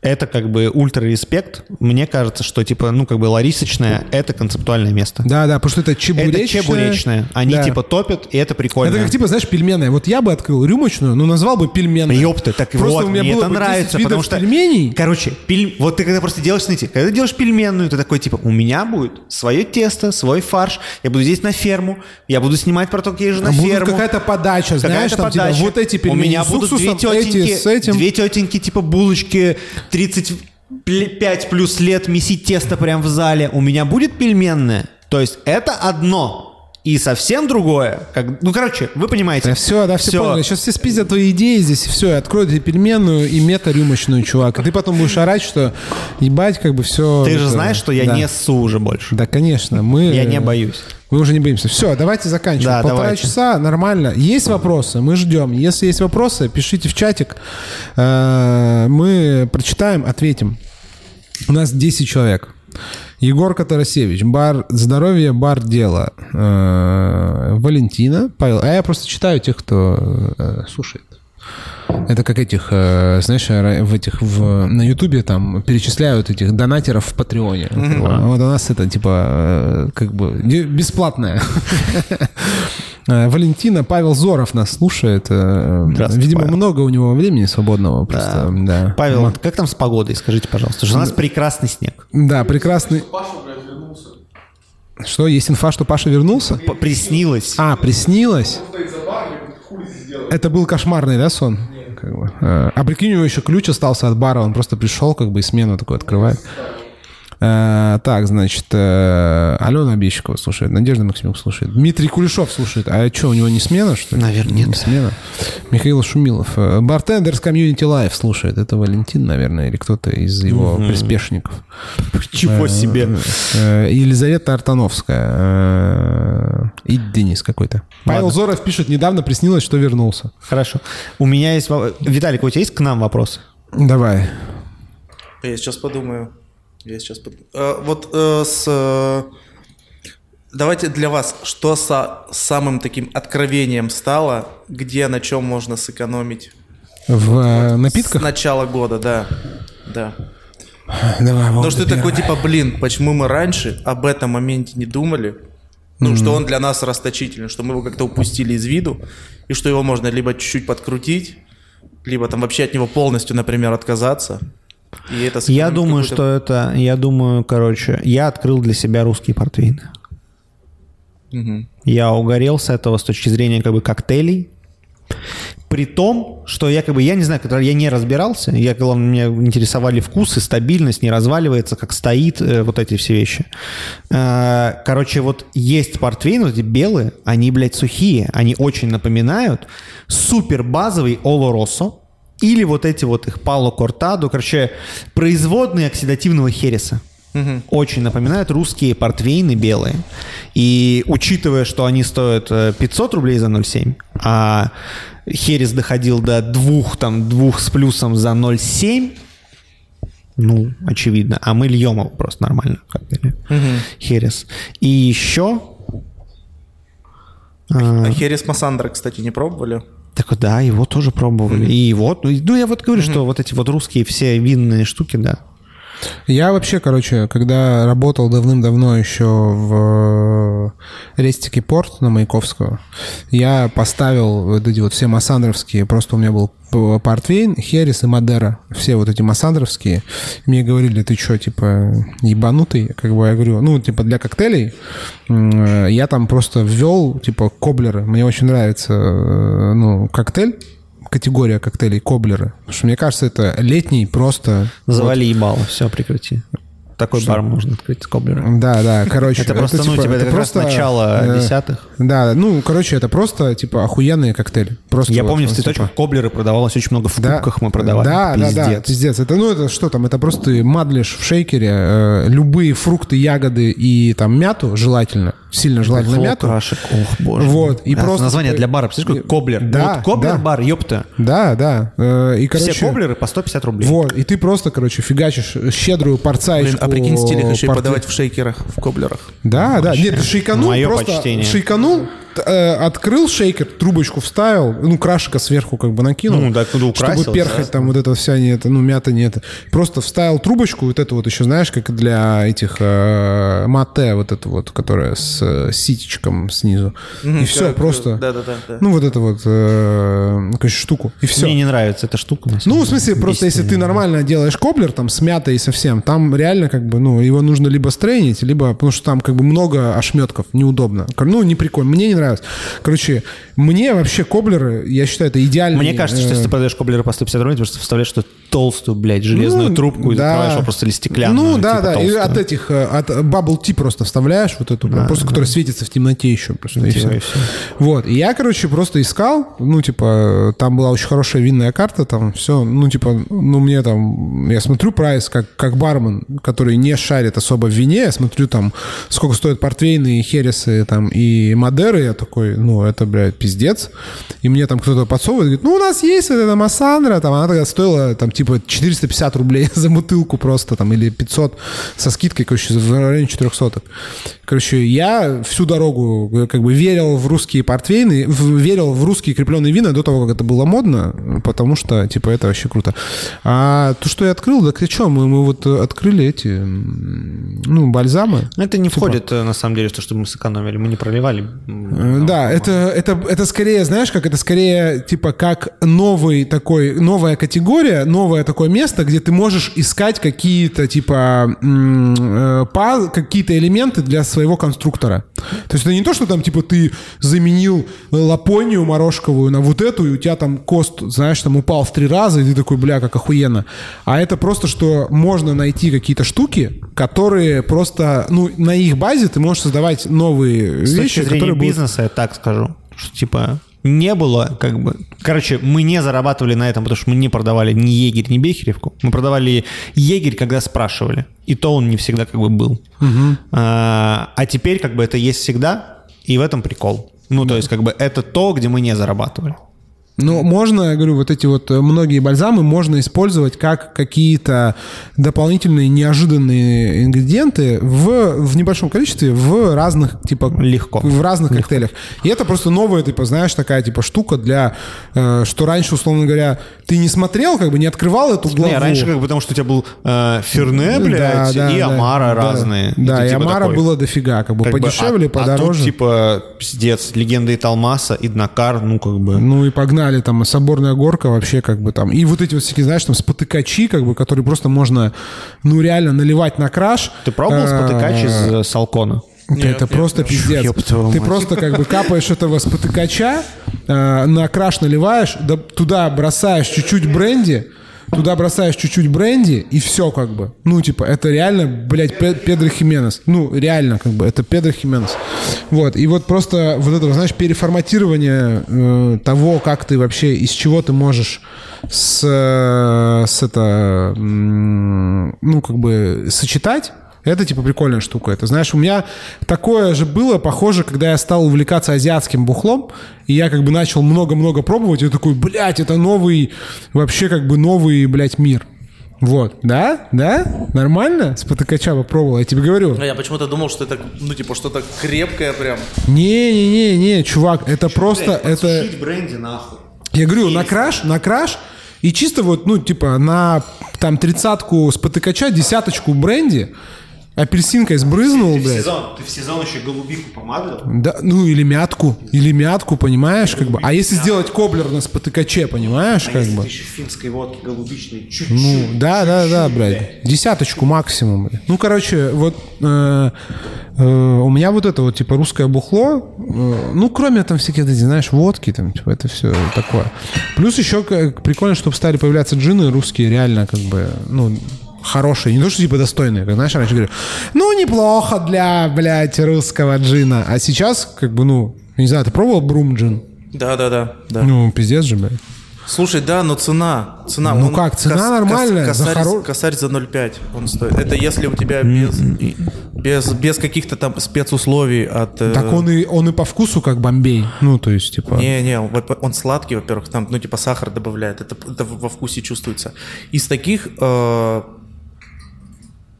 это как бы ультра-респект. Мне кажется, что типа, ну как бы Ларисочная — это концептуальное место. Да, да, потому что это чебуречная. Это чебуречная. Они Да. типа топят, и это прикольно. Это как типа, знаешь, пельменная. Вот я бы открыл рюмочную, но назвал бы пельменной. Ёпта, так Просто вот, у меня мне было это бы 10 нравится, потому что... пельменей. Короче, пель- вот ты когда просто делаешь, смотрите, когда ты делаешь пельменную, ты такой, типа, у меня будет свое тесто, свой фарш, я буду здесь на ферму, я буду снимать про то, как я езжу на А ферму. какая-то подача, знаешь, Какая-то там типа подача. вот эти У пельмени меня с будут две тетеньки, эти с этим. две тетеньки, типа булочки 35 плюс лет месить тесто прям в зале. У меня будет пельменная. То есть это одно. И совсем другое. Как, ну, короче, вы понимаете. Да все, да, все, Всё. поняли. Сейчас все спиздят твои идеи здесь, все, и откроют тебе пельменную и мета-рюмочную, чувак. И ты потом будешь орать, что ебать, как бы все... Ты же знаешь, что я да. не ссу уже больше. Да, конечно, мы... Я не боюсь. Мы уже не боимся. Все, давайте заканчиваем. Да, Полтора давайте. часа, нормально. Есть вопросы, мы ждем. Если есть вопросы, пишите в чатик. Э, Мы прочитаем, ответим. У нас 10 человек. Егор Катарасевич, бар здоровье, бар дело. Э, Валентина, Павел. А я просто читаю тех, кто э, слушает. Это как этих, э, знаешь, в этих в, на Ютубе там перечисляют этих донатеров в Патреоне. Вот у нас это типа как бы бесплатное. Э, Валентина Павел Зоров нас слушает. э, Здравствуйте, Видимо, Павел. много у него времени свободного. Просто, да. Павел, как там с погодой, скажите, пожалуйста? Что у нас прекрасный снег. Да, прекрасный. Что, есть инфа, что Паша вернулся? П- Приснилось. А, приснилось? Это был кошмарный, да, сон? Как бы. Э, А прикинь, у него еще ключ остался от бара, он просто пришел, как бы, и смену такой открывает. Э, Так, значит, э, Алена Обещикова слушает, Надежда Максимюк слушает, Дмитрий Кулешов слушает. А что, у него не смена, что ли? Наверное, нет. Не смена. Михаил Шумилов. э, Bartenders Community Life слушает. Это Валентин, наверное, или кто-то из его приспешников. Чего себе. Э, Елизавета Артановская. э, И Денис какой-то. Павел Зоров пишет, недавно приснилось, что вернулся. Хорошо. У меня есть... Виталик, у тебя есть к нам вопрос? Давай. Я сейчас подумаю. Я сейчас подумаю. Э, вот э, с... э, Давайте для вас, что со самым таким откровением стало, где на чем можно сэкономить? В э, С напитках? начала года, да. Да. Давай, Ну что ты такой, типа, блин, почему мы раньше об этом моменте не думали? Ну, что он для нас расточительный, что мы его как-то упустили из виду, и что его можно либо чуть-чуть подкрутить, либо там вообще от него полностью, например, отказаться. И это Я думаю, что это... Я думаю, короче, я открыл для себя русский портвейн. Мгм. Я угорел с этого с точки зрения как бы коктейлей. При том, что я как бы, я не знаю, когда я не разбирался, я, главное, меня интересовали вкусы, стабильность, не разваливается, как стоит, э, вот эти все вещи. Э, короче, вот есть портвейны, вот эти белые, они, блядь, сухие, они очень напоминают супер базовый Олороссо или вот эти вот их Пало Кортадо, короче, производные оксидативного хереса. Очень напоминают русские портвейны белые. И учитывая, что они стоят э, 500 рублей за 0,7, а Херес доходил до двух, там, двух с плюсом за 0,7, ну, очевидно. А мы льем его просто нормально. Как бы, Херес. И еще... а, А Херес Массандра, кстати, не пробовали? Так вот, да, его тоже пробовали. И вот, ну, ну, я вот говорю, что вот эти вот русские все винные штуки, да. Я вообще, короче, когда работал давным-давно еще в э, рестике порт на Маяковского, я поставил вот эти вот все массандровские, просто у меня был портвейн, Херес и Мадера, все вот эти массандровские. Мне говорили, ты что, типа, ебанутый? Как бы я говорю, ну, типа, для коктейлей э, я там просто ввел, типа, коблеры. Мне очень нравится, э, ну, коктейль, категория коктейлей коблеры. Потому что мне кажется, это летний просто... Завали ебало, все, прекрати. Такой бар можно открыть с коблером. Да, да, короче. Это просто, ну, типа, типа, это как раз начало э, десятых. Да, ну, короче, это просто, типа, охуенные коктейли. Просто Я вот, помню, в цветочках типа, коблеры продавалось очень много в кубках мы продавали. Да, да, да, Пиздец. Это, ну, это что там? Это просто мадлишь в шейкере э, любые фрукты, ягоды и там мяту, желательно, сильно желательно мяту. Хлопкашек, ох, боже. Вот, и Да, просто, Название для бара, представляешь, какой коблер? Да, Вот коблер-бар, да. ёпта. Да, да. э, и, короче, Все коблеры по 150 рублей. Вот, и ты просто, короче, фигачишь щедрую порцаечку. Блин, а прикинь, стиль их еще и подавать в шейкерах, в коблерах. Да, да. Нет, ты шейканул, Мое просто почтение. шейканул, э, открыл шейкер, трубочку вставил, ну, крашика сверху как бы накинул. Ну, да, куда украсил, Чтобы перхать да. там вот это вся не это, ну, мята не это. Просто вставил трубочку, вот это вот еще, знаешь, как для этих э, мате, вот это вот, которая с э, ситечком снизу. и все, как, просто. да-да-да, да. Ну, вот это вот, э, короче, штуку. И все. Мне не нравится эта штука. Ну, в смысле, просто если ты нормально делаешь коблер, там, с мятой и совсем, там реально, как бы, ну, его нужно либо стрейнить, либо, потому что там, как бы, много ошметков, неудобно. Ну, не прикольно, мне не нравится. Короче, мне вообще коблеры, я считаю, это идеально. Мне кажется, что если ты продаешь коблеры по 150 рублей, ты просто вставляешь что толстую, блядь, железную трубку и закрываешь его просто или стеклянную. Ну, да, типа да, и толстую. от этих, э, от bubble tea просто вставляешь вот эту, прям, просто которая светится в темноте еще просто, и всё. и всё. Вот, и я, короче, просто искал, ну, типа, там была очень хорошая винная карта, там все, ну, типа, ну, мне там, я смотрю прайс, как, как бармен, который не шарит особо в вине, я смотрю там, сколько стоят портвейны, хересы, там, и мадеры, я такой, ну, это, блядь, пиздец. И мне там кто-то подсовывает, говорит, ну, у нас есть вот эта Массандра, там, она тогда стоила, там, типа, 450 рублей за бутылку просто, там, или 500 со скидкой, короче, в районе 400. Короче, я всю дорогу, э, как бы, верил в русские портвейны, в- верил в русские крепленные вина до того, как это было модно, потому что, типа, это вообще круто. А то, что я открыл, так ты что, мы, мы вот э, открыли эти, ну, бальзамы. Ну, Это не входит, э, на самом деле, в то, чтобы мы сэкономили. Мы не проливали. Э, Да, это, это, это скорее, знаешь, как это скорее, типа, как новый такой, новая категория, новое такое место, где ты можешь искать какие-то, типа, э, какие-то элементы для своего конструктора. То есть это не то, что там, типа, ты заменил лапонию морожковую на вот эту, и у тебя там кост, знаешь, там упал в три раза, и ты такой, бля, как охуенно. А это просто, что можно найти какие-то штуки, которые просто, ну, на их базе ты можешь создавать новые С вещи, которые будут бизнеса, я так скажу, что типа не было, как бы... Короче, мы не зарабатывали на этом, потому что мы не продавали ни егерь, ни бехеревку. Мы продавали егерь, когда спрашивали. И то он не всегда как бы был. А, а теперь как бы это есть всегда, и в этом прикол. Ну, то есть как бы это то, где мы не зарабатывали. Ну, можно, я говорю, вот эти вот э, многие бальзамы можно использовать как какие-то дополнительные неожиданные ингредиенты в, в небольшом количестве в разных, типа... Легко. В разных коктейлях. И это просто новая, типа, знаешь, такая, типа, штука для... э, что раньше, условно говоря, ты не смотрел, как бы не открывал эту главу. Не, раньше как бы потому что у тебя был э, Ферне, блядь, Да, да, и да, Амара да. разные. Да, ты и типа Амара такой. было дофига, как бы Как бы, подешевле, а- А подороже. тут, типа, пиздец, легенда Италмаса, Иднакар, ну, как бы... Ну и погнали, там, соборная горка вообще как бы там. И вот эти вот всякие, знаешь, там спотыкачи, как бы, которые просто можно, ну реально наливать на краш. Ты пробовал Э, спотыкач из э, Салкона? Это Нет, нет, просто нет. пиздец. Ёб Ты мать. просто как бы капаешь этого спотыкача, э, на краш наливаешь, да- туда бросаешь чуть-чуть бренди, туда бросаешь чуть-чуть бренди, и все как бы. Ну, типа, это реально, блядь, Пе- Педро Хименес. Ну, реально, как бы, это Педро Хименес. Вот, и вот просто вот это, знаешь, переформатирование э, того, как ты вообще, из чего ты можешь с, э, с это, ну, как бы, сочетать, это, типа, прикольная штука. Это, знаешь, у меня такое же было, похоже, когда я стал увлекаться азиатским бухлом, и я, как бы, начал много-много пробовать, и я такой, блядь, это новый, вообще, как бы, новый, блядь, мир. Вот, да? Да? Нормально? Спотыкача попробовал, я тебе говорю. А я почему-то думал, что это, ну, типа, что-то крепкое прям. Не-не-не-не, чувак, это просто, это... бренди нахуй. Я говорю, на краш, на краш, и чисто вот, ну, типа, на там тридцатку спотыкача, десяточку бренди, апельсинкой сбрызнул, блядь. ты в сезон еще голубику помадлил? Да, ну или мятку, или мятку, понимаешь, как бы. А если сделать коблер на спотыкаче, понимаешь, как бы. еще финской водки голубичной чуть-чуть. Ну, да, да, да, блядь. Десяточку максимум, блядь. Ну, короче, вот э, э, у меня вот это вот, типа, русское бухло, э, ну, кроме там всяких, эти, знаешь, водки, там, типа, это все такое. Плюс еще как, прикольно, чтобы стали появляться джины русские, реально, как бы, ну, хорошие, не то, что типа достойные, как знаешь, раньше говорю, ну, неплохо для, блядь, русского джина. А сейчас, как бы, ну, не знаю, ты пробовал брум джин? Да-да-да. да. Ну, пиздец же, блядь. Слушай, да, но цена. цена Ну он как, цена нормальная, за косарь, хоро- косарь за 0,5 он стоит. Это если у тебя без, без, без каких-то там спецусловий от... э, Так он и, он и по вкусу как бомбей. Ну, то есть, типа... Не-не, он, он сладкий, во-первых, там, ну, типа, сахар добавляет, это, это во вкусе чувствуется. Из таких э,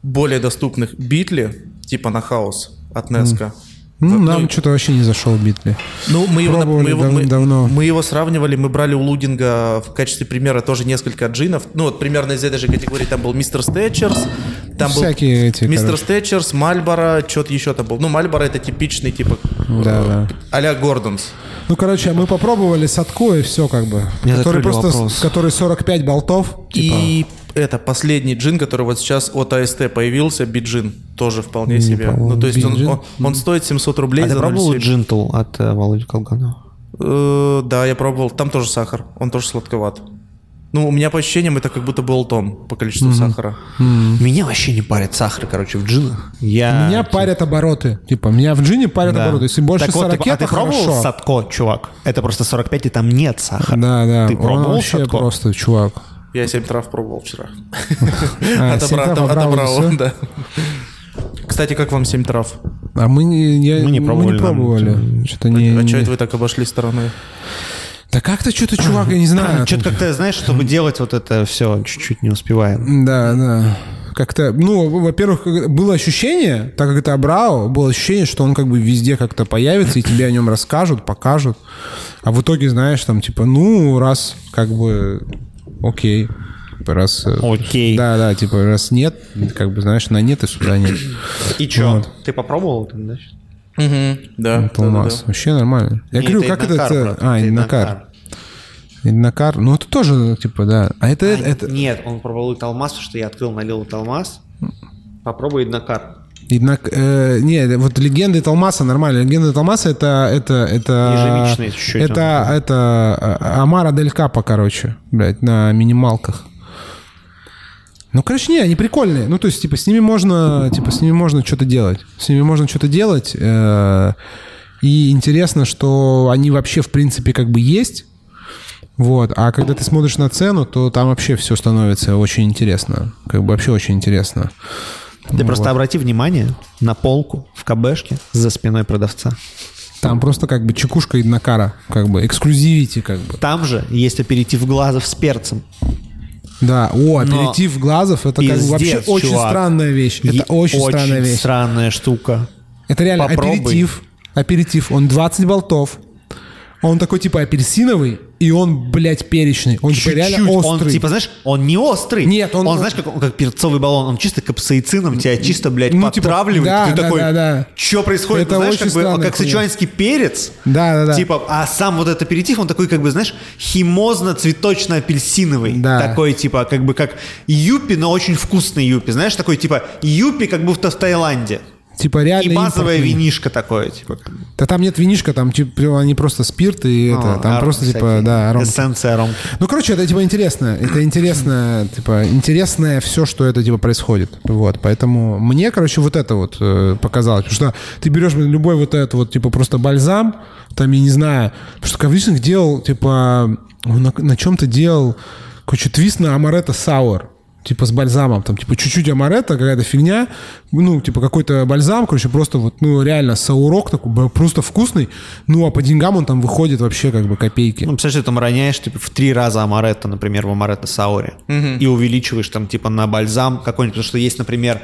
более доступных битли, типа на хаус от Неска. Ну, нам что-то вообще не зашел Битли. Ну, мы его, мы, его- мы- давным-давно. мы его сравнивали, мы брали у Лудинга в качестве примера тоже несколько джинов. Ну, вот примерно из этой же категории там был Мистер Стэтчерс, там Всякие был эти, Мистер короче. Стэтчерс, Мальборо, что-то еще там был. Ну, Мальборо это типичный, типа, Да, да. а-ля Гордонс. Ну, короче, мы попробовали Садко и все как бы. Меня который просто, вопрос. который 45 болтов. типа. И это последний джин, который вот сейчас от АСТ появился, биджин, тоже вполне себе. по-моему, Ну, то есть он, он, он стоит 700 рублей А ты за пробовал 0,7. джинтл от э, Володи Колганова? Э, да, я пробовал. Там тоже сахар. Он тоже сладковат. Ну, у меня по ощущениям это как будто был том по количеству сахара. Меня вообще не парит сахар, короче, в джинах. Я... Меня парят обороты. Типа, меня в джине парят Да. обороты. Если больше Так вот, 40, ты- а ты пробовал хорошо. Садко, чувак? Это просто 45, и там нет сахара. Да, да. Ты он пробовал вообще Садко? просто чувак. Я 7 трав пробовал вчера. А, отобрал, да. Кстати, как вам 7 трав? А мы не, я- Мы не пробовали, пробовали. Что-то не... А не- что это вы так обошли стороной? Да как-то что-то, чувак, я не знаю. Что-то как-то, знаешь, чтобы делать вот это все, чуть-чуть не успеваем. Да, да. Как-то, ну, во-первых, было ощущение, так как это Абрао, было ощущение, что он как бы везде как-то появится, и тебе о нем расскажут, покажут. А в итоге, знаешь, там, типа, ну, раз, как бы, окей. Типа, Раз... э, Окей. Да, да, типа, раз нет, как бы, знаешь, на нет и сюда нет. И что? Вот. Ты попробовал это, да? Да. Это у нас. Вообще нормально. Я говорю, как это... это- А, Иннокар. Иннокар. Ну, это тоже, типа, да. А это... это... Нет, он пробовал потому что я открыл, налил Талмаз. Попробуй Иднакар. Иннок- э, не, вот легенды Талмаса нормально. Легенды Талмаса это это это чуть-чуть это это э, Амара Дель Капа, короче, блядь, на минималках. Ну, короче, не, они прикольные. Ну, то есть, типа, с ними можно, типа, с ними можно что-то делать. С ними можно что-то делать. э, и интересно, что они вообще, в принципе, как бы есть. Вот. А когда ты смотришь на цену, то там вообще все становится очень интересно. Как бы вообще очень интересно. Ты просто обрати внимание на полку в КБшке за спиной продавца. Там просто как бы чекушка Иднакара, как бы эксклюзивити, как бы. Там же есть аперитив глазов с перцем. Да, о, аперитив глазов, это как бы Пиздец, вообще очень чувак. странная вещь. Это И очень, странная вещь. странная штука. Это реально Попробуй. аперитив. Аперитив, он 20 болтов. Он такой типа апельсиновый, и он, блядь, перечный. Он типа реально Чуть-чуть. острый. Он, типа, знаешь, он не острый. Нет, он- Он, знаешь, как, как перцовый баллон. Он чисто капсаицином тебя чисто, блядь, Ну, типа, подтравливает. да, Ты да, такой, да, да. что происходит? Это знаешь, очень как, бы, как сычуанский перец. Да, да, да. Типа, а сам вот этот аперитив, он такой, как бы, знаешь, химозно-цветочно-апельсиновый. Да. Такой, типа, как бы, как юпи, но очень вкусный юпи. Знаешь, такой, типа, юпи, как будто в Таиланде. Типа реально И импортный. винишко такое, типа. Да там нет винишка, там типа они просто спирт и это. Там аром просто типа, да, аром. Эссенция ром. Ну, короче, это типа интересно. Это интересно, типа, интересное все, что это типа происходит. Вот. Поэтому мне, короче, вот это вот э, показалось. Потому что ты берешь любой вот этот вот, типа, просто бальзам, там, я не знаю, потому что Ковришник делал, типа, он на, на чем-то делал, короче, твист на амаретто сауэр. Типа с бальзамом, там, типа, чуть-чуть амаретто, какая-то фигня, ну, типа, какой-то бальзам, короче, просто вот, ну, реально, саурок такой, просто вкусный, ну, а по деньгам он там выходит вообще, как бы, копейки. Ну, представляешь, ты там роняешь типа, в три раза амаретто, например, в амаретто сауре, и увеличиваешь там типа на бальзам какой-нибудь, потому что есть, например,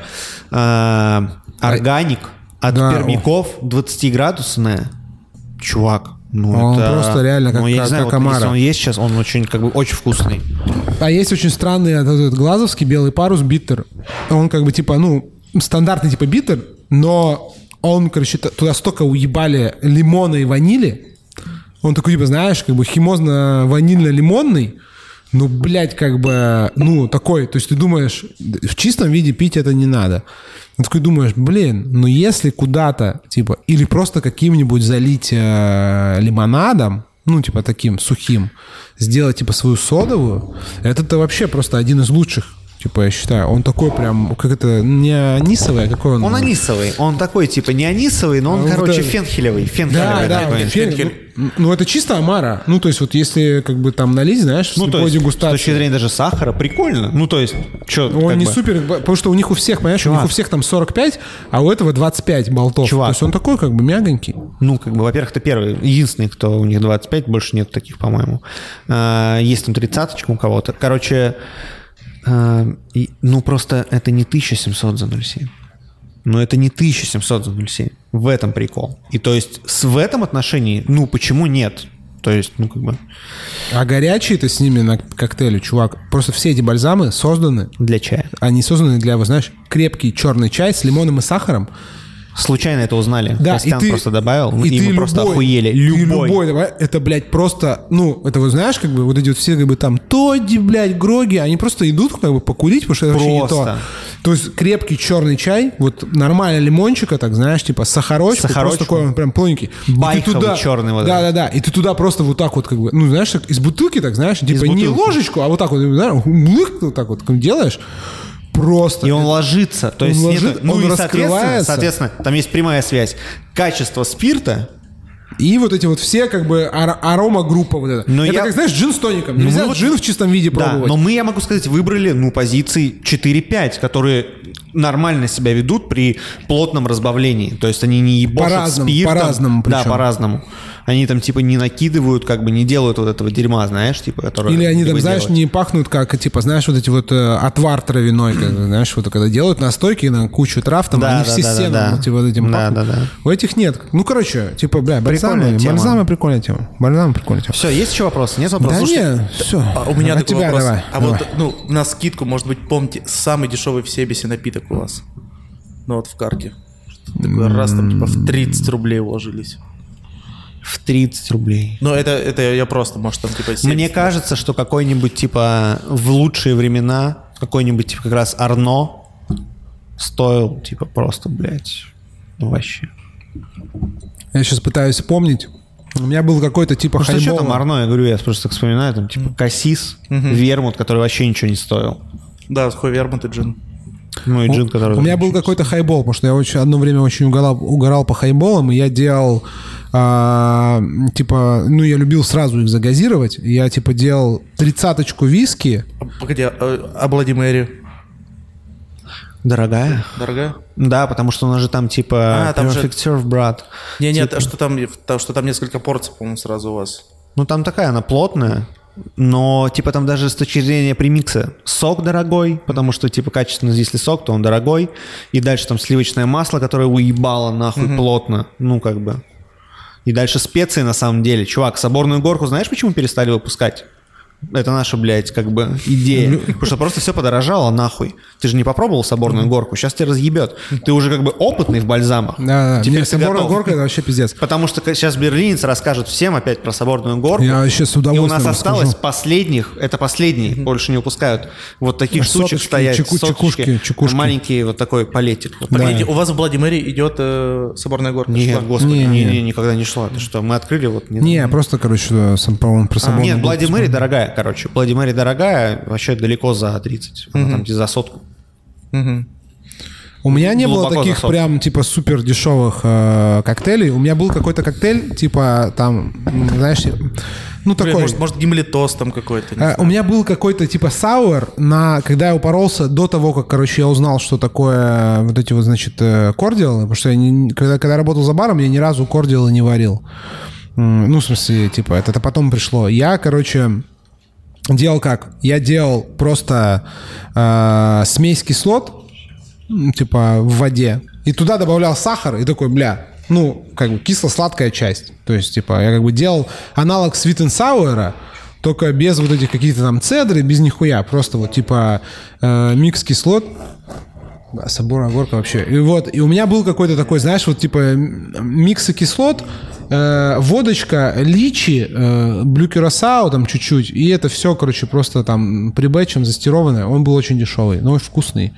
э, органик от Да, пермяков 20-градусная. Чувак, ну Он это... просто реально как- ну, я не как- знаю, как вот омара. если он есть сейчас, он очень, как бы, очень вкусный. А есть очень странный этот, глазовский белый парус биттер. Он как бы типа, ну, стандартный типа биттер, но он, короче, туда столько уебали лимона и ванили. Он такой, типа, знаешь, как бы химозно-ванильно-лимонный. Ну, блядь, как бы, ну, такой, то есть ты думаешь, в чистом виде пить это не надо. Ты такой думаешь, блин, ну если куда-то, типа, или просто каким-нибудь залить э, лимонадом, ну, типа, таким сухим, сделать, типа, свою содовую, это-то вообще просто один из лучших, типа, я считаю. Он такой прям, как это, не анисовый, а какой он? Он анисовый. Он такой, типа, не анисовый, но он, А вот короче, это- фенхелевый. Да, Фенхелевый да, такой. вот фен- ну, ну, это чисто омара. Ну, то есть, вот если как бы там налить, знаешь, в Ну, то слепой есть, с дегустации. точки зрения даже сахара, прикольно. Ну, то есть, что, Он не супер, потому что у них у всех, понимаешь, у них Чувак. у всех там 45, а у этого 25 болтов. Чувак. То есть он такой как бы мягонький. Ну, как бы, во-первых, ты первый, единственный, кто у них 25, больше нет таких, по-моему. А, Есть там тридцаточка у кого-то. Короче, а, и- ну просто это не 1700 за 0,7. Ну, это не 1700 за 0,7. В этом прикол. И то есть с, в этом отношении, ну, почему нет? То есть, ну, как бы А горячие-то с ними на коктейле, чувак. Просто все эти бальзамы созданы, для чая. они созданы для, вот знаешь, крепкий черный чай с лимоном и сахаром. Случайно это узнали. Да, Костян и ты, просто добавил, и и, ты мы просто любой- охуели. ты Любой. любой, давай, это, блядь, просто, ну, это вот знаешь, как бы вот эти вот все, как бы там, Тодди, блядь, Гроги, они просто идут, как бы, покурить, потому что это вообще не то. Просто. То есть крепкий черный чай, вот нормально лимончика, так, знаешь, типа сахарочку, Сахарочку. просто такой он прям ты Байховый черный вот Да, этот. да, да, и ты туда просто вот так вот, как бы, ну, знаешь, так из бутылки, так, знаешь, типа не бутылки. ложечку, а вот так вот, знаешь, вот так вот делаешь, просто. И он ложится. То Он есть ложи- нету- ну он и соответственно, соответственно, там есть прямая связь. Качество спирта И вот эти вот все как бы ар- арома-группа вот эта. Но это я- как, знаешь, джин с тоником. Ну, Нельзя мы вот- джин в чистом виде Да, пробовать. но мы, я могу сказать, выбрали, ну, позиции 4-5, которые нормально себя ведут при плотном разбавлении. То есть они не ебошат По-разному, спиртом. по-разному Да, по-разному. Они там, типа, не накидывают, как бы не делают вот этого дерьма, знаешь, типа, которое... Или они там, знаешь, делать. не пахнут как, типа, знаешь, вот эти вот э, отвар травяной, как, знаешь, вот когда делают настойки на кучу трав, там Да, они да, все да, сеном да, да. вот, типа, вот этим Да, пахнут. да, да. У этих нет. Ну, короче, типа, бля, бальзамы, тема. бальзамы прикольная тема. Бальзамы прикольная тема. Все, есть еще вопросы? Нет Да вопросов? не, все. А у меня От такой тебя вопрос. давай. а давай. вот, ну, на скидку, может быть, помните, самый дешевый в Себесе напиток у вас? Ну, вот в карте. Такое раз там, типа, в 30 рублей уложились. В 30 рублей. Но это, это я просто, может, там, типа, 70. Мне кажется, что какой-нибудь, типа, в лучшие времена, какой-нибудь, типа, как раз Арно стоил, типа, просто, блядь, ну, вообще. Я сейчас пытаюсь вспомнить. У меня был какой-то типа Ну что, что там. Арно, я говорю, я просто так вспоминаю, там, типа, Кассис, Вермут, который вообще ничего не стоил. Да, Хой Вермонт и Джин. Ну и джин, который... У меня был какой-то хайбол, потому что я очень, одно время очень угорал, угорал по хайболам, и я делал, а, типа, ну, я любил сразу их загазировать. Я, типа, делал тридцаточку виски. Погоди, а, а Блади Мэри? Дорогая? Дорогая? Да, потому что у нас же там, типа, А, там же- Perfect Serve, брат. Не, нет, Типа. а что там- что там несколько порций, по-моему, сразу у вас. Ну, там такая, она плотная, но, типа, там даже с точки зрения премикса сок дорогой, потому что, типа, качественно, если сок, то он дорогой. И дальше там сливочное масло, которое уебало нахуй плотно. Ну, как бы. И дальше специи, на самом деле. Чувак, соборную горку знаешь, почему перестали выпускать? Это наша, блядь, как бы идея. Потому что просто все подорожало нахуй. Ты же не попробовал соборную горку, сейчас тебя разъебет. Ты уже как бы опытный в бальзамах. Да, да. Теперь Мне соборная готов. горка это вообще пиздец. Потому что сейчас берлинец расскажет всем опять про соборную горку. Я вообще с И у удовольствием нас осталось расскажу. последних, это последний, больше не выпускают. Вот таких Соточки, штучек стоять, чеку- соточки, чекушки, чекушки. маленький вот такой палетик. Вот Да. Погодите, у вас в Блади Мэри идет э, соборная горка? Нет, шла? господи, Не, не, не. никогда не шла. Ты что, мы открыли вот... Не, Не, просто, короче, сам, по-моему, про соборную Нет, Мэри дорогая, короче. Блади Мэри дорогая, вообще далеко за 30. Она там где за сотку. Мгм. У меня не было таких за сотку. прям типа супер дешевых э, коктейлей. У меня был какой-то коктейль, типа там, знаешь, ну такой. может, может гимлитос там какой-то. Э, У меня был какой-то типа сауэр, на, когда я упоролся до того, как, короче, я узнал, что такое вот эти вот, значит, э, кордиалы, потому что я не- когда, когда работал за баром, я ни разу кордиалы не варил. Ну, в смысле, типа, это, это потом пришло. Я, короче, делал как? Я делал просто э, смесь кислот, типа, в воде, и туда добавлял сахар, и такой, бля, ну, как бы кисло-сладкая часть. То есть, типа, я как бы делал аналог sweet and sour, только без вот этих каких-то там цедры, без нихуя. Просто вот, типа, э, микс кислот. Да, соборная горка вообще. И вот, и у меня был какой-то такой, знаешь, вот типа миксы кислот, э, водочка, личи, э, блю кюрасао там чуть-чуть, и это все, короче, просто там прибэчем застированное. Он был очень дешевый, но очень вкусный.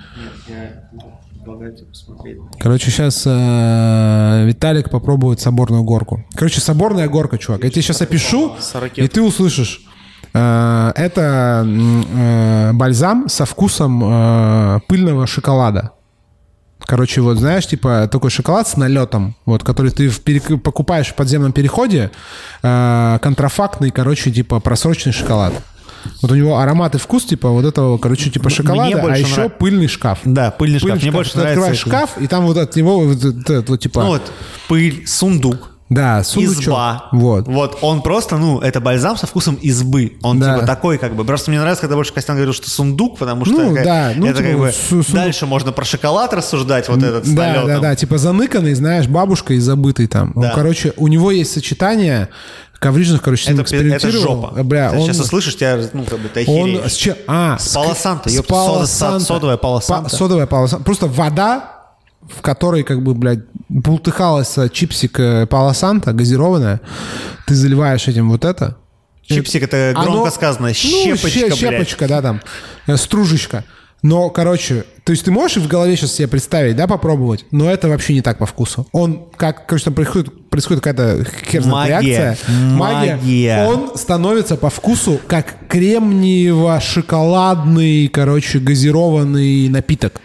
Короче, сейчас Виталик попробует соборную горку. Короче, соборная горка, чувак. Я тебе сейчас опишу, и ты услышишь. Э, Это э, бальзам со вкусом э, пыльного шоколада. Короче, вот знаешь, типа такой шоколад с налетом, вот, который ты в перек- покупаешь в подземном переходе, э, контрафактный, короче, типа просроченный шоколад. Вот у него аромат и вкус, типа, вот этого, короче, типа шоколада, а еще нрав- пыльный шкаф. Да, пыльный шкаф. Пыльный Мне шкаф. больше Ты нравится открываешь это. шкаф, и там вот от него вот, этот вот, типа... Ну вот, пыль, сундук. Да, сундучок. Изба. Вот. Вот, он просто, ну, это бальзам со вкусом избы. Он Да. типа такой, как бы. Просто мне нравится, когда больше Костян говорил, что сундук, потому что Ну, как- да, ну, это типа, как бы су- сундук. дальше можно про шоколад рассуждать, вот этот с Да, налетом. да, да, типа заныканный, знаешь, бабушка и забытый там. Он, Да. короче, у него есть сочетание коврижных, короче, с ним Это, это жопа. Бля, ты он, сейчас услышишь, тебя, ну, как бы, ты он с чем? А, С с ёпта, сода- содовая Пало Санто. Па- Содовая Пало Санто. Просто вода, в которой, как бы, блядь, бултыхалась чипсик э, Пало Санто, газированная, ты заливаешь этим вот это. Чипсик это Оно- громко сказано. ну, Щепочка, ще- блядь. щепочка, да, там, э, стружечка. Но, короче, то есть ты можешь в голове сейчас себе представить, да, попробовать, но это вообще не так по вкусу. Он, как, короче, там происходит, происходит какая-то хер знает Магия. реакция. Магия. Он становится по вкусу как кремниево-шоколадный, короче, газированный напиток.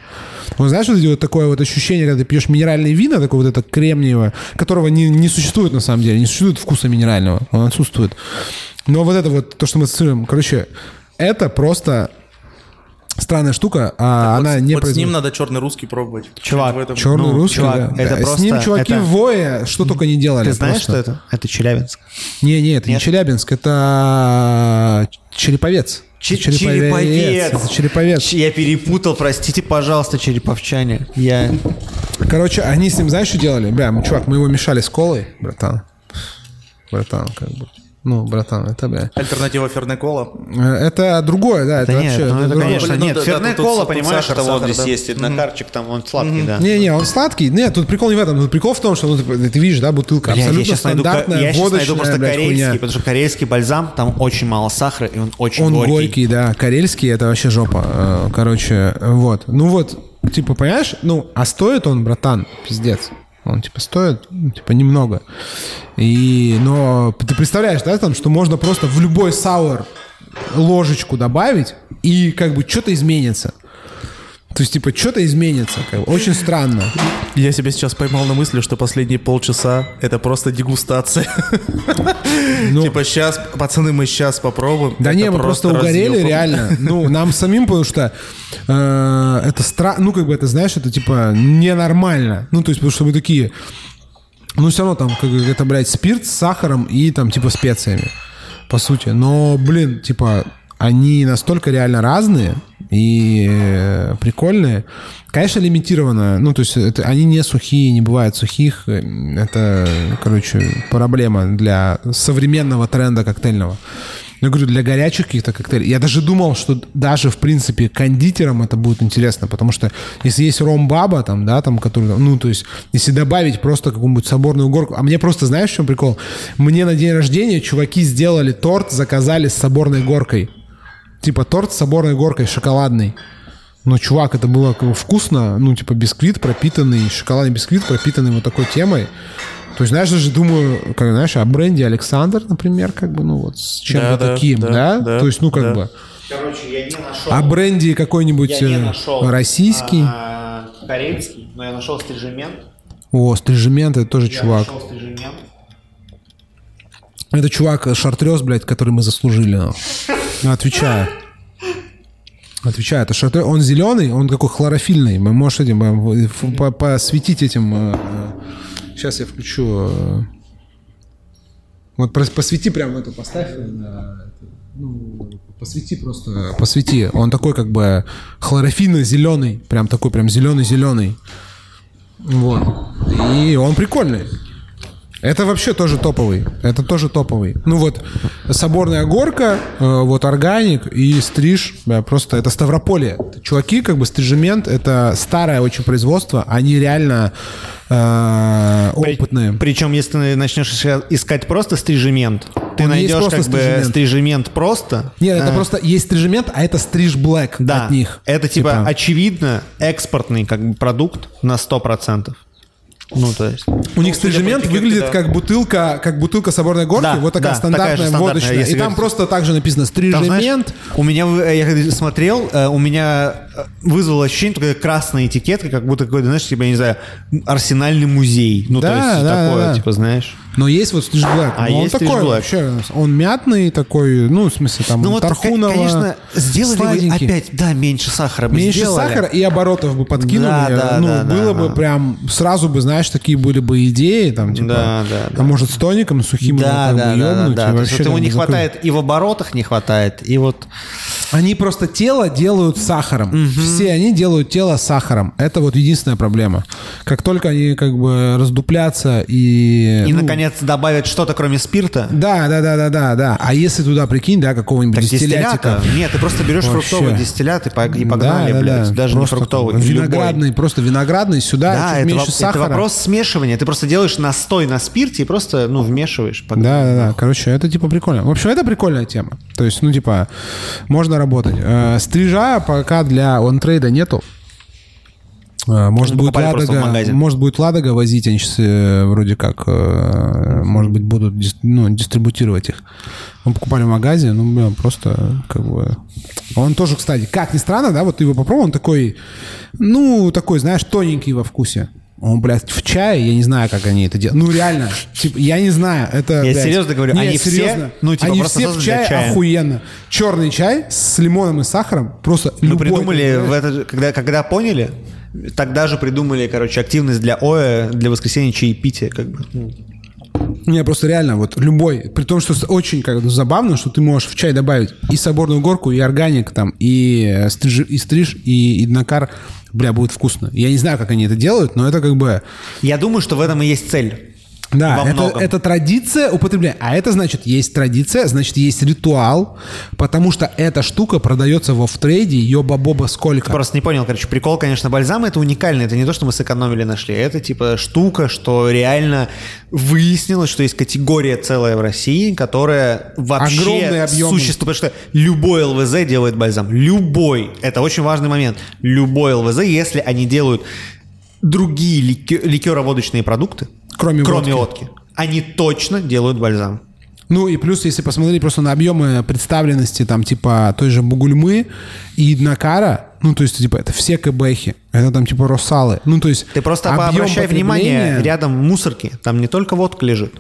Вот знаешь, вот, эти вот такое вот ощущение, когда ты пьешь минеральные вина, такое вот это кремниевое, которого не, не существует на самом деле, не существует вкуса минерального, он отсутствует. Но вот это вот, то, что мы ассоциируем, короче, это просто странная штука, а Вот она с- не вот с ним надо черный русский пробовать. Чувак, В этом- Черный Ну, русский, чувак, да. это Да. С просто- ним чуваки это- в Вое что только не делали. Ты знаешь, просто. что это? Это Челябинск. Не, не, это не Нет? Челябинск, это Череповец. Череповец. Это Череповец. Я перепутал, простите, пожалуйста, череповчане. Я... Короче, они с ним, знаешь, что делали? Бля, чувак, мы его мешали с колой, братан. Братан, как бы. Ну, братан, это, бля. Альтернатива Фернекола. Э, Это другое, да, это Да нет, вообще... ну это, конечно, ну нет. да, да, Ферне тут- кола, тут понимаешь, сахар, это вот здесь да. есть однокарчик, там он сладкий, да. Не-не, он сладкий. Нет, тут прикол не в этом. Тут прикол в том, что ну, ты, ты видишь, да, бутылка Бля, я абсолютно сейчас найду, ка- стандартная, я водочная, найду просто блядь, корейский, хуйня. потому что корейский бальзам, там очень мало сахара, и он очень Он горький. горький. да. Карельский это вообще жопа. Э, Короче, вот. Ну вот, типа, понимаешь? Ну, а стоит он, братан, пиздец. Он, типа, стоит, ну, типа, немного. И, но ты представляешь, да, там, что можно просто в любой сауэр ложечку добавить, и как бы что-то изменится. То есть, типа, что-то изменится. Как бы. Очень странно. Я себя сейчас поймал на мысли, что последние полчаса это просто дегустация. Ну, Типа сейчас, пацаны, мы сейчас попробуем. Да не, мы просто угорели, разъебом. реально. Ну, нам самим, потому что э, это стра... Ну, как бы это, знаешь, это типа ненормально. Ну, то есть, потому что мы такие... Ну, все равно там, как это, блядь, спирт с сахаром и там, типа, специями, по сути. Но, блин, типа, они настолько реально разные и э, прикольные. Конечно, лимитированно. Ну, то есть, это, они не сухие, не бывает сухих. Это, короче, проблема для современного тренда коктейльного. Я говорю, для горячих каких-то коктейлей. Я даже думал, что даже, в принципе, кондитерам это будет интересно, потому что если есть ром-баба, там, да, там, который, ну, то есть, если добавить просто какую-нибудь соборную горку, а мне просто, знаешь, в чем прикол? Мне на день рождения чуваки сделали торт, заказали с соборной горкой. Типа торт с соборной горкой, шоколадный. Ну, чувак, это было вкусно, ну, типа бисквит пропитанный, шоколадный бисквит пропитанный вот такой темой. То есть, знаешь, даже думаю, как, знаешь, о бренде Александр, например, как бы, ну, вот с чем-то Да, таким, да, да, да, То есть, ну, как да. бы, Короче, я не нашел. о бренде какой-нибудь я не э, нашел. российский. а, корейский, но я нашел стрижемент. О, стрижемент, это тоже Я чувак. нашел стрижемент. Это чувак э, шартрез, блядь, который мы заслужили. Ну, Отвечаю. Отвечаю, это шартрез. Он зеленый, он такой хлорофильный. Мы можешь этим э, по- посветить этим. Сейчас я включу. э, Вот посвети прям эту, поставь. э, ну, посвети просто, посвети. Он такой как бы хлорофильно-зеленый, прям такой прям зеленый-зеленый. Вот. И он прикольный. Это вообще тоже топовый. Это тоже топовый. Ну вот, соборная горка, э, вот органик и стриж. просто это Ставрополье. Чуваки, как бы стрижемент, это старое очень производство. Они реально э, При- опытные. Причем, если ты начнешь иска- искать просто стрижемент, ты Он найдешь просто как бы стрижемент. стрижемент просто. Нет, это А, просто есть стрижемент, а это стриж блэк Да, от них. это типа, очевидно экспортный как бы продукт на 100%. Ну, то есть... У них стрижемент этикетке, выглядит да. как бутылка, как бутылка соборной горки, Да, вот такая да, стандартная такая стандартная, водочная. и там говорить- просто также написано Там, знаешь, стрижемент. у меня, вы- я когда смотрел, э, у меня э, вызвало ощущение, такая красная этикетка, как будто какой-то, знаешь, типа, я не знаю, арсенальный музей. Ну, то Да, есть да, такое, да. типа, знаешь. Но есть вот стриж блэк. А он есть такой Black. вообще, он мятный такой, ну, в смысле, там, Ну вот, Тархунова, ко- конечно, сделали бы сладенький. опять, да, меньше сахара бы Меньше сделали. сахара и оборотов бы подкинули. Да, да, ну, да, было да, бы да. прям, сразу бы, знаешь, такие были бы идеи, там, типа, Да, да, а да. может, с тоником, сухим его Да, как да, да, да, ёбнуть, да. и То есть вообще ему не хватает, и в оборотах не хватает, и вот... Они просто тело делают сахаром. Все они делают тело сахаром. Это вот единственная проблема. Как только они как бы раздуплятся и... И, ну, наконец, добавят что-то, кроме спирта. Да, да, да, да, да, да. А если туда, прикинь, да, какого-нибудь Так дистиллятика. дистиллята? Нет, ты просто берешь Вообще. фруктовый дистиллят и, по- и погнали, Да, да, блядь. да. Даже Просто не фруктовый. такой любой. Виноградный, просто виноградный сюда, Да, чуть это, меньше воп- сахара. это вопрос смешивания. Ты просто делаешь настой на спирте и просто, ну, вмешиваешь. погнали. Да, да, да. Короче, это типа прикольно. В общем, это прикольная тема. То есть, ну, типа, можно работать. Э, Стрижа пока для онтрейда нету. Э, Может Ну, будет, Ладога, может будет Ладога возить, они сейчас вроде как, э, может быть, будут ну, дистрибутировать их. Мы покупали в магазе, ну, блин, просто как бы... Он тоже, кстати, как ни странно, да, вот ты его попробовал, он такой, ну, такой, знаешь, тоненький во вкусе. Он, блядь, в чае, я не знаю, как они это делают. Ну, реально, типа, я не знаю, это, Я блядь, серьезно говорю, нет, они все, серьезно, ну, типа, они просто все в чае чая. охуенно. Черный чай с лимоном и сахаром, просто Мы любой, придумали, в знаешь. это, же- когда, когда поняли, тогда же придумали, короче, активность для ОЭ, для воскресенья чаепития, как бы. Не, просто реально, вот любой, при том, что очень как забавно, что ты можешь в чай добавить и соборную горку, и органик там, и э, стриж, и, стриж, и, и накар, бля, будет вкусно. Я не знаю, как они это делают, но это как бы... Я думаю, что в этом и есть цель. Да, это, это традиция употребления. А это значит, есть традиция, значит, есть ритуал, потому что эта штука продается во втрейде, ёба-боба сколько. Просто не понял, короче, прикол, конечно, бальзам это уникально, это не то, что мы сэкономили нашли, это типа штука, что реально выяснилось, что есть категория целая в России, которая вообще существует, потому что любой ЛВЗ делает бальзам, любой, это очень важный момент, любой ЛВЗ, если они делают другие ликё- ликероводочные продукты, Кроме кроме водки. водки, они точно делают бальзам. Ну и плюс, если посмотреть просто на объемы представленности там типа той же Бугульмы и Накара, ну то есть типа это все КБХи, это там типа Росалы. Ну то есть Ты просто обращай внимание, рядом мусорки, там не только водка лежит.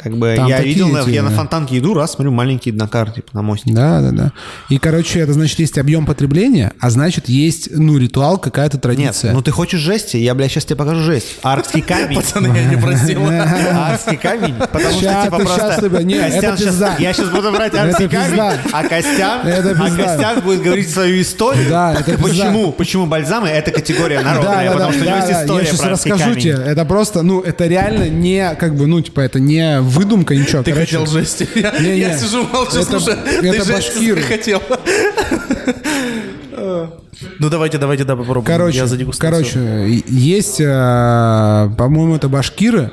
Как бы Там я видел, эти, я на фонтанке иду, раз, смотрю, маленький Днакар, типа, на мосте. Да, да, да. И, короче, это значит, есть объем потребления, а значит, есть, ну, ритуал, какая-то Нет, традиция. ну ты хочешь жести? Я, блядь, сейчас тебе покажу жесть. Аркский камень. Пацаны, я не просил. Аркский камень, потому что типа просто... щас ты, не, это Костян щас- пизда. Я сейчас буду брать Это аркский камень, а Костян, а. Костян будет говорить свою историю. Да, это. Почему? Почему бальзамы это категория народная? потому что у него есть история Я сейчас про расскажу тебе. Это просто, ну, это реально не, как бы, ну, типа, это не выдумка, ничего. Ты Короче, хотел жести. Я сижу молча, Это- слушай. это Ты жести башкиры. хотел. Ну давайте, давайте, да, попробуем. Короче, Я за короче, есть, э, по-моему, это башкиры.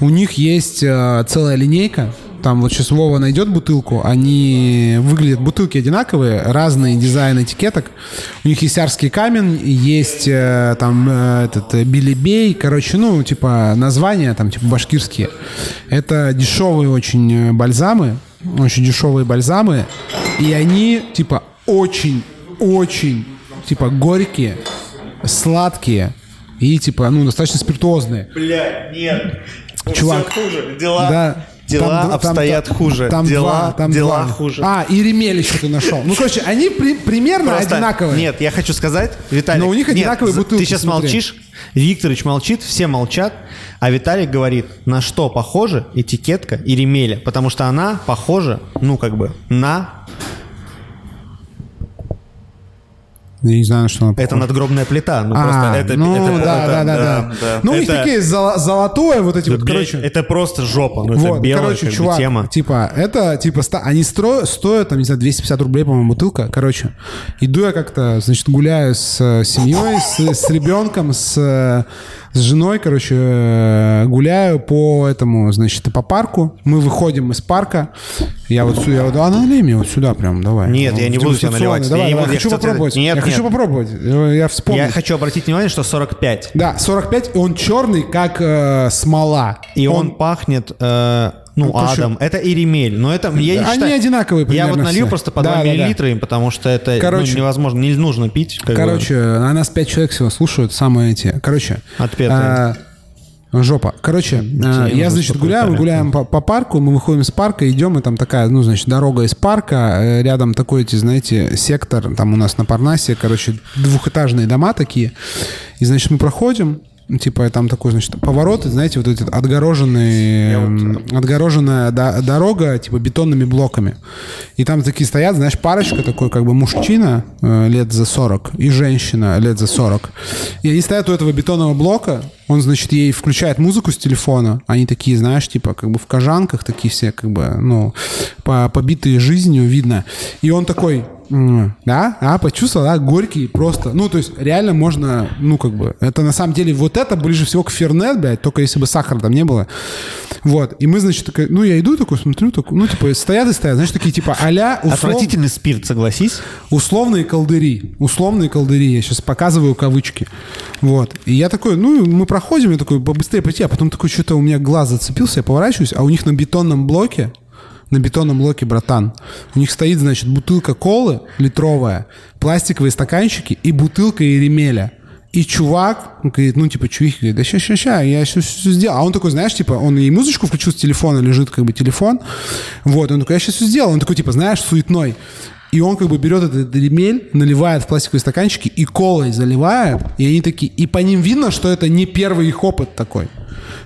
У них есть э, целая линейка. Там вот сейчас Вова найдет бутылку. Они выглядят, бутылки одинаковые, разные дизайн этикеток. У них есть Арский камень, есть э, там э, этот э, Билибей. Короче, ну, типа названия там типа башкирские. Это дешевые очень бальзамы. Очень дешевые бальзамы. И они, типа, очень-очень, типа, горькие, сладкие и, типа, ну, достаточно спиртуозные. Бля, нет. Чувак. Всё хуже. Дела, Да. Дела Там- обстоят там- хуже. Там дела, два, там дела два. хуже. А, и ремель еще ты нашел. Ну, короче, они при- примерно Просто- одинаковые. Нет, я хочу сказать, Виталик. Но у них нет, одинаковые за- бутылки, Ты сейчас смотри. молчишь, Викторович молчит, все молчат, а Виталик говорит, на что похожа этикетка и ремеля, потому что она похожа, ну, как бы, на... Я не знаю, что она Это надгробная плита, ну, А, просто это... ну, это- да, это- да, да, да, да. Ну, у них Это- такие золо- золотое, вот эти вот, короче. это просто жопа, ну, это Вот, белая короче, чувак, тема. типа, это, типа, ста- они стро- стоят, там, не знаю, 250 рублей, по-моему, бутылка. Короче, иду я как-то, значит, гуляю с э, семьей, с, с ребенком, с, э, с женой, короче, э, гуляю по этому, значит, по парку. Мы выходим из парка. Я вот, сю- я вот, а налей мне вот сюда прям, давай. Нет, я не буду Дегустационный, наливать. Давай, Я не давай, буду, я хочу хочу попробовать. Нет, я хочу нет. попробовать. Э, Я вспомнил. Я хочу обратить внимание, что 45. Да, 45, и он черный, как э, смола. И он, пахнет, э, ну, Ну, адом. Это иремель. Но это, я не Они считаю- одинаковые Я примерно вот налью все. просто по Да, 2 да, да. миллилитра им, потому что это ну, Короче. невозможно, не нужно пить. как бы. Короче, на нас пять человек всего слушают, самые эти. Короче. Отпетые. а, Жопа. Короче, а, нужно я, значит, гуляю, мы гуляем по, по парку, мы выходим из парка, идем, и там такая, ну, значит, дорога из парка, э, рядом такой, эти, знаете, сектор, там у нас на Парнасе, короче, двухэтажные дома такие. И, значит, мы проходим, ну, типа, там такой, значит, поворот, и, знаете, вот эти отгороженные, отгороженная до- дорога, типа, бетонными блоками. И там такие стоят, знаешь, парочка такой, как бы мужчина э, лет за 40 и женщина лет за 40. И они стоят у этого бетонного блока, он, значит, ей включает музыку с телефона. Они такие, знаешь, типа, как бы в кожанках такие все, как бы, ну, по- побитые жизнью, видно. И он такой, «М, да, а, почувствовал, да, горький просто. Ну, то есть, реально можно, ну, как бы, это на самом деле, вот это ближе всего к фернет, блядь, только если бы сахара там не было. Вот. И мы, значит, такая, ну, я иду такой, смотрю, такой, ну, типа, стоят и стоят, знаешь, такие, типа, а-ля услов- Отвратительный спирт, согласись. условные колдыри. Условные колдыри. Я сейчас показываю кавычки. Вот. И я такой, ну, мы проходим, я такой, побыстрее пойти, а потом такой, что-то у меня глаз зацепился, я поворачиваюсь, а у них на бетонном блоке на бетонном блоке, братан. У них стоит, значит, бутылка колы литровая, пластиковые стаканчики и бутылка Еремеля. И чувак он говорит, ну, типа, чувик говорит, да ща, ща, ща, я все, все сделал. А он такой, знаешь, типа, он и музычку включил с телефона, лежит как бы телефон. Вот, он такой, я сейчас все сделал. Он такой, типа, знаешь, суетной. И он как бы берет этот ремель, наливает в пластиковые стаканчики и колой заливает. И они такие... И по ним видно, что это не первый их опыт такой.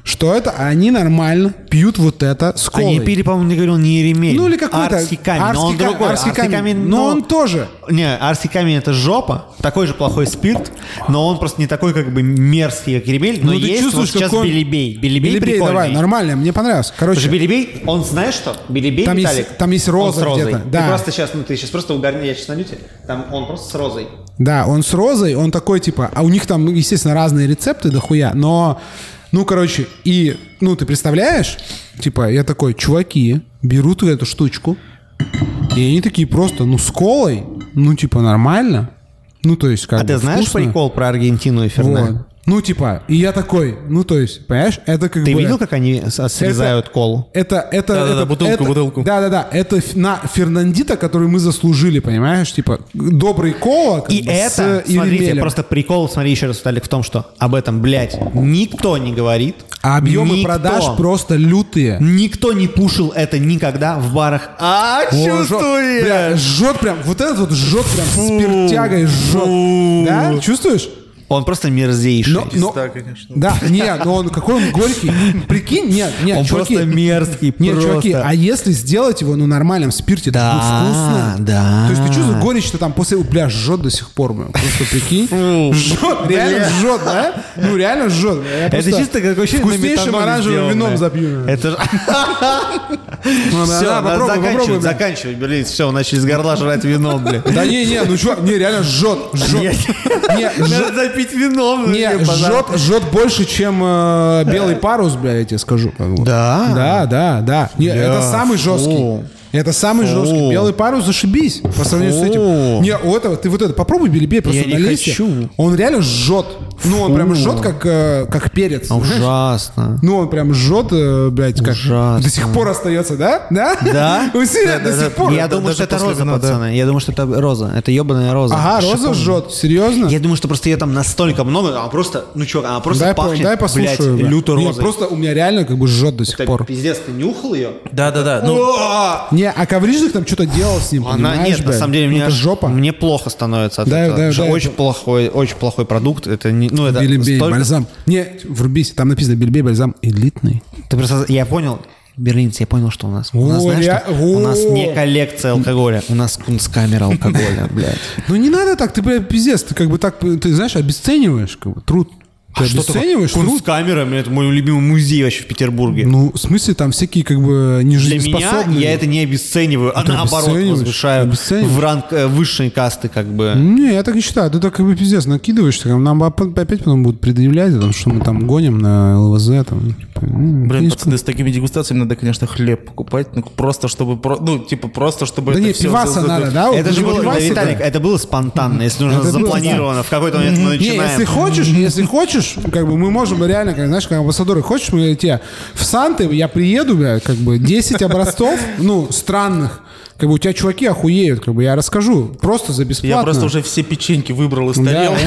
Что это они нормально пьют вот это с колой. Они пили, по-моему, не говорил, не Еремель. Ну или какой-то... Арский камень, но он Арский ка- другой. Арский камень. Но но- он тоже. Не, Арский камень это жопа, такой же плохой спирт, но он просто не такой как бы мерзкий, как Еремель, но Ну, ты есть вот чувствуешь, сейчас какой он-. Белебей, Белебей, прикольный. давай, нормально, мне понравилось. Потому что Короче, Белебей, он знаешь что? Белебей, Там есть- Виталик, там есть роза где-то, Ты да. просто сейчас, ну ты сейчас просто угорни, я сейчас тебе. Там он просто с розой. да, он с розой, он такой, типа... А у них там, естественно, разные рецепты дохуя, но... Ну, короче, и... Ну, ты представляешь? Типа, я такой, чуваки берут эту штучку, и они такие просто, ну, с колой, ну, типа, нормально. Ну, то есть, как А бы ты знаешь вкусно. прикол про Аргентину и Ферне? Вот. Ну, типа, и я такой, ну, то есть, понимаешь, это как Ты бы... видел, как они срезают колу? Это, это, Да-да-да, это, бутылку, это- бутылку. Да-да-да, это на Фернандита, который мы заслужили, понимаешь? Типа, добрый кола как И бы, это, с смотрите, Иремелем. просто прикол, смотри еще раз, Виталик, в том, что об этом, блядь, никто не говорит. А объемы Никто. продаж просто лютые. Никто не пушил это никогда в барах. А, О, жжет, бля, жжет прям, вот этот вот жжет прям, спиртягой жжет. Да, чувствуешь? Он просто мерзейший. Но, но- Да, конечно. да, нет, но он какой он горький. Прикинь, нет, нет, Он чуваки. просто мерзкий, Нет, просто. чуваки, а если сделать его на нормальном спирте, это Да, будет вкусно. да. То есть ты чувствуешь горечь-то там после, бля, жжет до сих пор, бля. Просто прикинь. Жжет, реально жжет, да? Ну, реально жжет. Это чисто как вообще Вкуснейшим оранжевым вином запью. Это же... Ну, Все, заканчивать, заканчивать, блин, все, начали с горла жрать вино, блин. Да не, не, ну чувак, не, реально жжет, жжет. Не, жжет, запить вином. не, блин, жжет, жжет больше, чем э, белый парус, бля, я тебе скажу. как бы. Да? Да, да, да. Не, это самый жесткий. Фу. Это самый жесткий. Белый парус зашибись по сравнению с Фу. этим. Не, у этого, ты вот это попробуй белебей просто Я не на листе. хочу. Он реально жжет. Ну, он прям жжет, как, э, как перец. Ужасно. Ну, он прям жжет, э, блядь, как... Ужасно. До сих пор остается, да? Да? Да? Серьезно, до сих пор. Я думаю, что это роза, пацаны. Я думаю, что это роза. Это ебаная роза. Ага, роза жжет. Серьезно? Я думаю, что просто ее там настолько много, она просто, ну чё, она просто пахнет, дай послушаю. люто розой. просто у меня реально как бы жжет до сих пор. пиздец, ты нюхал ее? Да-да-да. Ну, Не, а коврижник там что-то делал с ним, Она нет, на самом деле, Ну, мне, жопа. мне плохо становится от этого. очень плохой, очень плохой продукт. Это не, ну это Бельбей, столько- бальзам. Не, врубись, там написано Бельбей, бальзам элитный. Ты просто, я понял, берлинцы, я понял, что у нас. У О, нас, знаешь, ре- что? У нас не коллекция алкоголя, у нас кунсткамера алкоголя, блядь. Ну не надо так, ты, бля, пиздец, ты как бы так, ты знаешь, обесцениваешь как бы, труд. Ты обесцениваешь труд? Кунсткамера, это мой любимый музей вообще в Петербурге. Ну, в смысле, там всякие как бы Для меня нежизнеспособные. я это не обесцениваю, а ты наоборот возвышаю в ранг э, высшей касты, как бы. Не, я так не считаю. Ты так как бы пиздец накидываешься. Нам оп- опять потом будут предъявлять, там, что мы там гоним на ЛВЗ. Там, типа, м, блин, пацаны, с такими дегустациями надо, конечно, хлеб покупать. Ну, просто чтобы... Ну, типа, просто чтобы Да это не, пиваса надо, да? Это же было, Виталик, это было спонтанно, если нужно запланировано. В какой-то момент мы Не, начинаем. если хочешь, если хочешь, как бы мы можем реально, как, знаешь, как амбассадоры, хочешь, мы тебе в Санты, я приеду, бля, как бы 10 образцов, ну, странных, как бы у тебя чуваки охуеют, как бы я расскажу, просто за бесплатно. Я просто уже все печеньки выбрал из Да. тарелки.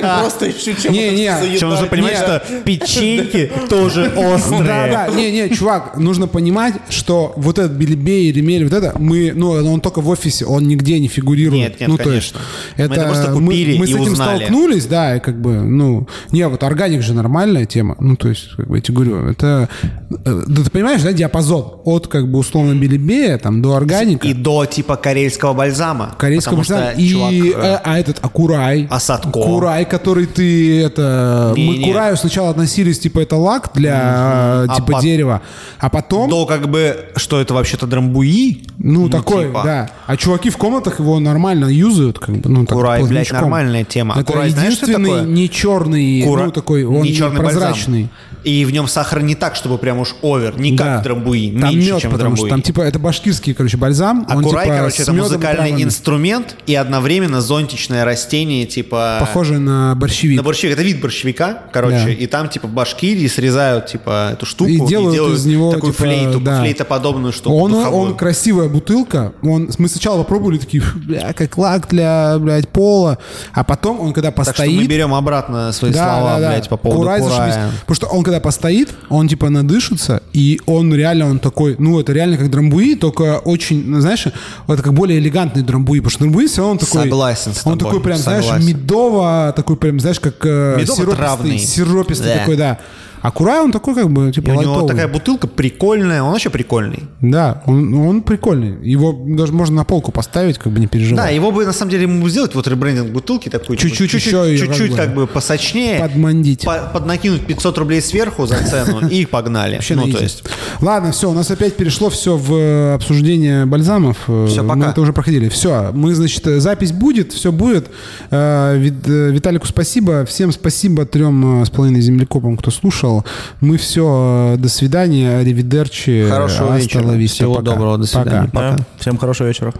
Просто ищу, чем Не, это не, Причем нужно понимать, что печеньки тоже острые. Да, да, не, не, чувак, нужно понимать, что вот этот Белебей, Ремель, вот это, мы, ну, он только в офисе, он нигде не фигурирует. Нет, нет, ну, то есть, конечно. Мы это, это просто мы- купили мы, с и этим узнали. столкнулись, да, и как бы, ну, не, вот органик же нормальная тема, ну, то есть, как бы, я тебе говорю, это, э, да ты понимаешь, да, диапазон от, как бы, условно, Белебея, там, до органика, И до типа карельского бальзама. корейского бальзама, и, чувак, э, э, а этот, Акурай. Асадко. Курай, который ты, это, Не, мы не. Кураю сначала относились, типа, это лак для, А типа, пот- дерева, а потом... до как бы, что это вообще-то драмбуи. Ну, такой, типа. да. А чуваки в комнатах его нормально юзают, как бы, ну, так, Курай, блядь, нормальная тема. А Это Курай, знаешь, что единственный такое? не черный, Кура- ну, такой, он не черный прозрачный. бальзам. И в нем сахар не так, чтобы прям уж овер, не Да. как в драмбуи, Там меньше, мед, чем в потому что драмбуи. там типа это башкирский, короче, бальзам. А он, курай, типа, короче, это музыкальный травами. инструмент и одновременно зонтичное растение, типа... Похоже на борщевик. На борщевик. Это вид борщевика, короче. Да. И там, типа, в Башкирии срезают, типа, эту штуку И делают из него, такую типа, флейту, да. флейтоподобную штуку. Он, духовую. он красивая бутылка. Он, мы сначала попробовали такие, «Фу, бля, как лак для, блядь, пола. А потом он когда Так что постоит... мы берем обратно свои Да, слова, да, да. блядь, по поводу Курая. Потому что он когда постоит, он типа надышится, и он реально, он такой, ну это реально как драмбуи, только очень, ну, знаешь, это как более элегантный драмбуи, потому что драмбуи все равно он такой... Согласен с Он тобой, такой прям, знаешь, согласен. медово, такой прям, знаешь, как э, сиропистый, сиропистый Да. такой, да. А Курай, он такой как бы, типа, И у него лайтовый. такая бутылка прикольная, он вообще прикольный. Да, он, он прикольный. Его даже можно на полку поставить, как бы не переживай. Да, его бы на самом деле ему сделать вот ребрендинг бутылки такой, типа, Чуть-чуть чуть-чуть, чуть-чуть как бы посочнее, Подмандить. по- поднакинуть 500 рублей сверху за цену и погнали. Вообще ну, то есть, Ладно, все, у нас опять перешло все в э, обсуждение бальзамов. Э, Мы пока. это уже проходили. Все, мы, значит, запись будет, все будет. Э, Вит- Виталику спасибо, всем спасибо трем с половиной землекопам, кто слушал. Мы все, до свидания, аривидерчи. Хорошего вечера. Всего пока. доброго, до свидания. Пока. Да. Всем хорошего вечера.